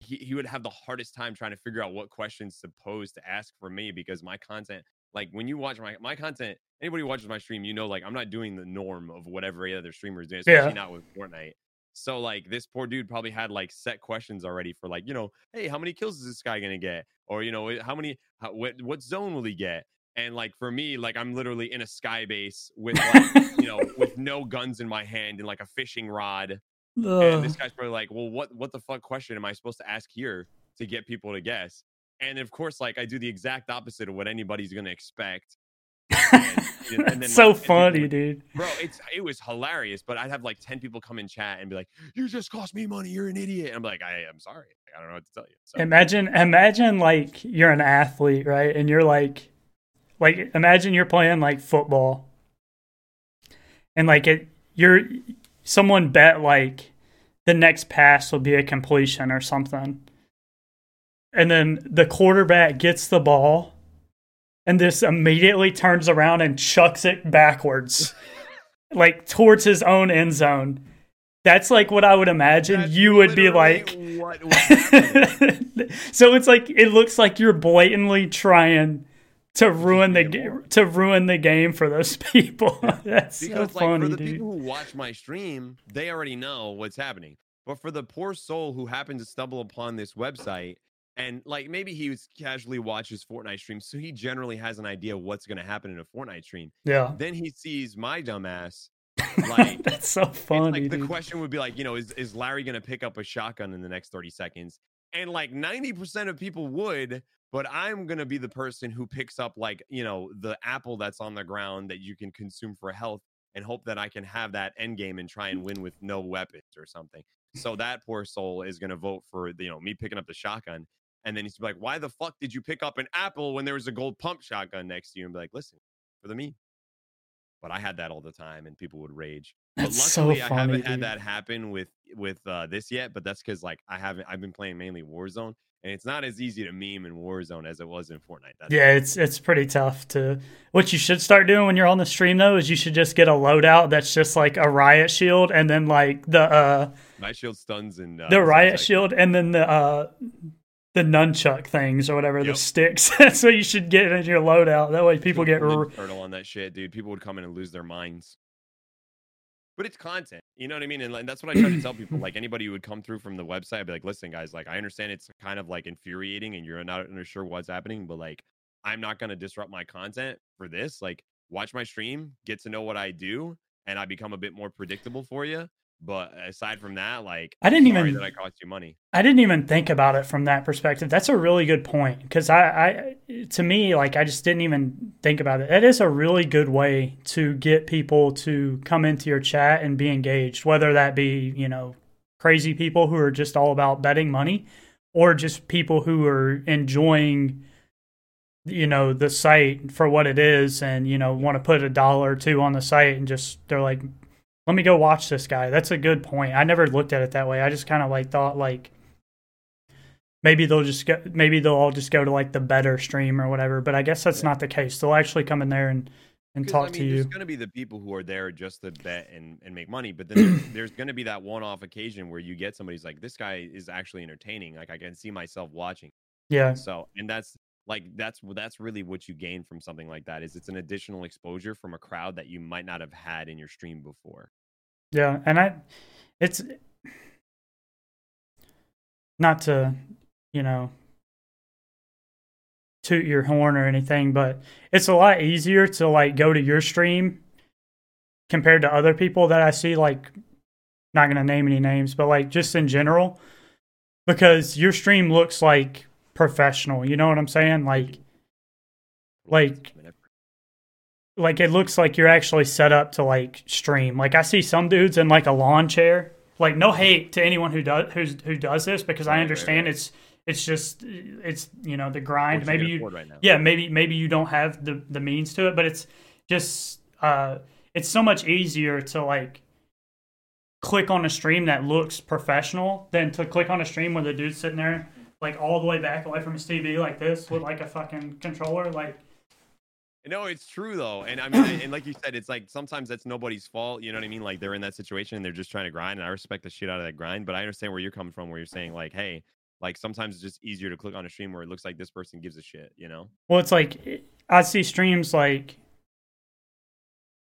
he, he would have the hardest time trying to figure out what questions to pose to ask for me because my content like when you watch my my content anybody who watches my stream you know like i'm not doing the norm of what every other streamer is doing especially yeah. not with fortnite so like this poor dude probably had like set questions already for like you know hey how many kills is this guy gonna get or you know eh, how many how, what what zone will he get and like for me like i'm literally in a sky base with like you know with no guns in my hand and like a fishing rod Ugh. And this guy's probably like, well, what what the fuck question am I supposed to ask here to get people to guess? And of course, like I do the exact opposite of what anybody's gonna expect. And, and then, so like, funny, people, dude. Bro, it's it was hilarious. But I'd have like ten people come in chat and be like, "You just cost me money. You're an idiot." And I'm like, "I am sorry. I don't know what to tell you." So. Imagine, imagine like you're an athlete, right? And you're like, like imagine you're playing like football, and like it, you're someone bet like the next pass will be a completion or something. And then the quarterback gets the ball and this immediately turns around and chucks it backwards, like towards his own end zone. that's like what I would imagine that's you would be like. so it's like it looks like you're blatantly trying to ruin the game to ruin the game for those people. That's because, so like, funny, for the dude. people who watch my stream, they already know what's happening. But for the poor soul who happened to stumble upon this website and like maybe he was casually watches Fortnite streams, so he generally has an idea what's going to happen in a Fortnite stream. Yeah. Then he sees my dumbass. Like that's so funny. Like dude. the question would be like, you know, is is Larry going to pick up a shotgun in the next thirty seconds? And like ninety percent of people would, but I'm going to be the person who picks up like, you know, the apple that's on the ground that you can consume for health and hope that I can have that end game and try and win with no weapons or something. So that poor soul is going to vote for, you know, me picking up the shotgun. And then he's like, why the fuck did you pick up an apple when there was a gold pump shotgun next to you? And be like, listen, for the meme. But I had that all the time and people would rage. That's but luckily, so funny, I haven't dude. had that happen with with uh, this yet. But that's because like I haven't. I've been playing mainly Warzone, and it's not as easy to meme in Warzone as it was in Fortnite. That's yeah, it's it's pretty tough to. What you should start doing when you're on the stream though is you should just get a loadout that's just like a riot shield, and then like the uh, riot shield stuns and uh, the riot shield, and then the uh, the nunchuck things or whatever yep. the sticks. that's what you should get in your loadout. That way people get turtle on that shit, dude. People would come in and lose their minds but it's content. You know what I mean? And, that's what I try to tell people. Like anybody who would come through from the website, I'd be like, listen, guys, like I understand it's kind of like infuriating and you're not sure what's happening, but like I'm not gonna disrupt my content for this. Like watch my stream, get to know what I do, and I become a bit more predictable for you. But aside from that, like I didn't even that I cost you money. I didn't even think about it from that perspective. That's a really good point because I, I, to me, like I just didn't even think about it. That is a really good way to get people to come into your chat and be engaged, whether that be you know crazy people who are just all about betting money, or just people who are enjoying you know the site for what it is and you know want to put a dollar or two on the site and just they're like let me go watch this guy. That's a good point. I never looked at it that way. I just kind of like thought like maybe they'll just go, maybe they'll all just go to like the better stream or whatever. But I guess that's yeah. not the case. They'll actually come in there and and talk I mean, to you. There's going to be the people who are there just to bet and, and make money, but then there's, there's going to be that one-off occasion where you get somebody's like, this guy is actually entertaining. Like I can see myself watching. Yeah. So and that's like that's that's really what you gain from something like that is it's an additional exposure from a crowd that you might not have had in your stream before. Yeah and i it's not to you know toot your horn or anything but it's a lot easier to like go to your stream compared to other people that i see like not going to name any names but like just in general because your stream looks like professional. You know what I'm saying? Like, like, like it looks like you're actually set up to like stream. Like I see some dudes in like a lawn chair. Like no hate to anyone who does who's who does this because I understand it's it's just it's you know the grind. maybe you right yeah maybe maybe you don't have the the means to it, but it's just uh it's so much easier to like click on a stream that looks professional than to click on a stream where the dude's sitting there like all the way back away from his TV like this with like a fucking controller. Like, no, it's true though, and I mean, and like you said, it's like sometimes that's nobody's fault. You know what I mean? Like they're in that situation and they're just trying to grind, and I respect the shit out of that grind. But I understand where you're coming from, where you're saying like, hey, like sometimes it's just easier to click on a stream where it looks like this person gives a shit. You know? Well, it's like I see streams like,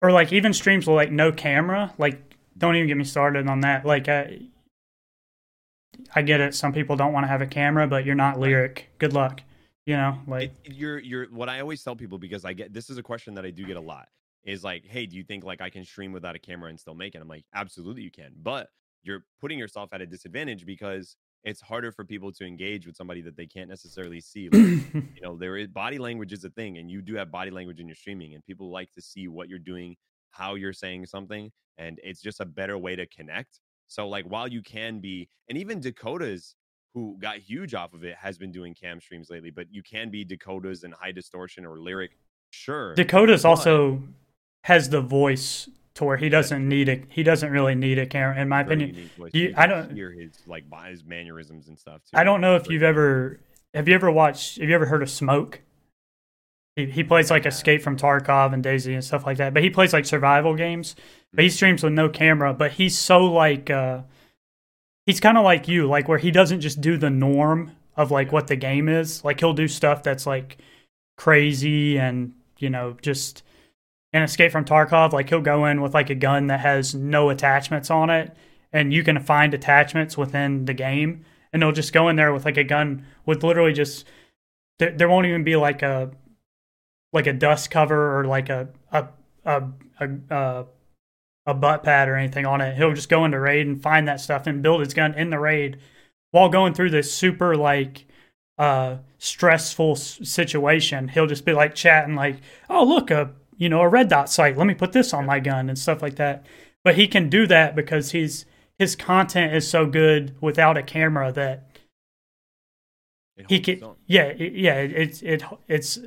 or like even streams with like no camera. Like, don't even get me started on that. Like, I, I get it. Some people don't want to have a camera, but you're not Lirik. Good luck. You know, like it, you're you're what I always tell people because I get this is a question that I do get a lot is like, hey, do you think like I can stream without a camera and still make it? I'm like, absolutely you can, but you're putting yourself at a disadvantage because it's harder for people to engage with somebody that they can't necessarily see. Like, you know, there is body language is a thing, and you do have body language in your streaming, and people like to see what you're doing, how you're saying something, and it's just a better way to connect so like while you can be, and even Dakotaz who got huge off of it has been doing cam streams lately, but you can be Dakotaz and HighDistortion or Lirik. Sure. Dakotaz but, also has the voice to where he doesn't need it. He doesn't really need a camera, in my opinion. You, I don't hear his like his mannerisms and stuff. Too. I don't know if you've ever have you ever watched have you ever heard of Smoke? He he plays like Escape from Tarkov and DayZ and stuff like that. But he plays like survival games. But he streams with no camera. But he's so like uh, he's kind of like you, like where he doesn't just do the norm of like what the game is. Like he'll do stuff that's like crazy and you know just in Escape from Tarkov. Like he'll go in with like a gun that has no attachments on it, and you can find attachments within the game, and he'll just go in there with like a gun with literally just there, there won't even be like a like a dust cover or like a a a a, a, butt pad or anything on it. He'll just go into raid and find that stuff and build his gun in the raid while going through this super like uh stressful situation. He'll just be like chatting like, "Oh, look, a you know, a red dot sight. Let me put this on my gun and stuff like that." But he can do that because he's his content is so good without a camera that he can yeah yeah it's it, it's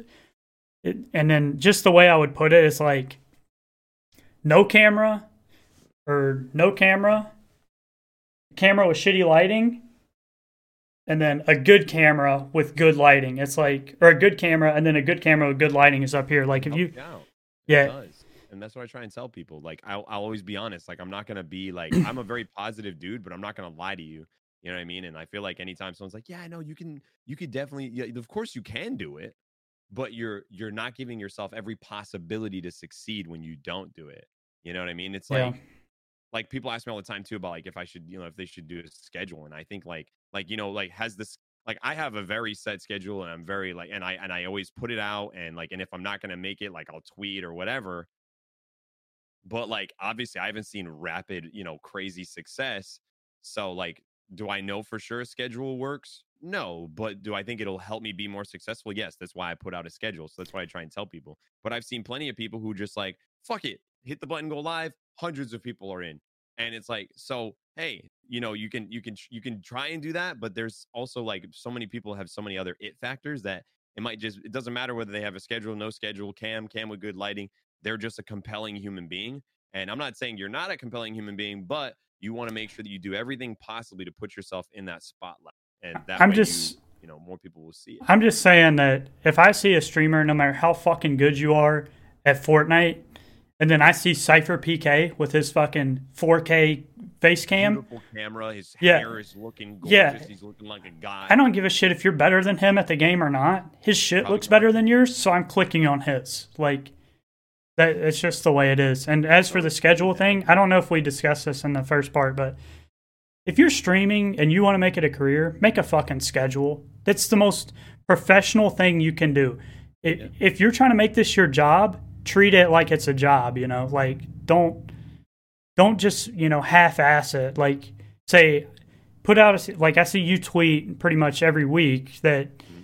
it, and then just the way i would put it is like no camera or no camera camera with shitty lighting and then a good camera with good lighting it's like or a good camera and then a good camera with good lighting is up here like if you yeah and that's what I try and tell people. Like I'll, I'll always be honest. Like I'm not gonna be like I'm a very positive dude, but I'm not gonna lie to you. You know what I mean? And I feel like anytime someone's like, "Yeah, I know you can, you could definitely, yeah, of course you can do it," but you're you're not giving yourself every possibility to succeed when you don't do it. You know what I mean? It's yeah. like like people ask me all the time too about like if I should, you know, if they should do a schedule. And I think like like you know, like has this like I have a very set schedule and I'm very like and I and I always put it out and like and if I'm not gonna make it, like I'll tweet or whatever. But like obviously I haven't seen rapid, you know, crazy success. So like do I know for sure a schedule works? No, but do I think it'll help me be more successful? Yes, that's why I put out a schedule. So that's why I try and tell people. But I've seen plenty of people who just like, fuck it, hit the button, go live, hundreds of people are in. And it's like, so hey, you know, you can you can you can try and do that, but there's also like so many people have so many other it factors that it might just it doesn't matter whether they have a schedule, no schedule, cam, cam with good lighting. They're just a compelling human being. And I'm not saying you're not a compelling human being, but you want to make sure that you do everything possibly to put yourself in that spotlight and that i'm just you, you, know more people will see it. I'm just saying that if i see a streamer no matter how fucking good you are at fortnite and then i see CypherPK with his fucking 4k face cam Beautiful camera. His yeah. hair is looking gorgeous. Yeah. he's looking like a guy. I don't give a shit if you're better than him at the game or not. His shit Probably looks better than yours so i'm clicking on his. Like that it's just the way it is. And as for the schedule thing, I don't know if we discussed this in the first part, but if you're streaming and you want to make it a career, make a fucking schedule. That's the most professional thing you can do. It, yeah. If you're trying to make this your job, treat it like it's a job, you know? Like don't don't just, you know, half-ass it. Like say put out a like I see you tweet pretty much every week that mm-hmm.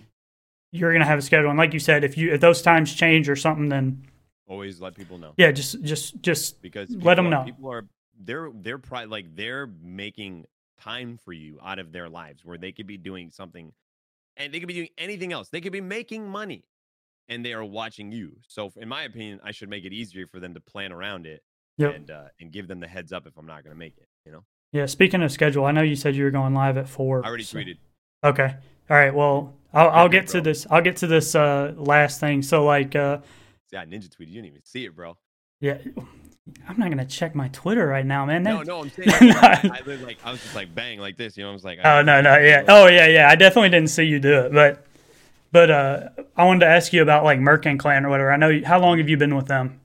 you're going to have a schedule and like you said if you if those times change or something then Always let people know. Yeah, just just just because let them are, know. People are they're they're probably like they're making time for you out of their lives where they could be doing something and they could be doing anything else. They could be making money and they are watching you. So in my opinion, I should make it easier for them to plan around it yep. and uh, and give them the heads up if I'm not going to make it, you know. Yeah, speaking of schedule, I know you said you were going live at 4. I already so. tweeted. Okay. All right. Well, I'll, I'll get to this. I'll get to this uh, last thing. So like uh, yeah, ninja tweeted. You didn't even see it, bro. Yeah. I'm not gonna check my Twitter right now, man. no, no, I'm saying I, I, I, like I was just like bang like this, you know. I was like, oh no, no, yeah, oh yeah, yeah. I definitely didn't see you do it, but but uh, I wanted to ask you about like Merkin Clan or whatever. I know how long have you been with them?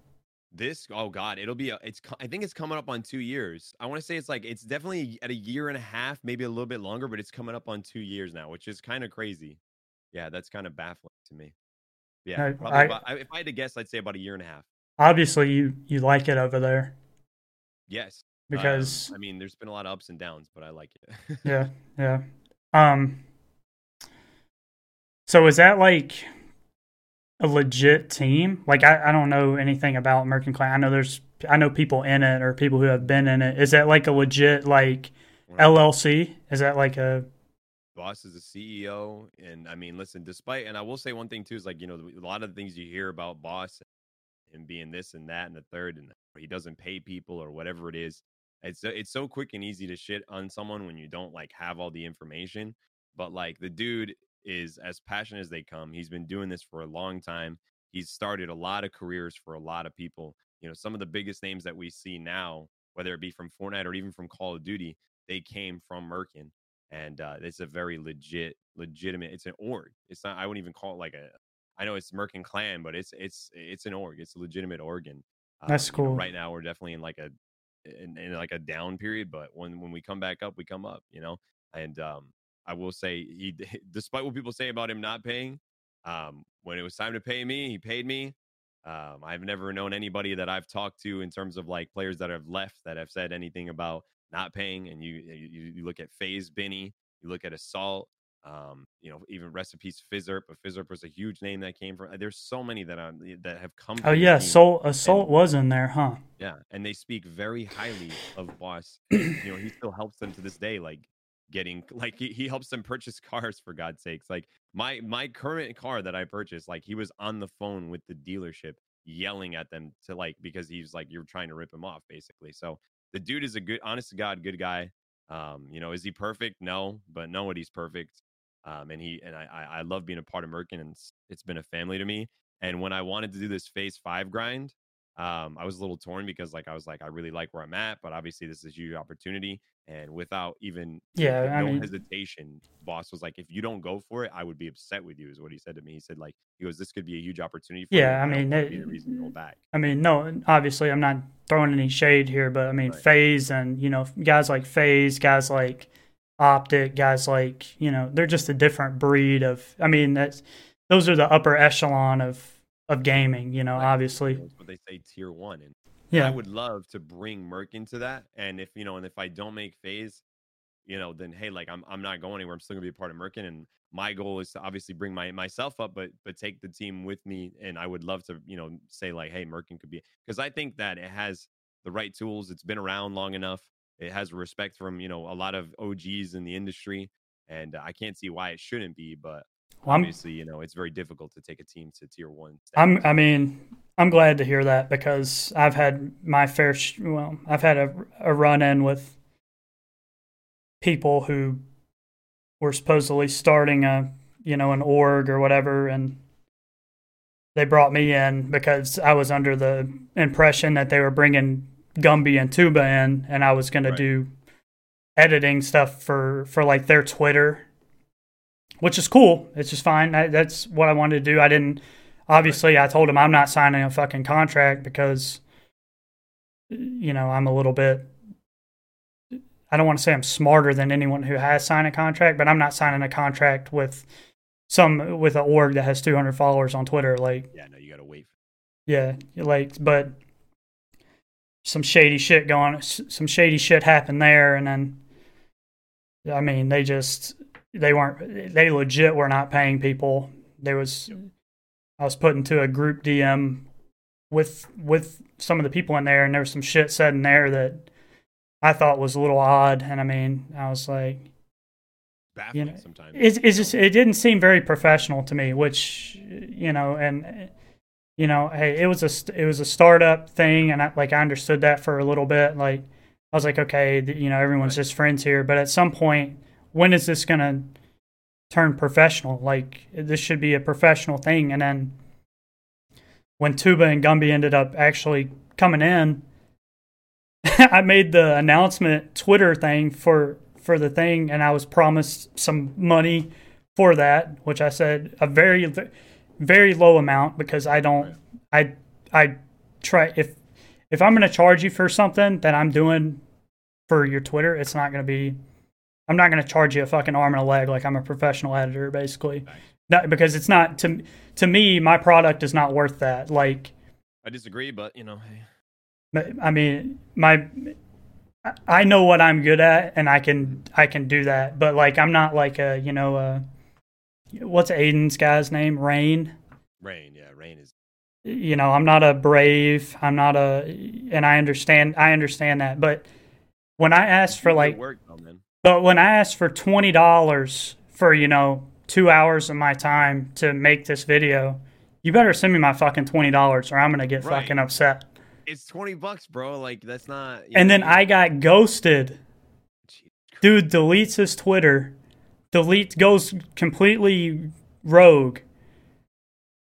This oh god, it'll be a, it's I think it's coming up on two years. I want to say it's like it's definitely at a year and a half, maybe a little bit longer, but it's coming up on two years now, which is kind of crazy. Yeah, that's kind of baffling to me. Yeah, probably. I, about, if I had to guess, I'd say about a year and a half. Obviously, you you like it over there. Yes, because um, I mean, there's been a lot of ups and downs, but I like it. yeah, yeah. Um. So is that like a legit team? Like I, I don't know anything about Merkin Clan. I know there's I know people in it or people who have been in it. Is that like a legit like LLC? Is that like a boss is a CEO. And I mean, listen, despite, and I will say one thing too is like, you know, a lot of the things you hear about boss and being this and that and the third, and he doesn't pay people or whatever it is. It's it's so quick and easy to shit on someone when you don't like have all the information. But like the dude is as passionate as they come. He's been doing this for a long time. he's started a lot of careers for a lot of people. You know, some of the biggest names that we see now, whether it be from Fortnite or even from Call of Duty, they came from Merkin. And uh, it's a very legit, legitimate. It's an org. It's not. I wouldn't even call it like a. I know it's Merkin Clan, but it's it's it's an org. It's a legitimate organ. Uh, That's cool. You know, right now, we're definitely in like a in, in, like a down period, but when when we come back up, we come up. You know, and um, I will say he, despite what people say about him not paying, um, when it was time to pay me, he paid me. Um, I've never known anybody that I've talked to in terms of like players that have left that have said anything about not paying. And you you, you look at FaZe Benny, you look at Assault, um, you know, even recipes Fizzerp, but Fizzerp was a huge name that came from. There's so many that are that have come. Oh yeah, Assault Assault and, was in there, huh? Yeah, and they speak very highly of Boss. you know, he still helps them to this day. Like getting like he, he helps them purchase cars for god's sakes like my my current car that i purchased like he was on the phone with the dealership yelling at them to like because he's like you're trying to rip him off basically so the dude is a good honest to god good guy um you know is he perfect no but nobody's perfect um and he and i i love being a part of merkin and it's, it's been a family to me and when i wanted to do this FaZe five grind um, I was a little torn because like I was like I really like where I'm at, but obviously this is a huge opportunity. And without even yeah, no mean, hesitation, boss was like, if you don't go for it, I would be upset with you. Is what he said to me. He said like he goes, this could be a huge opportunity. for Yeah, you, I mean, it, be the reason to go back. I mean, no, obviously I'm not throwing any shade here, but I mean, right. FaZe and you know guys like FaZe, guys like Optic, guys like you know they're just a different breed of. I mean, that's those are the upper echelon of of gaming, you know, right. obviously. What they say tier one. And yeah. I would love to bring Merc into that. And if, you know, and if I don't make FaZe, you know, then hey, like I'm I'm not going anywhere. I'm still gonna be a part of Merkin. And my goal is to obviously bring my myself up, but but take the team with me. And I would love to, you know, say like, hey, Merkin could be because I think that it has the right tools. It's been around long enough. It has respect from, you know, a lot of OGs in the industry. And uh, I can't see why it shouldn't be, but well, obviously, you know, it's very difficult to take a team to tier one. I'm, I mean, I'm glad to hear that because I've had my fair, sh- well, I've had a, a run in with people who were supposedly starting a, you know, an org or whatever, and they brought me in because I was under the impression that they were bringing Gumby and Tuba in, and I was going right. to do editing stuff for for like their Twitter which is cool. It's just fine. I, that's what I wanted to do. I didn't. Obviously, I told him I'm not signing a fucking contract because, you know, I'm a little bit. I don't want to say I'm smarter than anyone who has signed a contract, but I'm not signing a contract with some with an org that has 200 followers on Twitter. Like, yeah, no, you gotta wait. Yeah, like, but some shady shit going, some shady shit happened there, and then, I mean, they just they weren't they legit were not paying people. There was I was put into a group DM with with some of the people in there, and there was some shit said in there that I thought was a little odd. And I mean, I was like, baffling you know, sometimes. It's, it's just it didn't seem very professional to me, which you know, and you know, hey, it was a it was a startup thing, and I, like I understood that for a little bit. Like I was like, okay, you know, everyone's right. just friends here, but at some point when is this going to turn professional? Like this should be a professional thing. And then when Tuba and Gumby ended up actually coming in, I made the announcement Twitter thing for for the thing, and I was promised some money for that, which I said a very very low amount because I don't I I try if if I'm going to charge you for something that I'm doing for your Twitter, it's not going to be I'm not going to charge you a fucking arm and a leg like I'm a professional editor, basically. No, because it's not to to me. My product is not worth that. Like, I disagree, but you know, hey. I mean, my I know what I'm good at, and I can I can do that. But like, I'm not like a you know, uh, what's Aiden's guy's name? Rain. Rain, yeah, Rain is. You know, I'm not a brave. I'm not a, and I understand. I understand that, but when I asked for like, work, but when I asked for twenty dollars for you know two hours of my time to make this video, you better send me my fucking twenty dollars or I'm gonna get right. fucking upset. It's twenty bucks, bro. Like that's not. And know, then I got ghosted. Dude deletes his Twitter, delete goes completely rogue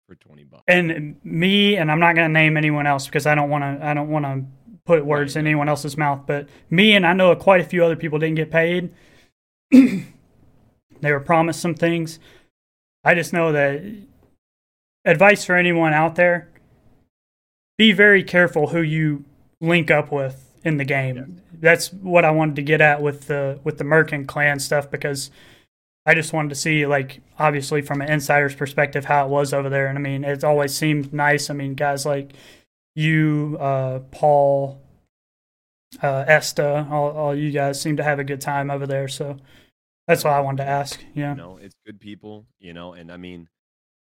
for twenty bucks. and me and I'm not going to name anyone else because I don't want to I don't want to put words in anyone else's mouth, but me and I know quite a few other people didn't get paid. they were promised some things. I just know that advice for anyone out there be very careful who you link up with in the game. Yes. That's what I wanted to get at with the with the Merkin clan stuff because I just wanted to see like obviously from an insider's perspective how it was over there. And I mean it's always seemed nice. I mean guys like you, uh, Paul, uh, Esta, all, all you guys seem to have a good time over there. So that's why I wanted to ask. Yeah. Know, it's good people, you know, and I mean,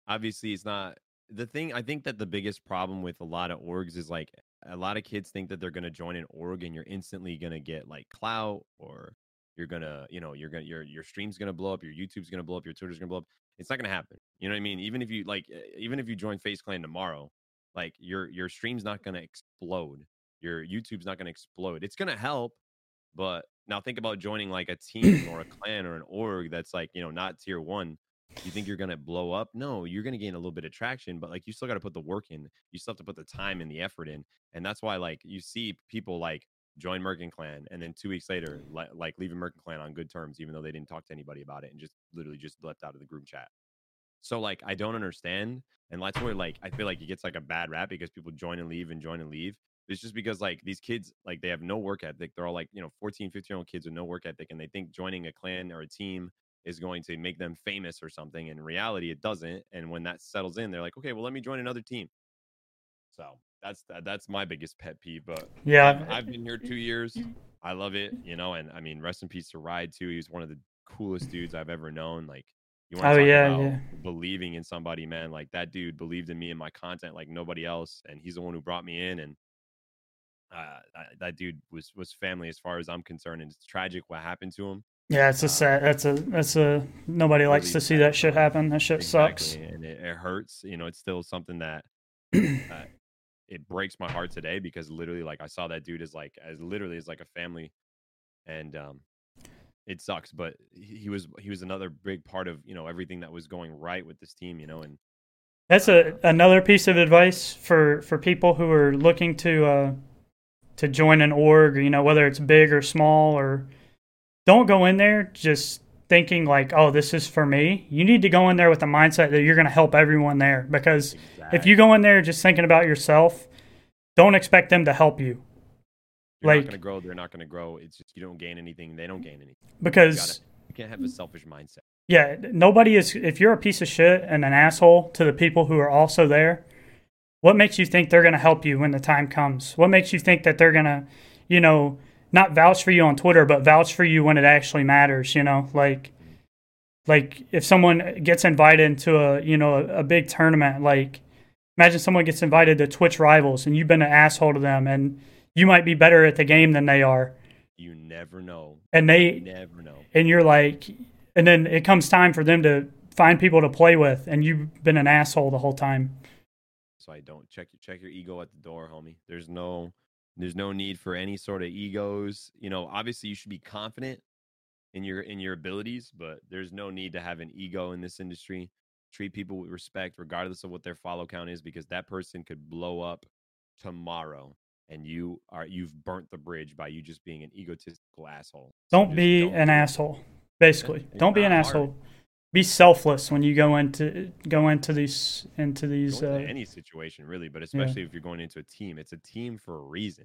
obviously it's not the thing. I think that the biggest problem with a lot of orgs is like a lot of kids think that they're going to join an org and you're instantly going to get like clout or you're to, you know, you're to, your, your stream's to blow up, your YouTube's to blow up, your Twitter's to blow up. It's not to happen. You know what I mean? Even if you like, even if you join FaZe Clan tomorrow, like your, your stream's not to explode. Your YouTube's not to explode. It's to help, but now think about joining like a team or a clan or an org that's like, you know, not tier one. You think you're to blow up? No, you're to gain a little bit of traction, but like you still got to put the work in. You still have to put the time and the effort in. And that's why like you see people like join Merkin Clan and then two weeks later, like, like leaving Merkin Clan on good terms, even though they didn't talk to anybody about it and just literally just left out of the group chat. So like I don't understand. And that's where like I feel like it gets like a bad rap because people join and leave and join and leave. It's just because like these kids, like they have no work ethic. They're all like, you know, 14, 15 year old kids with no work ethic. And they think joining a clan or a team is going to make them famous or something. In reality, it doesn't. And when that settles in, they're like, okay, well, let me join another team. So that's that's my biggest pet peeve. But yeah, I've, I've been here two years. I love it, you know. And I mean, rest in peace to Ride too. He's one of the coolest dudes I've ever known. Like you want to oh, talk yeah, about yeah. believing in somebody, man. Like that dude believed in me and my content like nobody else, and he's the one who brought me in. And uh, that dude was was family as far as I'm concerned, and it's tragic what happened to him. Yeah, it's a uh, sad. That's a that's a nobody really likes to see that shit happen. That shit exactly. sucks, and it, it, hurts. You know, it's still something that uh, it breaks my heart today because literally, like, I saw that dude as like as literally as like a family, and um, it sucks. But he was he was another big part of you know everything that was going right with this team. You know, and that's a uh, another piece of advice for for people who are looking to. uh to join an org, you know, whether it's big or small, or don't go in there just thinking like, oh, this is for me. You need to go in there with the mindset that you're going to help everyone there because. If you go in there just thinking about yourself, don't expect them to help you. You're like, not going to grow. They're not going to grow. It's just you don't gain anything. They don't gain anything. Because you, gotta, you can't have a selfish mindset. Yeah, nobody is. If you're a piece of shit and an asshole to the people who are also there, what makes you think they're going to help you when the time comes? What makes you think that they're going to, you know, not vouch for you on Twitter, but vouch for you when it actually matters, you know? Like mm-hmm. like if someone gets invited to a, you know, a, a big tournament, like imagine someone gets invited to Twitch Rivals and you've been an asshole to them and you might be better at the game than they are. You never know. And they you never know. And you're like and then it comes time for them to find people to play with and you've been an asshole the whole time so I don't check check your ego at the door, homie. There's no there's no need for any sort of egos. You know, obviously you should be confident in your in your abilities, but there's no need to have an ego in this industry. Treat people with respect regardless of what their follow count is because that person could blow up tomorrow and you are you've burnt the bridge by you just being an egotistical asshole. Don't be don't an asshole. Basically, don't be an hard. asshole be selfless when you go into go into these into these uh, any situation really but especially yeah. if you're going into a team it's a team for a reason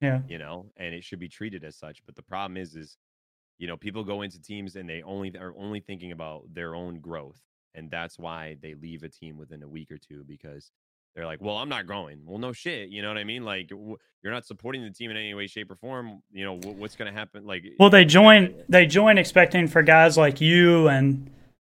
yeah you know and it should be treated as such but the problem is is you know people go into teams and they only are only thinking about their own growth and that's why they leave a team within a week or two because they're like, well, I'm not growing. Well, no shit. You know what I mean? Like, w- you're not supporting the team in any way, shape, or form. You know, w- what's going to happen? Like, well, they join, they join expecting for guys like you and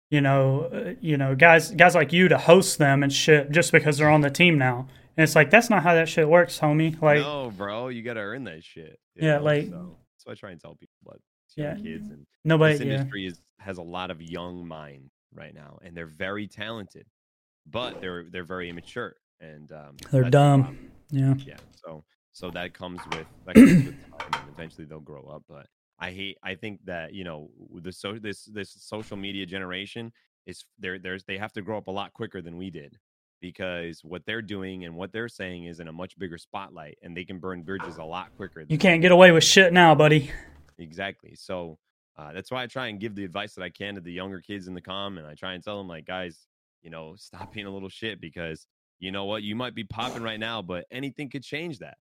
you know, uh, you know, guys guys like you to host them and shit just because they're on the team now. And it's like that's not how that shit works, homie. Like, no, bro, you gotta earn that shit. Yeah, know? like so, I try and tell people, but yeah, kids and nobody. This industry yeah. is has a lot of young mind right now, and they're very talented, but they're they're very immature and um, they're dumb. Yeah, yeah. So so that comes with that comes with time, and eventually they'll grow up, but I hate. I think that you know the so this this social media generation is there. There's they have to grow up a lot quicker than we did. because what they're doing and what they're saying is in a much bigger spotlight and they can burn bridges a lot quicker. You can't get away with shit now, buddy. Exactly. So uh, that's why I try and give the advice that I can to the younger kids in the com, and I try and tell them like, guys, you know, stop being a little shit because you know what, you might be popping right now, but anything could change that,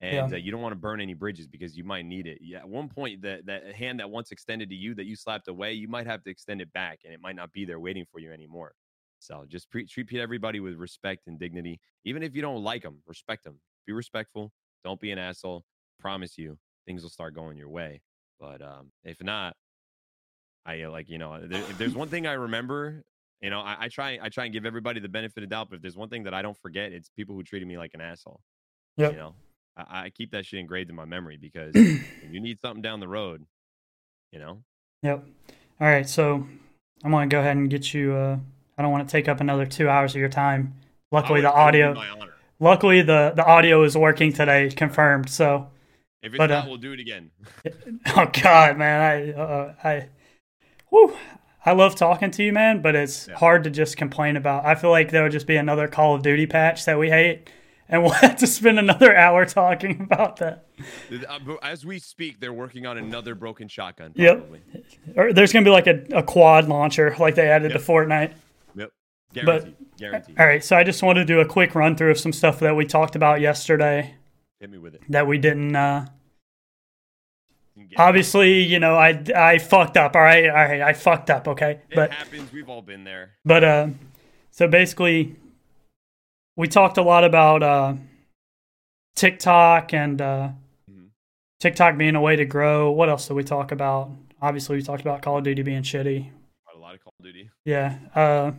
and yeah. uh, you don't want to burn any bridges because you might need it. Yeah, at one point, that that hand that once extended to you that you slapped away, you might have to extend it back, and it might not be there waiting for you anymore. So just pre- treat everybody with respect and dignity. Even if you don't like them, respect them. Be respectful. Don't be an asshole. Promise you, things will start going your way. But um, if not, I uh, like you know, there, if there's one thing I remember, you know, I, I, try I try and give everybody the benefit of doubt. But if there's one thing that I don't forget, it's people who treated me like an asshole. Yeah. You know, I, I, keep that shit engraved in my memory because you need something down the road, you know. Yep. All right, so I'm gonna go ahead and get you. Uh I don't want to take up another two hours of your time. Luckily, the audio. Luckily, the the audio is working today, confirmed. So, if it's but, not, uh, we'll do it again. oh God, man, I uh, I, whew, I love talking to you, man. But it's yeah. hard to just complain about. I feel like there would just be another Call of Duty patch that we hate, and we'll have to spend another hour talking about that. Uh, as we speak, they're working on another broken shotgun. Probably. Yep. Or there's gonna be like a, a quad launcher, like they added yep. to Fortnite. Guaranteed. But, Guaranteed. All right. So I just want to do a quick run through of some stuff that we talked about yesterday. Hit me with it. That we didn't. Uh, obviously, you know, I I fucked up. All right, all right, I fucked up. Okay, it but happens. We've all been there. But uh, so basically, we talked a lot about uh, TikTok and uh, mm-hmm. TikTok being a way to grow. What else did we talk about? Obviously, we talked about Call of Duty being shitty. A lot of Call of Duty. Yeah. Uh,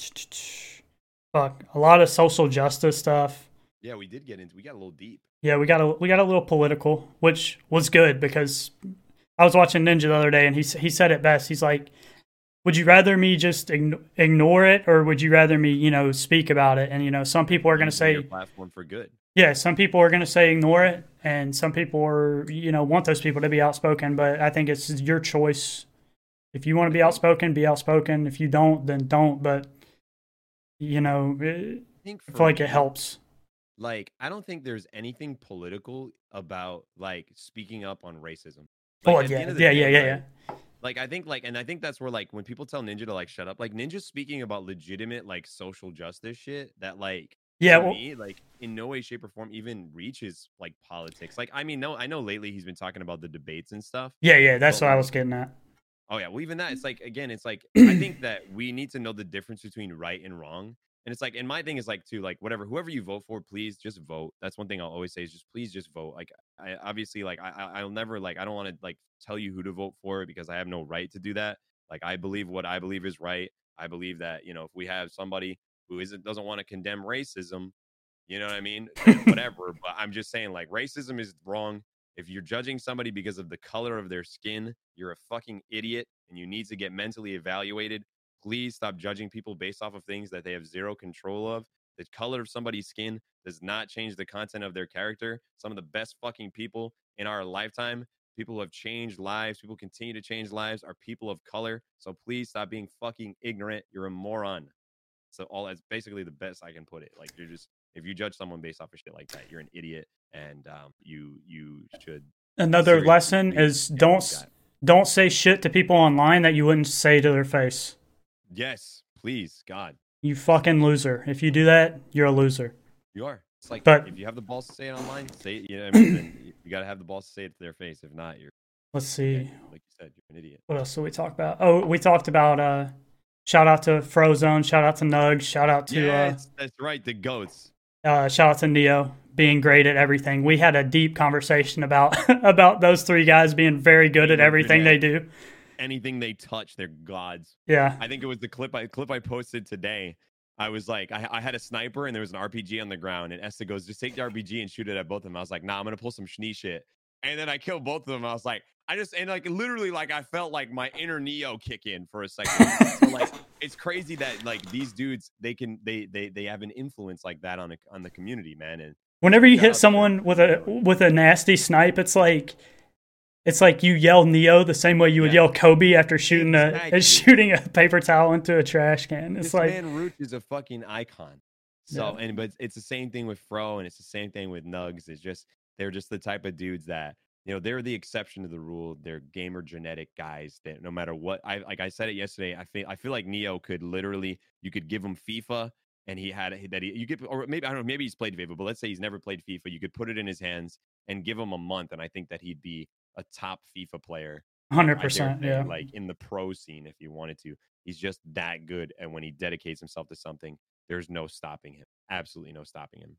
fuck a lot of social justice stuff. Yeah, we did get into. We got a little deep. Yeah, we got a we got a little political, which was good because I was watching Ninja the other day, and he he said it best. He's like, "Would you rather me just ignore it, or would you rather me, you know, speak about it?" And you know, some people are going to say platform for good. Yeah, some people are going to say ignore it, and some people are, you know, want those people to be outspoken. But I think it's your choice. If you want to be outspoken, be outspoken. If you don't, then don't. But you know, I, think I feel like me, it helps. Like, I don't think there's anything political about like speaking up on racism. Like, oh yeah, yeah, yeah, yeah, yeah. Like I think like and I think that's where like when people tell Ninja to like shut up, like Ninja's speaking about legitimate like social justice shit that like yeah, well, me, like in no way, shape, or form even reaches like politics. Like I mean, no, I know lately he's been talking about the debates and stuff. Yeah, yeah, that's what I was getting at. Oh yeah, well even that it's like again, it's like I think that we need to know the difference between right and wrong. And it's like, and my thing is like too, like whatever, whoever you vote for, please just vote. That's one thing I'll always say is just please just vote. Like I obviously like I I'll never like I don't want to like tell you who to vote for because I have no right to do that. Like I believe what I believe is right. I believe that, you know, if we have somebody who isn't doesn't want to condemn racism, you know what I mean? whatever. But I'm just saying like racism is wrong. If you're judging somebody because of the color of their skin, you're a fucking idiot and you need to get mentally evaluated. Please stop judging people based off of things that they have zero control of. The color of somebody's skin does not change the content of their character. Some of the best fucking people in our lifetime, people who have changed lives, people continue to change lives, are people of color. So please stop being fucking ignorant. You're a moron. So all that's basically the best I can put it. Like you're just if you judge someone based off of shit like that, you're an idiot, and um, you you should. Another lesson is don't don't say shit to people online that you wouldn't say to their face. Yes, please, God. You fucking loser. If you do that, you're a loser. You are. It's like but, if you have the balls to say it online, say it. You know, I mean, you got to have the balls to say it to their face. If not, you're. Let's see. Like you said, you're an idiot. What else did we talk about? Oh, we talked about uh, shout out to Frozone, shout out to Nugs, shout out to yeah, uh, that's right, the goats. Uh, shout out to Neo being great at everything. We had a deep conversation about about those three guys being very good at everything they do. Anything they touch, they're gods. Yeah, I think it was the clip I clip I posted today. I was like, I, I had a sniper and there was an RPG on the ground, and Esther goes, "Just take the RPG and shoot it at both of them." I was like, "Nah, I'm gonna pull some schnee shit." And then I killed both of them. I was like, I just and like literally like I felt like my inner Neo kick in for a second. so like it's crazy that like these dudes they can they they they have an influence like that on a, on the community, man. And whenever you hit someone with a with a nasty snipe, it's like it's like you yell Neo the same way you would yeah. yell Kobe after shooting exactly. a shooting a paper towel into a trash can. It's this like man Root is a fucking icon. So yeah. and but it's the same thing with Fro and it's the same thing with Nugs. It's just they're just the type of dudes that you know they're the exception to the rule. They're gamer genetic guys that no matter what I like I said it yesterday. I feel I feel like Neo could literally you could give him FIFA and he had that he you could or maybe I don't know maybe he's played FIFA, but let's say he's never played FIFA. You could put it in his hands and give him a month, and I think that he'd be a top FIFA player. Hundred percent, yeah. Like in the pro scene, if you wanted to, he's just that good. And when he dedicates himself to something, there's no stopping him. Absolutely no stopping him.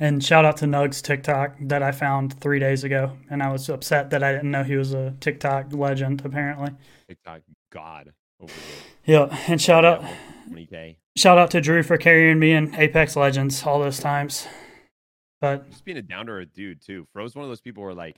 And shout out to Nugs TikTok that I found three days ago, and I was upset that I didn't know he was a TikTok legend. Apparently, TikTok god over Yeah, and shout out, 20K. shout out to Drew for carrying me in Apex Legends all those times. But just being a down to earth dude too. Fro's one of those people where like,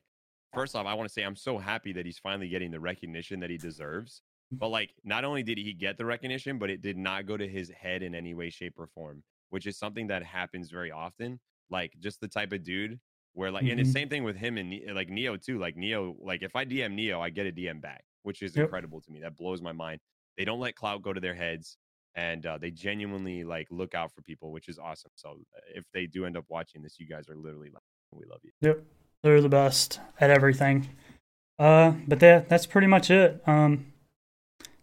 first off, I want to say I'm so happy that he's finally getting the recognition that he deserves. But like, not only did he get the recognition, but it did not go to his head in any way, shape, or form, which is something that happens very often. Like, just the type of dude where like, mm-hmm. and the same thing with him and like Neo too. Like Neo, like if I DM Neo, I get a DM back, which is yep. incredible to me. That blows my mind. They don't let clout go to their heads, and uh, they genuinely like look out for people, which is awesome. So uh, if they do end up watching this, you guys are literally like, we love you. Yep, they're the best at everything. Uh, but that that's pretty much it. Um,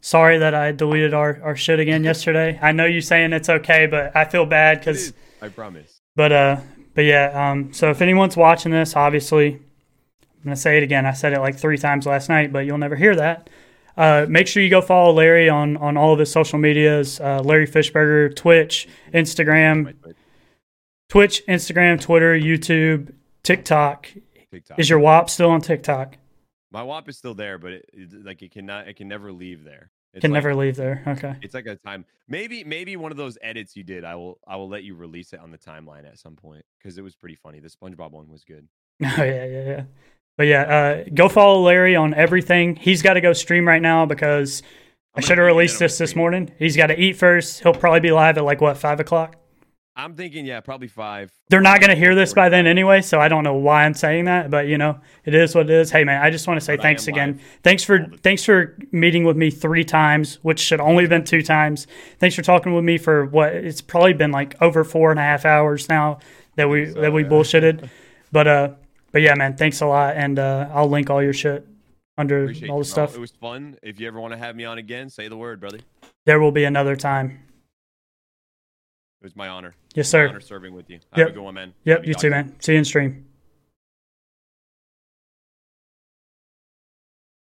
sorry that I deleted our, our shit again yesterday. I know you saying it's okay, but I feel bad because I promise. But uh, but yeah. Um, so if anyone's watching this, obviously, I'm gonna say it again. I said it like three times last night, but you'll never hear that. Uh, make sure you go follow Larry on on all of his social medias. Uh, Larry Fishburger, Twitch, Instagram, Twitch, Instagram, Twitter, YouTube, TikTok. TikTok. Is your WAP still on TikTok? My WAP is still there, but it, it, like it cannot, it can never leave there. It's can like, never leave there. Okay. It's like a time. Maybe maybe one of those edits you did. I will I will let you release it on the timeline at some point because it was pretty funny. The SpongeBob one was good. Oh yeah yeah yeah. But yeah, uh, go follow Larry on everything. He's got to go stream right now because I'm I should have released this this morning. He's got to eat first. He'll probably be live at like what five o'clock. I'm thinking, yeah, probably five. They're not going to hear this by then anyway, so I don't know why I'm saying that, but you know, it is what it is. Hey, man, I just want to say but thanks again. Thanks for thanks for meeting with me three times, which should only have been two times. Thanks for talking with me for what it's probably been like over four and a half hours now that we so, that we yeah. bullshitted. But uh, but yeah, man, thanks a lot, and uh, I'll link all your shit under Appreciate all the stuff. It was fun. If you ever want to have me on again, say the word, brother. There will be another time. It was my honor. Yes, sir. honor serving with you. Have yep. a good one, man. Yep, you too, man. See you in stream.